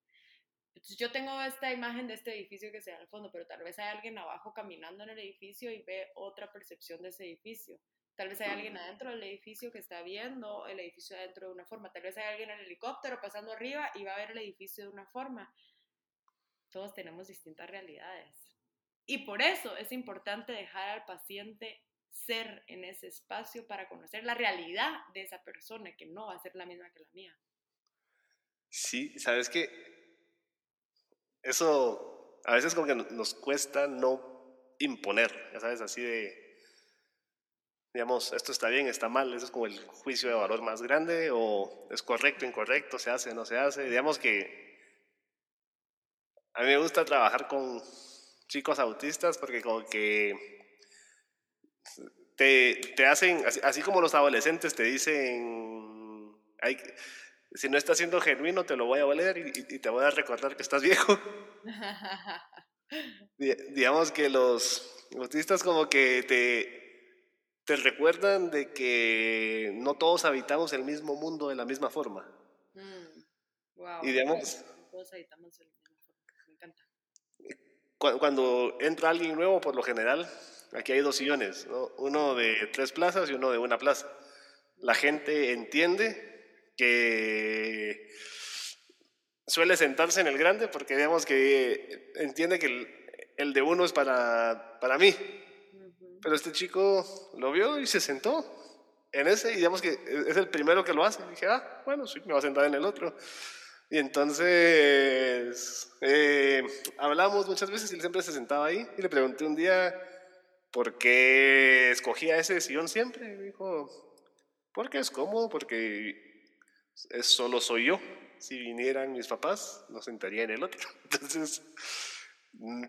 Entonces yo tengo esta imagen de este edificio que se ve al fondo, pero tal vez hay alguien abajo caminando en el edificio y ve otra percepción de ese edificio. Tal vez hay alguien adentro del edificio que está viendo el edificio adentro de una forma. Tal vez hay alguien en el helicóptero pasando arriba y va a ver el edificio de una forma. Todos tenemos distintas realidades. Y por eso es importante dejar al paciente ser en ese espacio para conocer la realidad de esa persona, que no va a ser la misma que la mía.
Sí, sabes que eso a veces como que nos cuesta no imponer, ya sabes, así de digamos, esto está bien, está mal, eso es como el juicio de valor más grande, o es correcto, incorrecto, se hace, no se hace. Digamos que a mí me gusta trabajar con chicos autistas porque como que te, te hacen, así, como los adolescentes te dicen, hay, si no estás siendo genuino te lo voy a valer y, y te voy a recordar que estás viejo. (laughs) digamos que los autistas como que te te recuerdan de que no todos habitamos el mismo mundo de la misma forma.
wow. Mm, y digamos, todos habitamos el mismo. Me encanta.
Cuando entra alguien nuevo, por lo general, aquí hay dos sillones, uno de tres plazas y uno de una plaza. La gente entiende que suele sentarse en el grande porque digamos que entiende que el, el de uno es para, para mí pero este chico lo vio y se sentó en ese, y digamos que es el primero que lo hace. Y dije, ah, bueno, sí, me va a sentar en el otro. Y entonces eh, hablamos muchas veces y él siempre se sentaba ahí. Y le pregunté un día por qué escogía ese sillón siempre. Y me dijo, porque es cómodo, porque es, solo soy yo. Si vinieran mis papás, lo sentaría en el otro. (laughs) Entonces,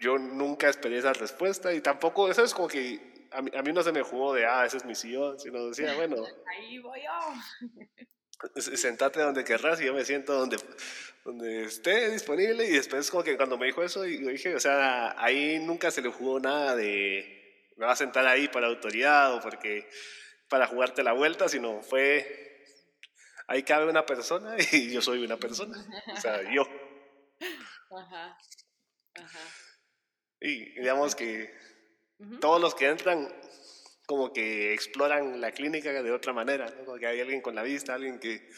yo nunca esperé esa respuesta y tampoco, eso es como que a mí, a mí no se me jugó de, ah, ese es mi sillón, sino decía, bueno. (laughs)
Ahí voy yo. (laughs)
Sentate donde querrás y yo me siento donde, donde esté disponible. Y después, como que cuando me dijo eso, y dije, o sea, ahí nunca se le jugó nada de, me va a sentar ahí para autoridad o porque para jugarte la vuelta, sino fue, ahí cabe una persona (laughs) y yo soy una persona. O sea, yo. Ajá. Ajá. Y digamos que todos los que entran como que exploran la clínica de otra manera, ¿no? Como que hay alguien con la vista, alguien que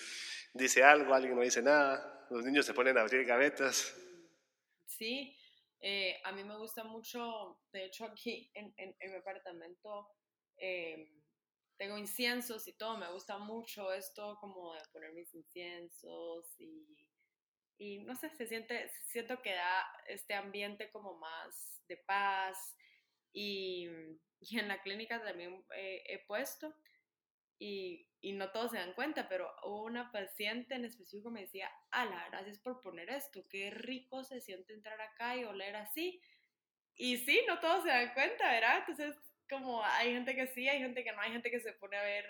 dice algo, alguien no dice nada, los niños se ponen a abrir gavetas.
Sí, eh, a mí me gusta mucho, de hecho aquí en, en, mi apartamento em, tengo inciensos y todo, me gusta mucho esto como de poner mis inciensos y, y no sé, se siente, siento que da este ambiente como más de paz, y, y en la clínica también he puesto. Y, y no todos se dan cuenta, pero una paciente en específico me decía, ala, gracias por poner esto, qué rico se siente entrar acá y oler así. Y sí, no todos se dan cuenta, ¿verdad? Entonces, como hay gente que sí, hay gente que no, hay gente que se pone a ver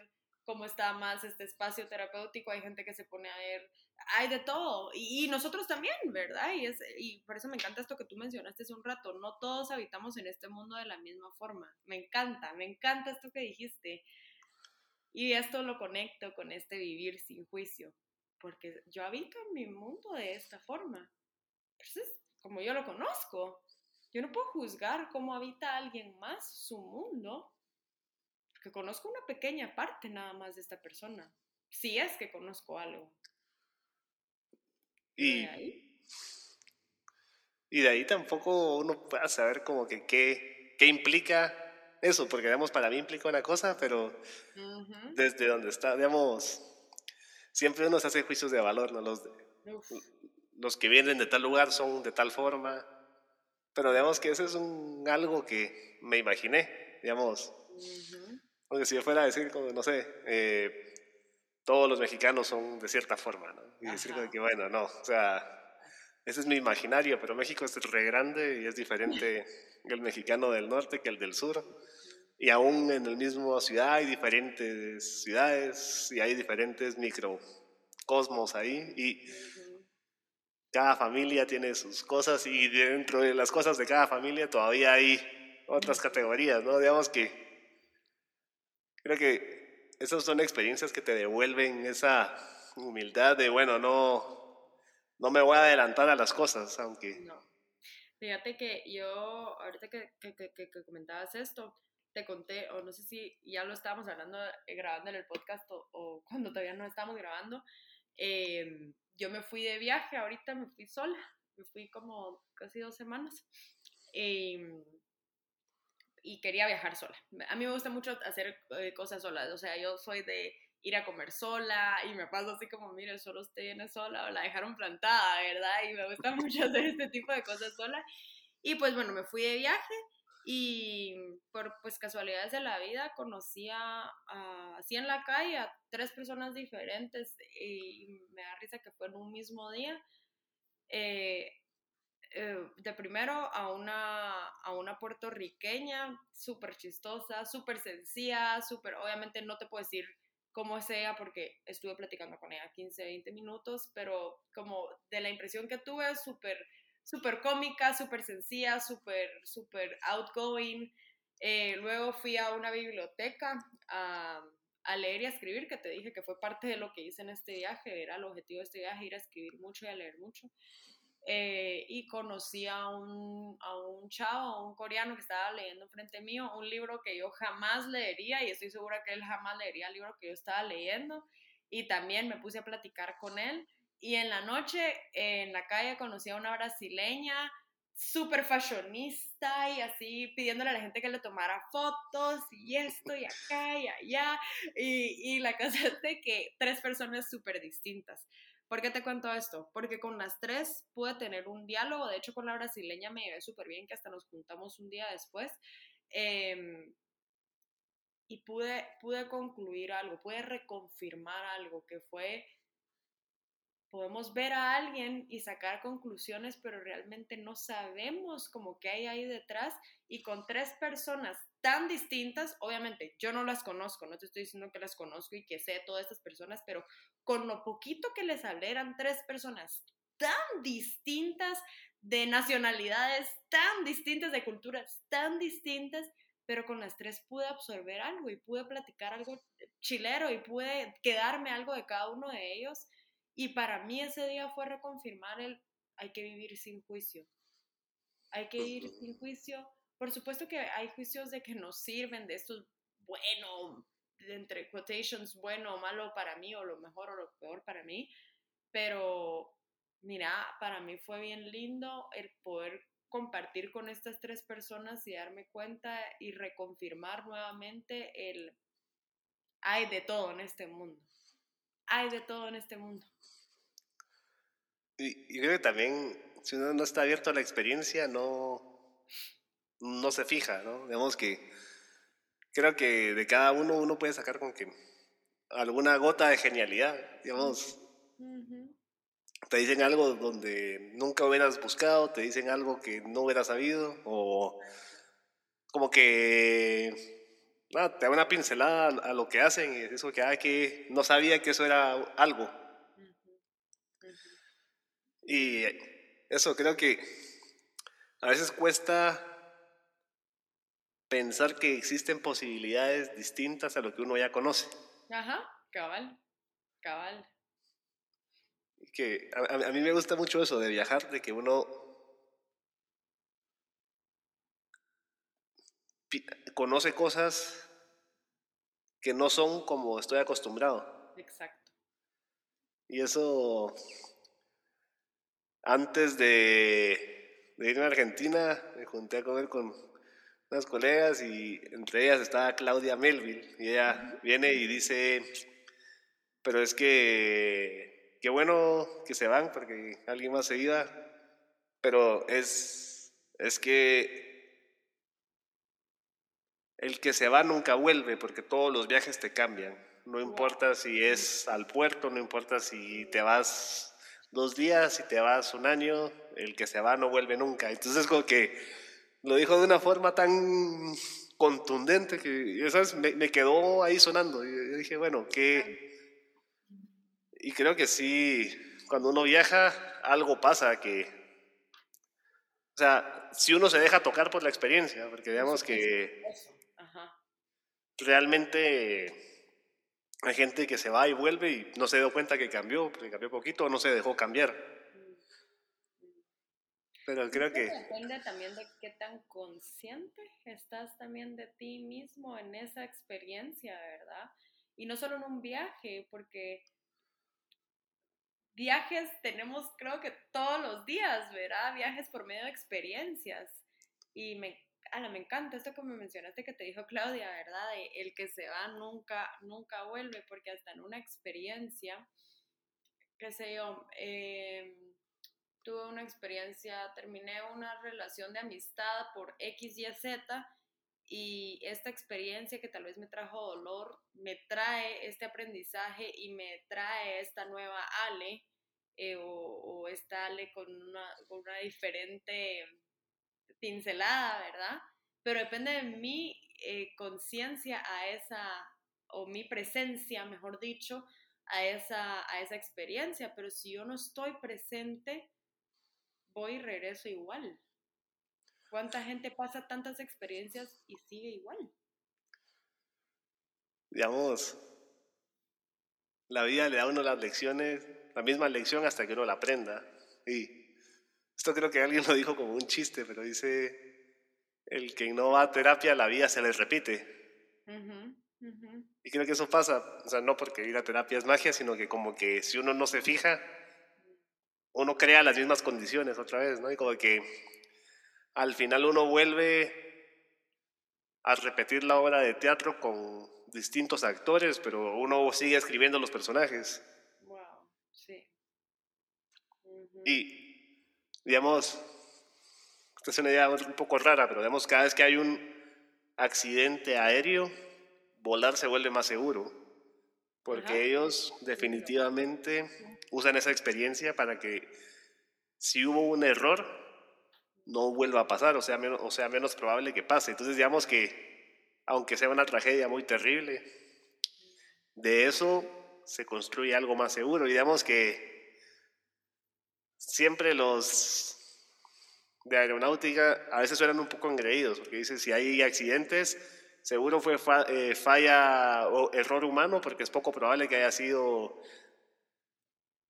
cómo está más este espacio terapéutico, hay gente que se pone a ver, hay de todo, y, nosotros también, ¿verdad? Y, es, y por eso me encanta esto que tú mencionaste hace un rato, no todos habitamos en este mundo de la misma forma, me encanta, me encanta esto que dijiste, y esto lo conecto con este vivir sin juicio, porque yo habito en mi mundo de esta forma, entonces, como yo lo conozco, yo no puedo juzgar cómo habita alguien más su mundo que conozco una pequeña parte nada más de esta persona, si es que conozco algo.
Y de ahí, y de ahí tampoco uno puede saber como que qué, qué implica eso, porque digamos, para mí implica una cosa, pero desde donde está, digamos, siempre uno se hace juicios de valor, ¿no? Los, los que vienen de tal lugar son de tal forma, pero digamos que eso es un, algo que me imaginé, digamos. Porque si yo fuera a decir, como, no sé, eh, todos los mexicanos son de cierta forma, ¿no? Y decir que, bueno, no, o sea, ese es mi imaginario, pero México es re grande y es diferente el mexicano del norte que el del sur. Y aún en el mismo ciudad hay diferentes ciudades y hay diferentes microcosmos ahí. Y cada familia tiene sus cosas y dentro de las cosas de cada familia todavía hay otras categorías, ¿no? Digamos que Creo que esas son experiencias que te devuelven esa humildad de, bueno, no, no me voy a adelantar a las cosas, aunque...
No. Fíjate que yo, ahorita que, que, que, comentabas esto, te conté, o no sé si ya lo estábamos hablando, eh, grabando en el podcast o, (laughs) cuando todavía no estábamos grabando, em, yo me fui de viaje, ahorita me fui sola, me fui como casi dos semanas. Eh, y quería viajar sola. A mí me gusta mucho hacer eh, cosas solas, o sea, yo soy de ir a comer sola y me paso así como, mire, solo usted viene sola o la dejaron plantada, ¿verdad? Y me gusta (laughs) mucho hacer este tipo de cosas sola. Y pues bueno, me fui de viaje y por pues casualidades de la vida conocí a, así en la calle a tres personas diferentes y me da risa que fue en un mismo día. Eh, eh, de primero a una, a una puertorriqueña súper chistosa, súper sencilla, súper, obviamente no te puedo decir cómo es ella porque estuve platicando con ella 15, 20 minutos, pero como de la impresión que tuve, súper, súper cómica, súper sencilla, súper, súper outgoing. Eh, luego fui a una biblioteca a, a leer y a escribir, que te dije que fue parte de lo que hice en este viaje, era el objetivo de este viaje, ir a escribir mucho y a leer mucho. Eh, y conocí a un, a un chavo, a un coreano que estaba leyendo frente mío un libro que yo jamás leería y estoy segura que él jamás leería el libro que yo estaba leyendo y también me puse a platicar con él. Y en la noche en la calle conocí a una brasileña súper fashionista y así pidiéndole a la gente que le tomara fotos y esto y acá y allá y, y la cosa es de que tres personas súper distintas ¿Por qué te cuento esto? Porque con las tres pude tener un diálogo, de hecho con la brasileña me llevé súper bien, que hasta nos juntamos un día después, em, y pude, pude concluir algo, pude reconfirmar algo que fue, podemos ver a alguien y sacar conclusiones, pero realmente no sabemos como qué hay ahí detrás, y con tres personas tan distintas, obviamente yo no las conozco, no te estoy diciendo que las conozco y que sé todas estas personas, pero con lo poquito que les hablé eran tres personas tan distintas de nacionalidades, tan distintas de culturas, tan distintas, pero con las tres pude absorber algo y pude platicar algo chilero y pude quedarme algo de cada uno de ellos. Y para mí ese día fue reconfirmar el hay que vivir sin juicio. Hay que ir sin juicio. Por supuesto que hay juicios de que nos sirven, de esto bueno, entre quotations, bueno o malo para mí, o lo mejor o lo peor para mí, pero mira, para mí fue bien lindo el poder compartir con estas tres personas y darme cuenta y reconfirmar nuevamente el hay de todo en este mundo. Hay de todo en este mundo.
Y, y creo que también, si uno no está abierto a la experiencia, no, no se fija, ¿no? Digamos que creo que de cada uno uno puede sacar con que alguna gota de genialidad, digamos. Te dicen algo donde nunca hubieras buscado, te dicen algo que no hubieras sabido, o como que nada, te da una pincelada a, lo que hacen y es eso que, ah, que no sabía que eso era algo. Y eso creo que a veces cuesta pensar que existen posibilidades distintas a lo que uno ya conoce.
Ajá, cabal, cabal.
Que a, mí me gusta mucho eso de viajar, de que uno conoce cosas que no son como estoy acostumbrado.
Exacto.
Y eso, antes de, de irme a Argentina, me junté a comer con unas colegas y entre ellas estaba Claudia Melville y ella viene y dice, pero es que qué bueno que se van porque alguien más se iba, pero es, es que el que se va nunca vuelve porque todos los viajes te cambian. No importa si es al puerto, no importa si te vas dos días, si te vas un año, el que se va no vuelve nunca. Entonces como que lo dijo de una forma tan contundente que, ¿sabes? Me, me quedó ahí sonando. Y yo dije, bueno, ¿qué? Y creo que sí, cuando uno viaja, algo pasa que, o sea, si uno se deja tocar por la experiencia, porque digamos que realmente hay gente que se va y vuelve y no se dio cuenta que cambió, que cambió poquito o no se dejó cambiar. Pero creo que...
Depende también de qué tan consciente estás también de ti mismo en esa experiencia, ¿verdad? Y no solo en un viaje, porque viajes tenemos creo que todos los días, ¿verdad? Viajes por medio de experiencias. Y me, me encanta esto que me mencionaste que te dijo Claudia, ¿verdad? el que se va nunca, nunca vuelve, porque hasta en una experiencia, qué sé yo, eh, tuve una experiencia, terminé una relación de amistad por X, Y, Z y esta experiencia que tal vez me trajo dolor, me trae este aprendizaje y me trae esta nueva Ale eh, o, esta Ale con una, con una diferente pincelada, ¿verdad? Pero depende de mi eh, conciencia a esa, o mi presencia, mejor dicho, a esa, a esa experiencia. Pero si yo no estoy presente, voy y regreso igual. ¿Cuánta gente pasa tantas experiencias y sigue igual?
Digamos, la vida le da a uno las lecciones, la misma lección hasta que uno la aprenda. Y esto creo que alguien lo dijo como un chiste, pero dice, el que no va a terapia, la vida se le repite. Y creo que eso pasa, o sea, no porque ir a terapia es magia, sino que como que si uno no se fija, uno crea las mismas condiciones otra vez, ¿no? Y como que al final uno vuelve a repetir la obra de teatro con distintos actores, pero uno sigue escribiendo los personajes.
Wow, sí.
Y, digamos, esta es una idea un poco rara, pero digamos, cada vez que hay un accidente aéreo, volar se vuelve más seguro, porque ellos definitivamente usan esa experiencia para que si hubo un error, no vuelva a pasar, o sea, menos, o sea, menos probable que pase. Entonces, digamos que, aunque sea una tragedia muy terrible, de eso se construye algo más seguro. Y digamos que siempre los de aeronáutica a veces suenan un poco engreídos, porque dicen si hay accidentes, seguro fue eh, falla o error humano, porque es poco probable que haya sido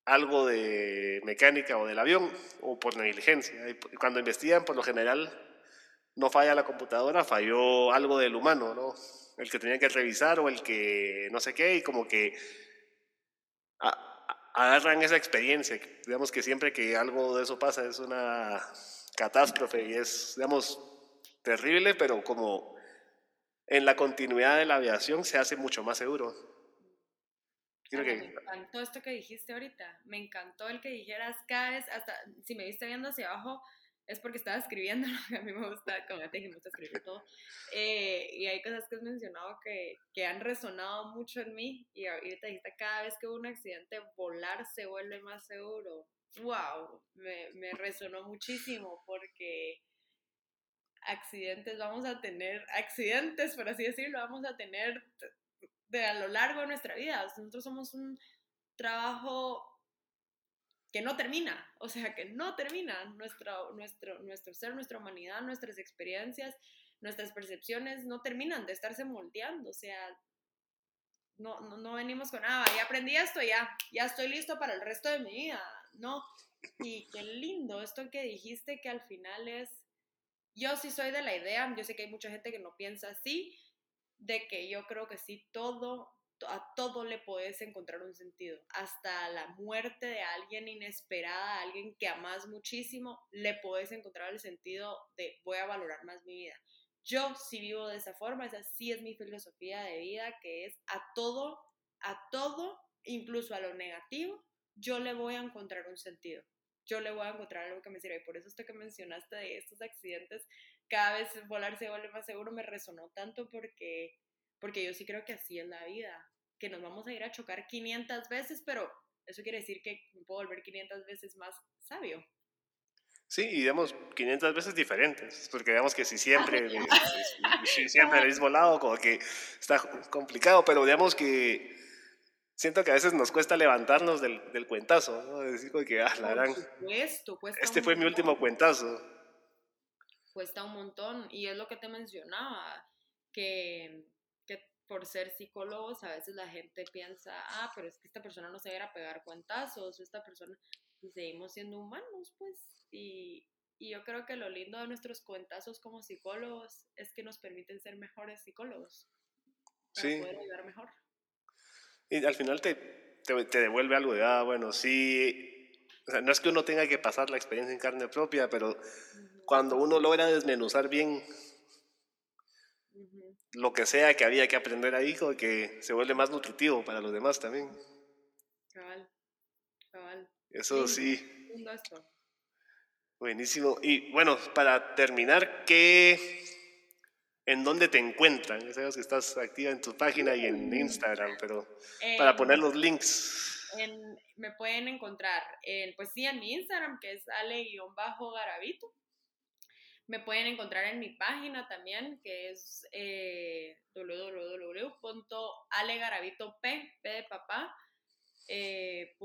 algo de mecánica o del avión o por negligencia. Cuando investigan, por lo general, no falla la computadora, falló algo del humano, ¿no? El que tenía que revisar o el que no sé qué, y como que agarran esa experiencia. Digamos que siempre que algo de eso pasa es una catástrofe y es, digamos, terrible, pero como en la continuidad de la aviación se hace mucho más seguro.
Me encantó esto que dijiste ahorita. Me encantó el que dijeras cada vez, hasta si me viste viendo hacia abajo, es porque estaba escribiendo, (laughs) a mí me gusta, como te dije, me gusta escribir todo, eh, y hay cosas que has mencionado que, que, han resonado mucho en mí, y ahorita dijiste, cada vez que hubo un accidente, volar se vuelve más seguro. ¡Wow! Me, me resonó muchísimo porque accidentes vamos a tener, accidentes, por así decirlo, vamos a tener de a lo largo de nuestra vida. Nosotros somos un trabajo no termina, o sea, que no termina nuestro, nuestro, nuestro ser, nuestra humanidad, nuestras experiencias, nuestras percepciones no terminan de estarse moldeando, o sea, no, no, venimos con, ah, ya aprendí esto, ya, ya estoy listo para el resto de mi vida, no, y qué lindo esto que dijiste que al final es, yo sí soy de la idea, yo sé que hay mucha gente que no piensa así, de que yo creo que sí, todo a todo le puedes encontrar un sentido. Hasta la muerte de alguien inesperada, alguien que amas muchísimo, le puedes encontrar el sentido de voy a valorar más mi vida. Yo sí vivo de esa forma, esa sí es mi filosofía de vida, que es a todo, a todo, incluso a lo negativo, yo le voy a encontrar un sentido. Yo le voy a encontrar algo que me sirva. Y por eso esto que mencionaste de estos accidentes, cada vez volar se vuelve más seguro, me resonó tanto porque porque yo sí creo que así es la vida, que nos vamos a ir a chocar 500 veces, pero eso quiere decir que puedo volver 500 veces más sabio.
Sí, y digamos 500 veces diferentes, porque digamos que si siempre, (laughs) si, siempre al mismo lado, como que está complicado, pero digamos que siento que a veces nos cuesta levantarnos del, del cuentazo, ¿no? Decir que, ah, la gran...
Supuesto,
este fue mi último cuentazo.
Cuesta un montón, y es lo que te mencionaba, que por ser psicólogos, a veces la gente piensa, ah, pero es que esta persona no se va a pegar cuentazos, esta persona, y seguimos siendo humanos, pues, y, y, yo creo que lo lindo de nuestros cuentazos como psicólogos es que nos permiten ser mejores psicólogos, para sí. poder ayudar mejor.
Y al final te, te, te devuelve algo de, ah, bueno, sí, o sea, no es que uno tenga que pasar la experiencia en carne propia, pero cuando uno logra desmenuzar bien lo que sea que había que aprender ahí, como que se vuelve más nutritivo para los demás también.
Cabal, cabal.
Eso sí. Buenísimo. Y bueno, para terminar, ¿qué, ¿en dónde te encuentran? Sabes que estás activa en tu página y en Instagram, pero para poner los links.
me pueden encontrar, en, pues sí, en mi Instagram, que es ale-garavito. Me pueden encontrar en mi página también, que es eh, eh,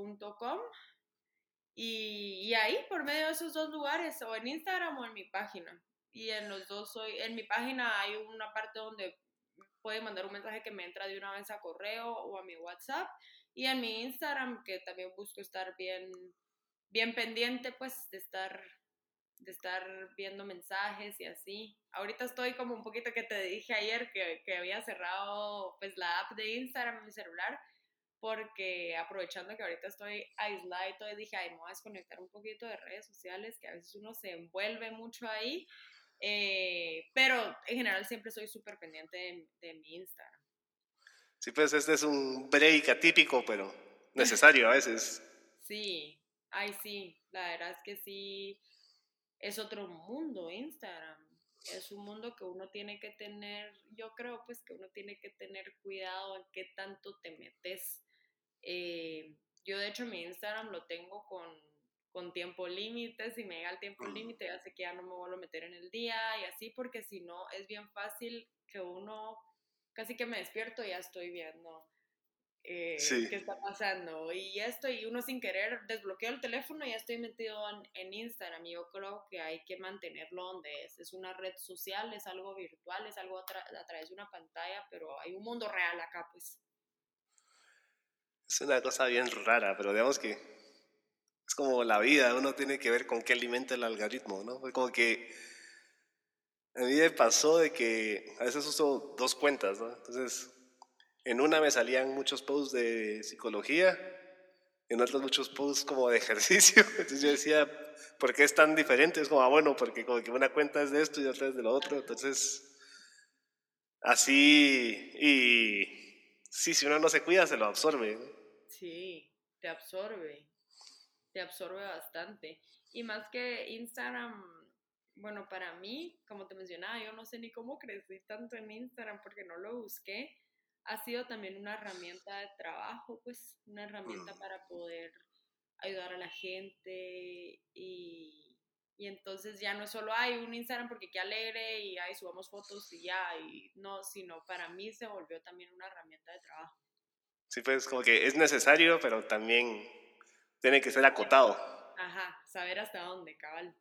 y, ahí, por medio de esos dos lugares, o en Instagram o en mi página. Y en los dos soy, en mi página hay una parte donde pueden mandar un mensaje que me entra de una vez a correo o a mi WhatsApp. Y en mi Instagram, que también busco estar bien, bien pendiente, pues, de estar de estar viendo mensajes y así. Ahorita estoy como un poquito que te dije ayer que, que había cerrado pues la app de Instagram en mi celular porque aprovechando que ahorita estoy aislada y todo, dije, ay, me voy a desconectar un poquito de redes sociales, que a veces uno se envuelve mucho ahí, eh, pero en general siempre soy súper pendiente de, de, mi Instagram.
Sí, pues este es un break atípico, pero necesario a veces. (laughs)
sí, ay, sí, la verdad es que sí es otro mundo Instagram. Es un mundo que uno tiene que tener, yo creo pues que uno tiene que tener cuidado en qué tanto te metes. Eh, yo de hecho mi Instagram lo tengo con, con tiempo límite, si me llega el tiempo límite ya sé que ya no me vuelvo a meter en el día y así porque si no es bien fácil que uno casi que me despierto y ya estoy viendo eh, qué está pasando. Y esto, y uno sin querer desbloquea el teléfono y ya estoy metido en, Instagram. Y yo creo que hay que mantenerlo donde es. Es una red social, es algo virtual, es algo a, través de una pantalla, pero hay un mundo real acá, pues.
Es una cosa bien rara, pero digamos que es como la vida, uno tiene que ver con qué alimenta el algoritmo, ¿no? Como que a mí me pasó de que a veces uso dos cuentas, ¿no? Entonces en una me salían muchos posts de psicología, en otros muchos posts como de (laughs) ejercicio. Entonces yo decía, ¿por qué es tan diferente? Es como, ah, bueno, porque como que una cuenta es de esto y otra es de lo otro. Entonces, así, y sí, si uno no se cuida, se lo absorbe.
Sí, te absorbe, te absorbe bastante. Y más que Instagram, bueno, para mí, como te mencionaba, yo no sé ni cómo crecí tanto en Instagram porque no lo busqué. Ha sido también una herramienta de trabajo, pues una herramienta para poder ayudar a la gente y, y entonces ya no es solo hay un Instagram porque qué alegre y ahí subamos fotos y ya, y no, sino para mí se volvió también una herramienta de trabajo.
Sí, pues como que es necesario, pero también tiene que ser acotado.
Ajá, saber hasta dónde, cabal.